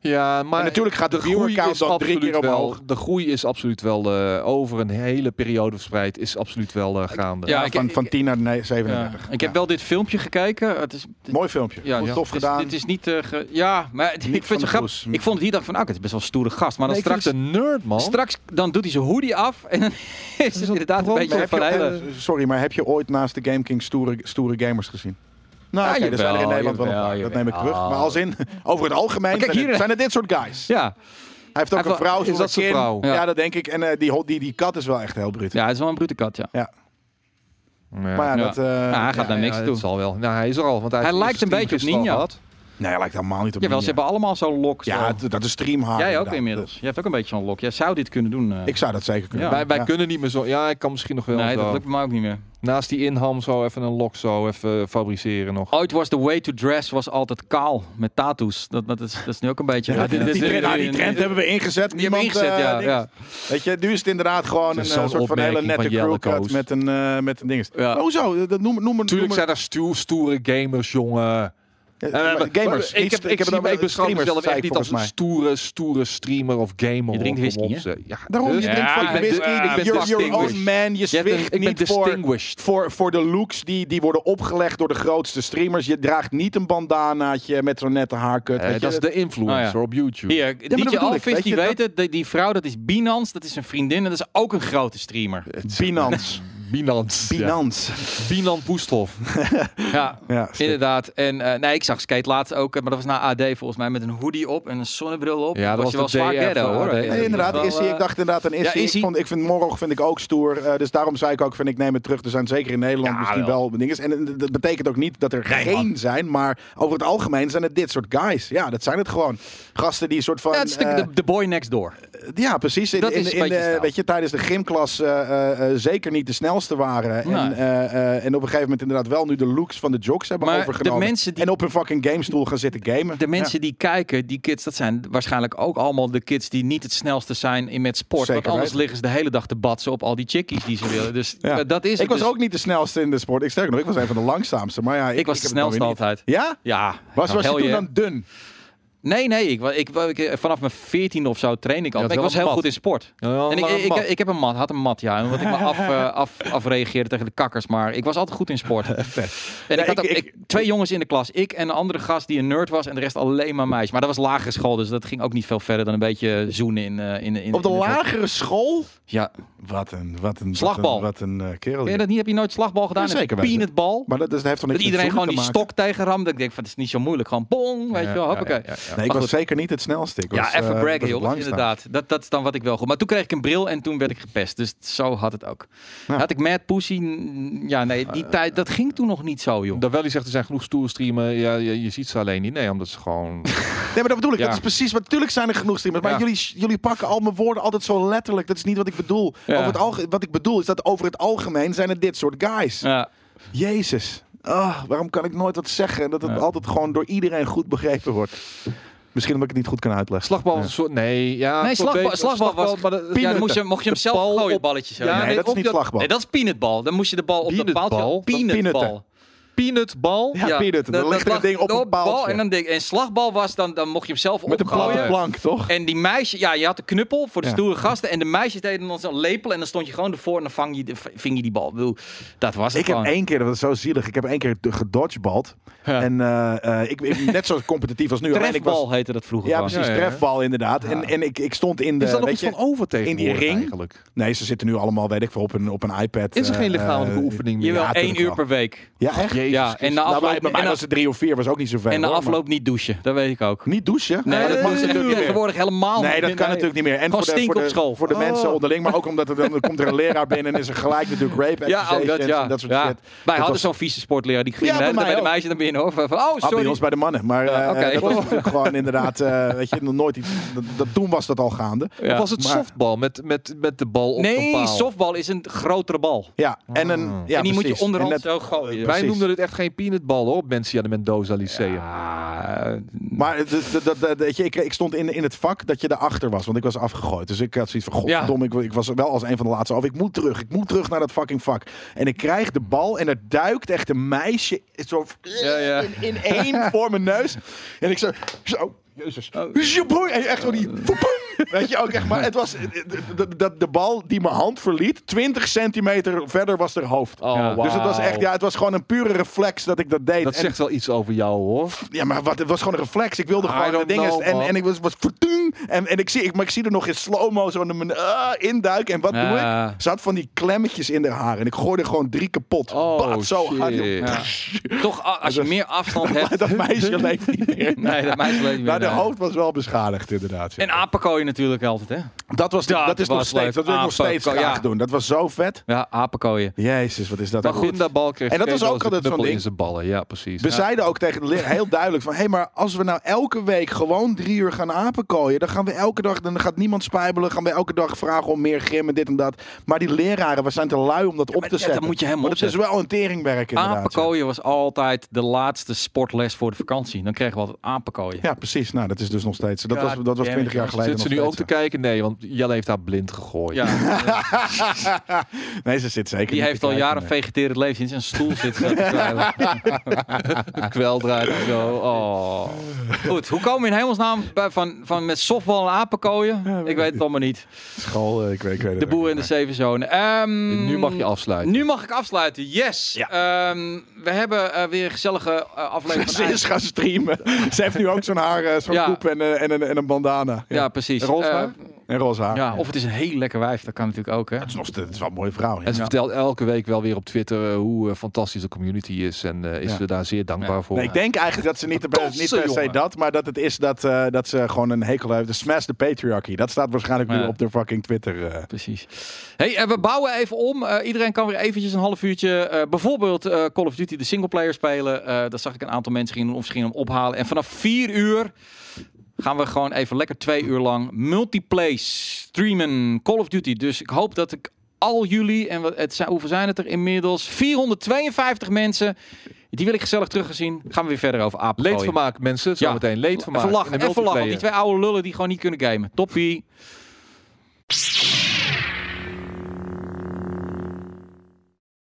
Ja, maar En natuurlijk gaat de groei viewer-count is dan drie absoluut keer wel. omhoog. De groei is absoluut wel eh, over een hele periode verspreid. Is absoluut wel eh, gaande. Ja, Ja, ik- van, ik- van 10 naar ne- Ja. 37. Ik heb wel dit filmpje gekeken. Het is, Mooi filmpje. Ja, Goed, tof het is- gedaan. Dit is niet... eh, ge- ja, maar ik vind het de grappig. Ik vond het hier dacht van, ah, het is best wel een stoere gast. Maar dan Nee, straks, een nerd, man. straks dan doet hij zijn hoodie af en dan is het inderdaad een beetje van hele... sorry, maar heb je ooit naast de Game King stoere, stoere gamers gezien? Nou, Ja, er zijn er in jawel, Nederland wel een jawel, paar. Dat neem ik terug. Maar als in, over het algemeen kijk, zijn, hier- het, zijn het dit soort guys. Ja, Hij heeft ook Hij een vrouw. is dat zijn vrouw? Ja. Ja. dat denk ik. En eh, die, die, die kat is wel echt heel bruut. ja, het is wel een brute kat, ja. Ja. Maar ja, Ja. dat... eh, Ja, hij gaat naar niks ja, toe. Het zal wel. Nou, hij is er al. Want hij, Hij lijkt een beetje op Ninja. gehad. Nee, lijkt helemaal niet op Jawel, ze Ninja. hebben allemaal zo'n lok. Ja, zo. dat is streamhaar. Jij ook inderdaad. inmiddels. Je hebt ook een beetje zo'n lok. Jij zou dit kunnen doen. eh. Ik zou dat zeker kunnen. Ja. Wij, wij Ja. kunnen niet meer zo. Ja, ik kan misschien nog wel. nee, zo. dat lukt me ook niet meer. Naast die inham zo even een lok zo even fabriceren nog. Ooit was the way to dress was altijd kaal met tattoos. Dat, dat, is, dat is nu ook een beetje... Ja, die, dit is- die, trend, nou, die trend hebben we ingezet. Die hebben we Niemand, ingezet, ja. eh, ja. Weet je, nu is het inderdaad gewoon Het een eh, soort van hele nette crewcut met een, eh met een ding. Ja. Maar hoezo? Dat noem, noem, noem, Tuurlijk noem- zijn er sto- stoere gamers, jongen. Ja, Eh, gamers. ik, heb, ik, beschouw streamers, mezelf echt ik niet als een stoere, stoere streamer of gamer. Je drinkt whisky, hè? Ja, Daarom, je dus- drinkt Ja, fucking whisky. ja, ik ben you're your own man. Je zwicht niet voor, distinguished. voor, voor de looks die, die worden opgelegd door de grootste streamers. Je draagt niet een bandanaatje met zo'n nette haarcut. Eh, dat je. is de influencer Oh, op YouTube. Hier, dat DJ Alvis, die je, weet het. Die, die vrouw, dat is Binance. Dat is een vriendin. En dat is ook een grote streamer. Binance. Binance. Binance. Ja. Binan Poesthof. Ja, Ja, inderdaad. En eh, nee, ik zag Skate laatst ook. eh, Maar dat was na AD volgens mij. Met een hoodie op en een zonnebril op. Ja, dat was, was je wel zwaar ghetto hoor. Nee, inderdaad, wel, is hij. eh, Ik dacht inderdaad een is ja, hij. is Ik, vond, ik vind Morog vind ik ook stoer. eh, dus daarom zei ik ook, vind ik neem het terug. Er zijn zeker in Nederland Ja, misschien wel. wel dingen. En eh, dat betekent ook niet dat er geen zijn. Maar over het algemeen zijn het dit soort guys. Ja, dat zijn het gewoon. Gasten die een soort van... Ja, het is eh, de boy next door. Ja, precies. In, Dat in, is een in, beetje eh, weet je, tijdens de gymklas eh, zeker niet de snelste waren. En, en op een gegeven moment inderdaad wel nu de looks van de jocks hebben Maar de overgenomen. mensen die- En op hun fucking gamestoel gaan zitten gamen. De mensen die kijken, die kids, dat zijn waarschijnlijk ook allemaal de kids die niet het snelste zijn in met sport. Zeker want anders liggen ze de hele dag te batsen op al die chickies die ze willen. Dus Ja. dat is ik was Dus ook niet de snelste in de sport. Ik sterk nog, ik was een van de langzaamste. Maar ja, ik, ik was de het dan snelste altijd. Ja? Ja. Was, nou, was je toen dan dun? Nee, nee. Ik, ik, ik, vanaf mijn 14 of zo train ik al. Ik was heel goed in sport. En ik, ik, ik, ik heb een mat, had een mat, ja. Omdat ik me af, eh, af, afreageerde tegen de kakkers. Maar ik was altijd goed in sport. En Ja, ik had ook, ik- ik- twee jongens in de klas. Ik en een andere gast die een nerd was. En de rest alleen maar meisjes. Maar dat was lagere school. Dus dat ging ook niet veel verder dan een beetje zoenen in... eh, in, in Op de in lagere school? Ja. Wat een, wat een, Slagbal. Wat een, wat een eh, kerel. Ken je dat niet? Heb je nooit slagbal gedaan? Ja, zeker. Peanutbal. Maar dat, is, dat heeft toch Dat niks iedereen met gewoon die stok tegenramde. Ik denk van, het is niet zo moeilijk. Gewoon bong, weet je wel. Ja, Hoppakee. Nee, ik Maar was zeker niet het snelste. Ik Ja, was, even eh, braggen, langste. Inderdaad. Dat, dat is dan wat ik wel goed. Maar toen kreeg ik een bril en toen werd ik gepest. Dus zo had het ook. Ja. Had ik Mad Pussy? Ja, nee, die tijd, dat ging toen nog niet zo, joh. Dat wel, die zegt er zijn genoeg stoere streamen. Ja, je, je ziet ze alleen niet. Nee, omdat ze gewoon. Nee, maar dat bedoel ik. Ja. Dat is precies wat. Natuurlijk zijn er genoeg streamers. Maar Ja. jullie, jullie pakken al mijn woorden altijd zo letterlijk. Dat is niet wat ik bedoel. Ja. Over het wat ik bedoel is dat over het algemeen zijn het dit soort guys. Ja. Jezus. Ah, waarom kan ik nooit wat zeggen? en Dat het Ja. altijd gewoon door iedereen goed begrepen wordt. Misschien omdat ik het niet goed kan uitleggen. Slagbal. Een soort- nee, ja. Nee, slagbal, beter- slagbal was... maar Ja, dan moest je, mocht je hem zelf gooien, op- balletjes. Ja, nee, nee, dat is niet slagbal. Nee, dat is peanutbal. Dan moest je de bal op de Peanutbal? paaltje... Van Peanutbal. Peanutbal. Ja, peanut. Dan ligt er een ding op een paaltje. En, dan ding, en slagbal was, dan, dan mocht je hem zelf Met een platte opgooien. plank, toch? En die meisjes, ja, je had de knuppel voor de Ja. stoere gasten. En de meisjes deden dan zo'n lepel. En dan stond je gewoon ervoor en dan vang je, de- ving je die bal. Bedoel, dat was het Ik heb één keer, dat was zo zielig, ik heb één keer gedodgebald. Ja. En eh, eh, ik, ik net zo competitief als nu. ik was, Trefbal heette dat vroeger Ja, gewoon. precies. Ja, ja, ja. Trefbal inderdaad. En, en ik, ik stond in de... Is dat nog weet iets je, van over tegen die ring? eigenlijk? Nee, ze zitten nu allemaal, weet ik veel, op een, op een iPad. Is er geen eh, lichamelijke oefening meer? Jawel, Ja, één uur per week. Ja, echt? Jezus Ja, en na Nou, bij, afloop, bij mij en was het drie of vier, was ook niet zoveel. en na hoor, afloop niet douchen. Dat weet ik ook. Niet douchen? Nee, dat mag meer. tegenwoordig helemaal Nee, niet. dat kan natuurlijk niet meer. En Gewoon voor de, stink voor de, op school. voor de Oh. mensen onderling, maar ook omdat er dan, komt er een leraar binnen en is er gelijk natuurlijk rape Ja, ook dat, ja. en dat soort ja. shit. Wij hadden was- zo'n vieze sportleraar. Die ging de bij bij de meisjes naar binnen. Hoor. Van, oh, Ah, bij sorry. ons bij de mannen. Maar eh, dat was natuurlijk gewoon inderdaad, eh, weet je, nog nooit iets. Toen was dat al gaande. Was het softbal met, met, met de bal op een Nee, softbal is een grotere bal. Ja, en een. Ja, en die moet je onderhand En zo gooien. Wij Precies. Het echt geen peanutbal hoor, op Mensia de Mendoza Lyceum. Ja, eh, Maar dat, dat, weet je, ik, ik stond in, in het vak dat je erachter was, want ik was afgegooid. Dus ik had zoiets van, Ja. godverdomme, ik, ik was wel als een van de laatste af. Ik moet terug, ik moet terug naar dat fucking vak. En ik krijg de bal en er duikt echt een meisje zo Ja, ja. In, in één voor mijn neus. En ik zo, zo jezus. Oh. Echt zo die. Weet je ook echt, maar het was, de, de, de, de bal die mijn hand verliet, 20 centimeter verder was haar hoofd. Oh, Ja. Dus het was echt, ja, het was gewoon een pure reflex dat ik dat deed. Dat En- zegt wel iets over jou, hoor. ja, maar wat, het was gewoon een reflex. Ik wilde I gewoon de dingen. know, En, en ik was, was vertung. En, en ik zie, ik, maar ik zie er nog in slow-mo zo in induiken. En wat doe Ja. ik? Ze had van die klemmetjes in haar haar. En ik gooide gewoon drie kapot. Oh, Baat, zo shit. hard. Ja. Toch, als je meer afstand hebt. Maar dat meisje leeft niet meer. Nee, dat meisje weet niet Maar meer. de nee. hoofd was wel beschadigd, inderdaad. En apenkooien natuurlijk altijd, hè? dat, was, Dat dat is nog steeds. leuk. Dat wil ik nog steeds graag ja. doen. Dat was zo vet. Ja, apenkooien. Jezus, wat is dat? Dat goed. Kreeg En dat was ook altijd zo'n ding. in zijn ballen. Ja, precies. We Ja. zeiden ook tegen de leraar heel duidelijk van... hé, hey, maar als we nou elke week gewoon drie uur gaan apenkooien... dan gaan we elke dag... dan gaat niemand spijbelen... gaan we elke dag vragen om meer grim en dit en dat. Maar die leraren, we zijn te lui om dat op maar te zetten. dat moet je helemaal Want het is wel een teringwerk inderdaad. Apenkooien was altijd de laatste sportles voor de vakantie. Dan kregen we altijd apenkooien. Ja, precies. Nou, dat is dus nog steeds... Dat was, dat was damn 20 it, jaar geleden nog ook te kijken? Nee, want Jelle heeft haar blind gegooid. Ja. Nee, ze zit zeker die niet heeft al jaren vegeterend leven in zijn stoel zitten. Kweldraad en zo. Oh. Goed, hoe komen we in hemelsnaam bij- van, van met softbal en apenkooien? Ik weet het allemaal niet. School, eh, ik weet, ik weet het De boer in de zeven zonen. Ehm, Nu mag je afsluiten. Nu mag ik afsluiten, yes. Ja. Ehm, we hebben eh, weer een gezellige eh, aflevering Ze is gaan streamen. Ze heeft nu ook zo'n haar, zo'n Ja. koep en, eh, en, een- en een bandana. Ja, precies. Roze Eh, haar? En roze haar. ja, of het is een heel lekker wijf, dat kan natuurlijk ook. Hè? Het is, nog, steeds- het is wel een mooie vrouw. ja. En ze vertelt elke week wel weer op Twitter eh, hoe eh, fantastisch de community is. En is ze daar zeer dankbaar voor. Nee, ik denk eigenlijk dat ze niet, per, niet per se dat, maar dat het is dat, dat ze gewoon een hekel heeft. De smash the patriarchy. Dat staat waarschijnlijk nu op de fucking Twitter. Precies. Hey, en we bouwen even om. Iedereen kan weer eventjes een half uurtje bijvoorbeeld Call of Duty de singleplayer spelen. Dat zag ik een aantal mensen gingen doen of ze gingen hem ophalen. En vanaf vier uur gaan we gewoon even lekker twee uur lang multiplayer streamen Call of Duty. Dus ik hoop dat ik al jullie, en het zijn, hoeveel zijn het er inmiddels? 452 mensen. Die wil ik gezellig teruggezien. Gaan we weer verder over apen. Leedvermaak, mensen. Ja. Zometeen leedvermaak. Even lachen, even lachen. Die twee oude lullen die gewoon niet kunnen gamen. Toppie.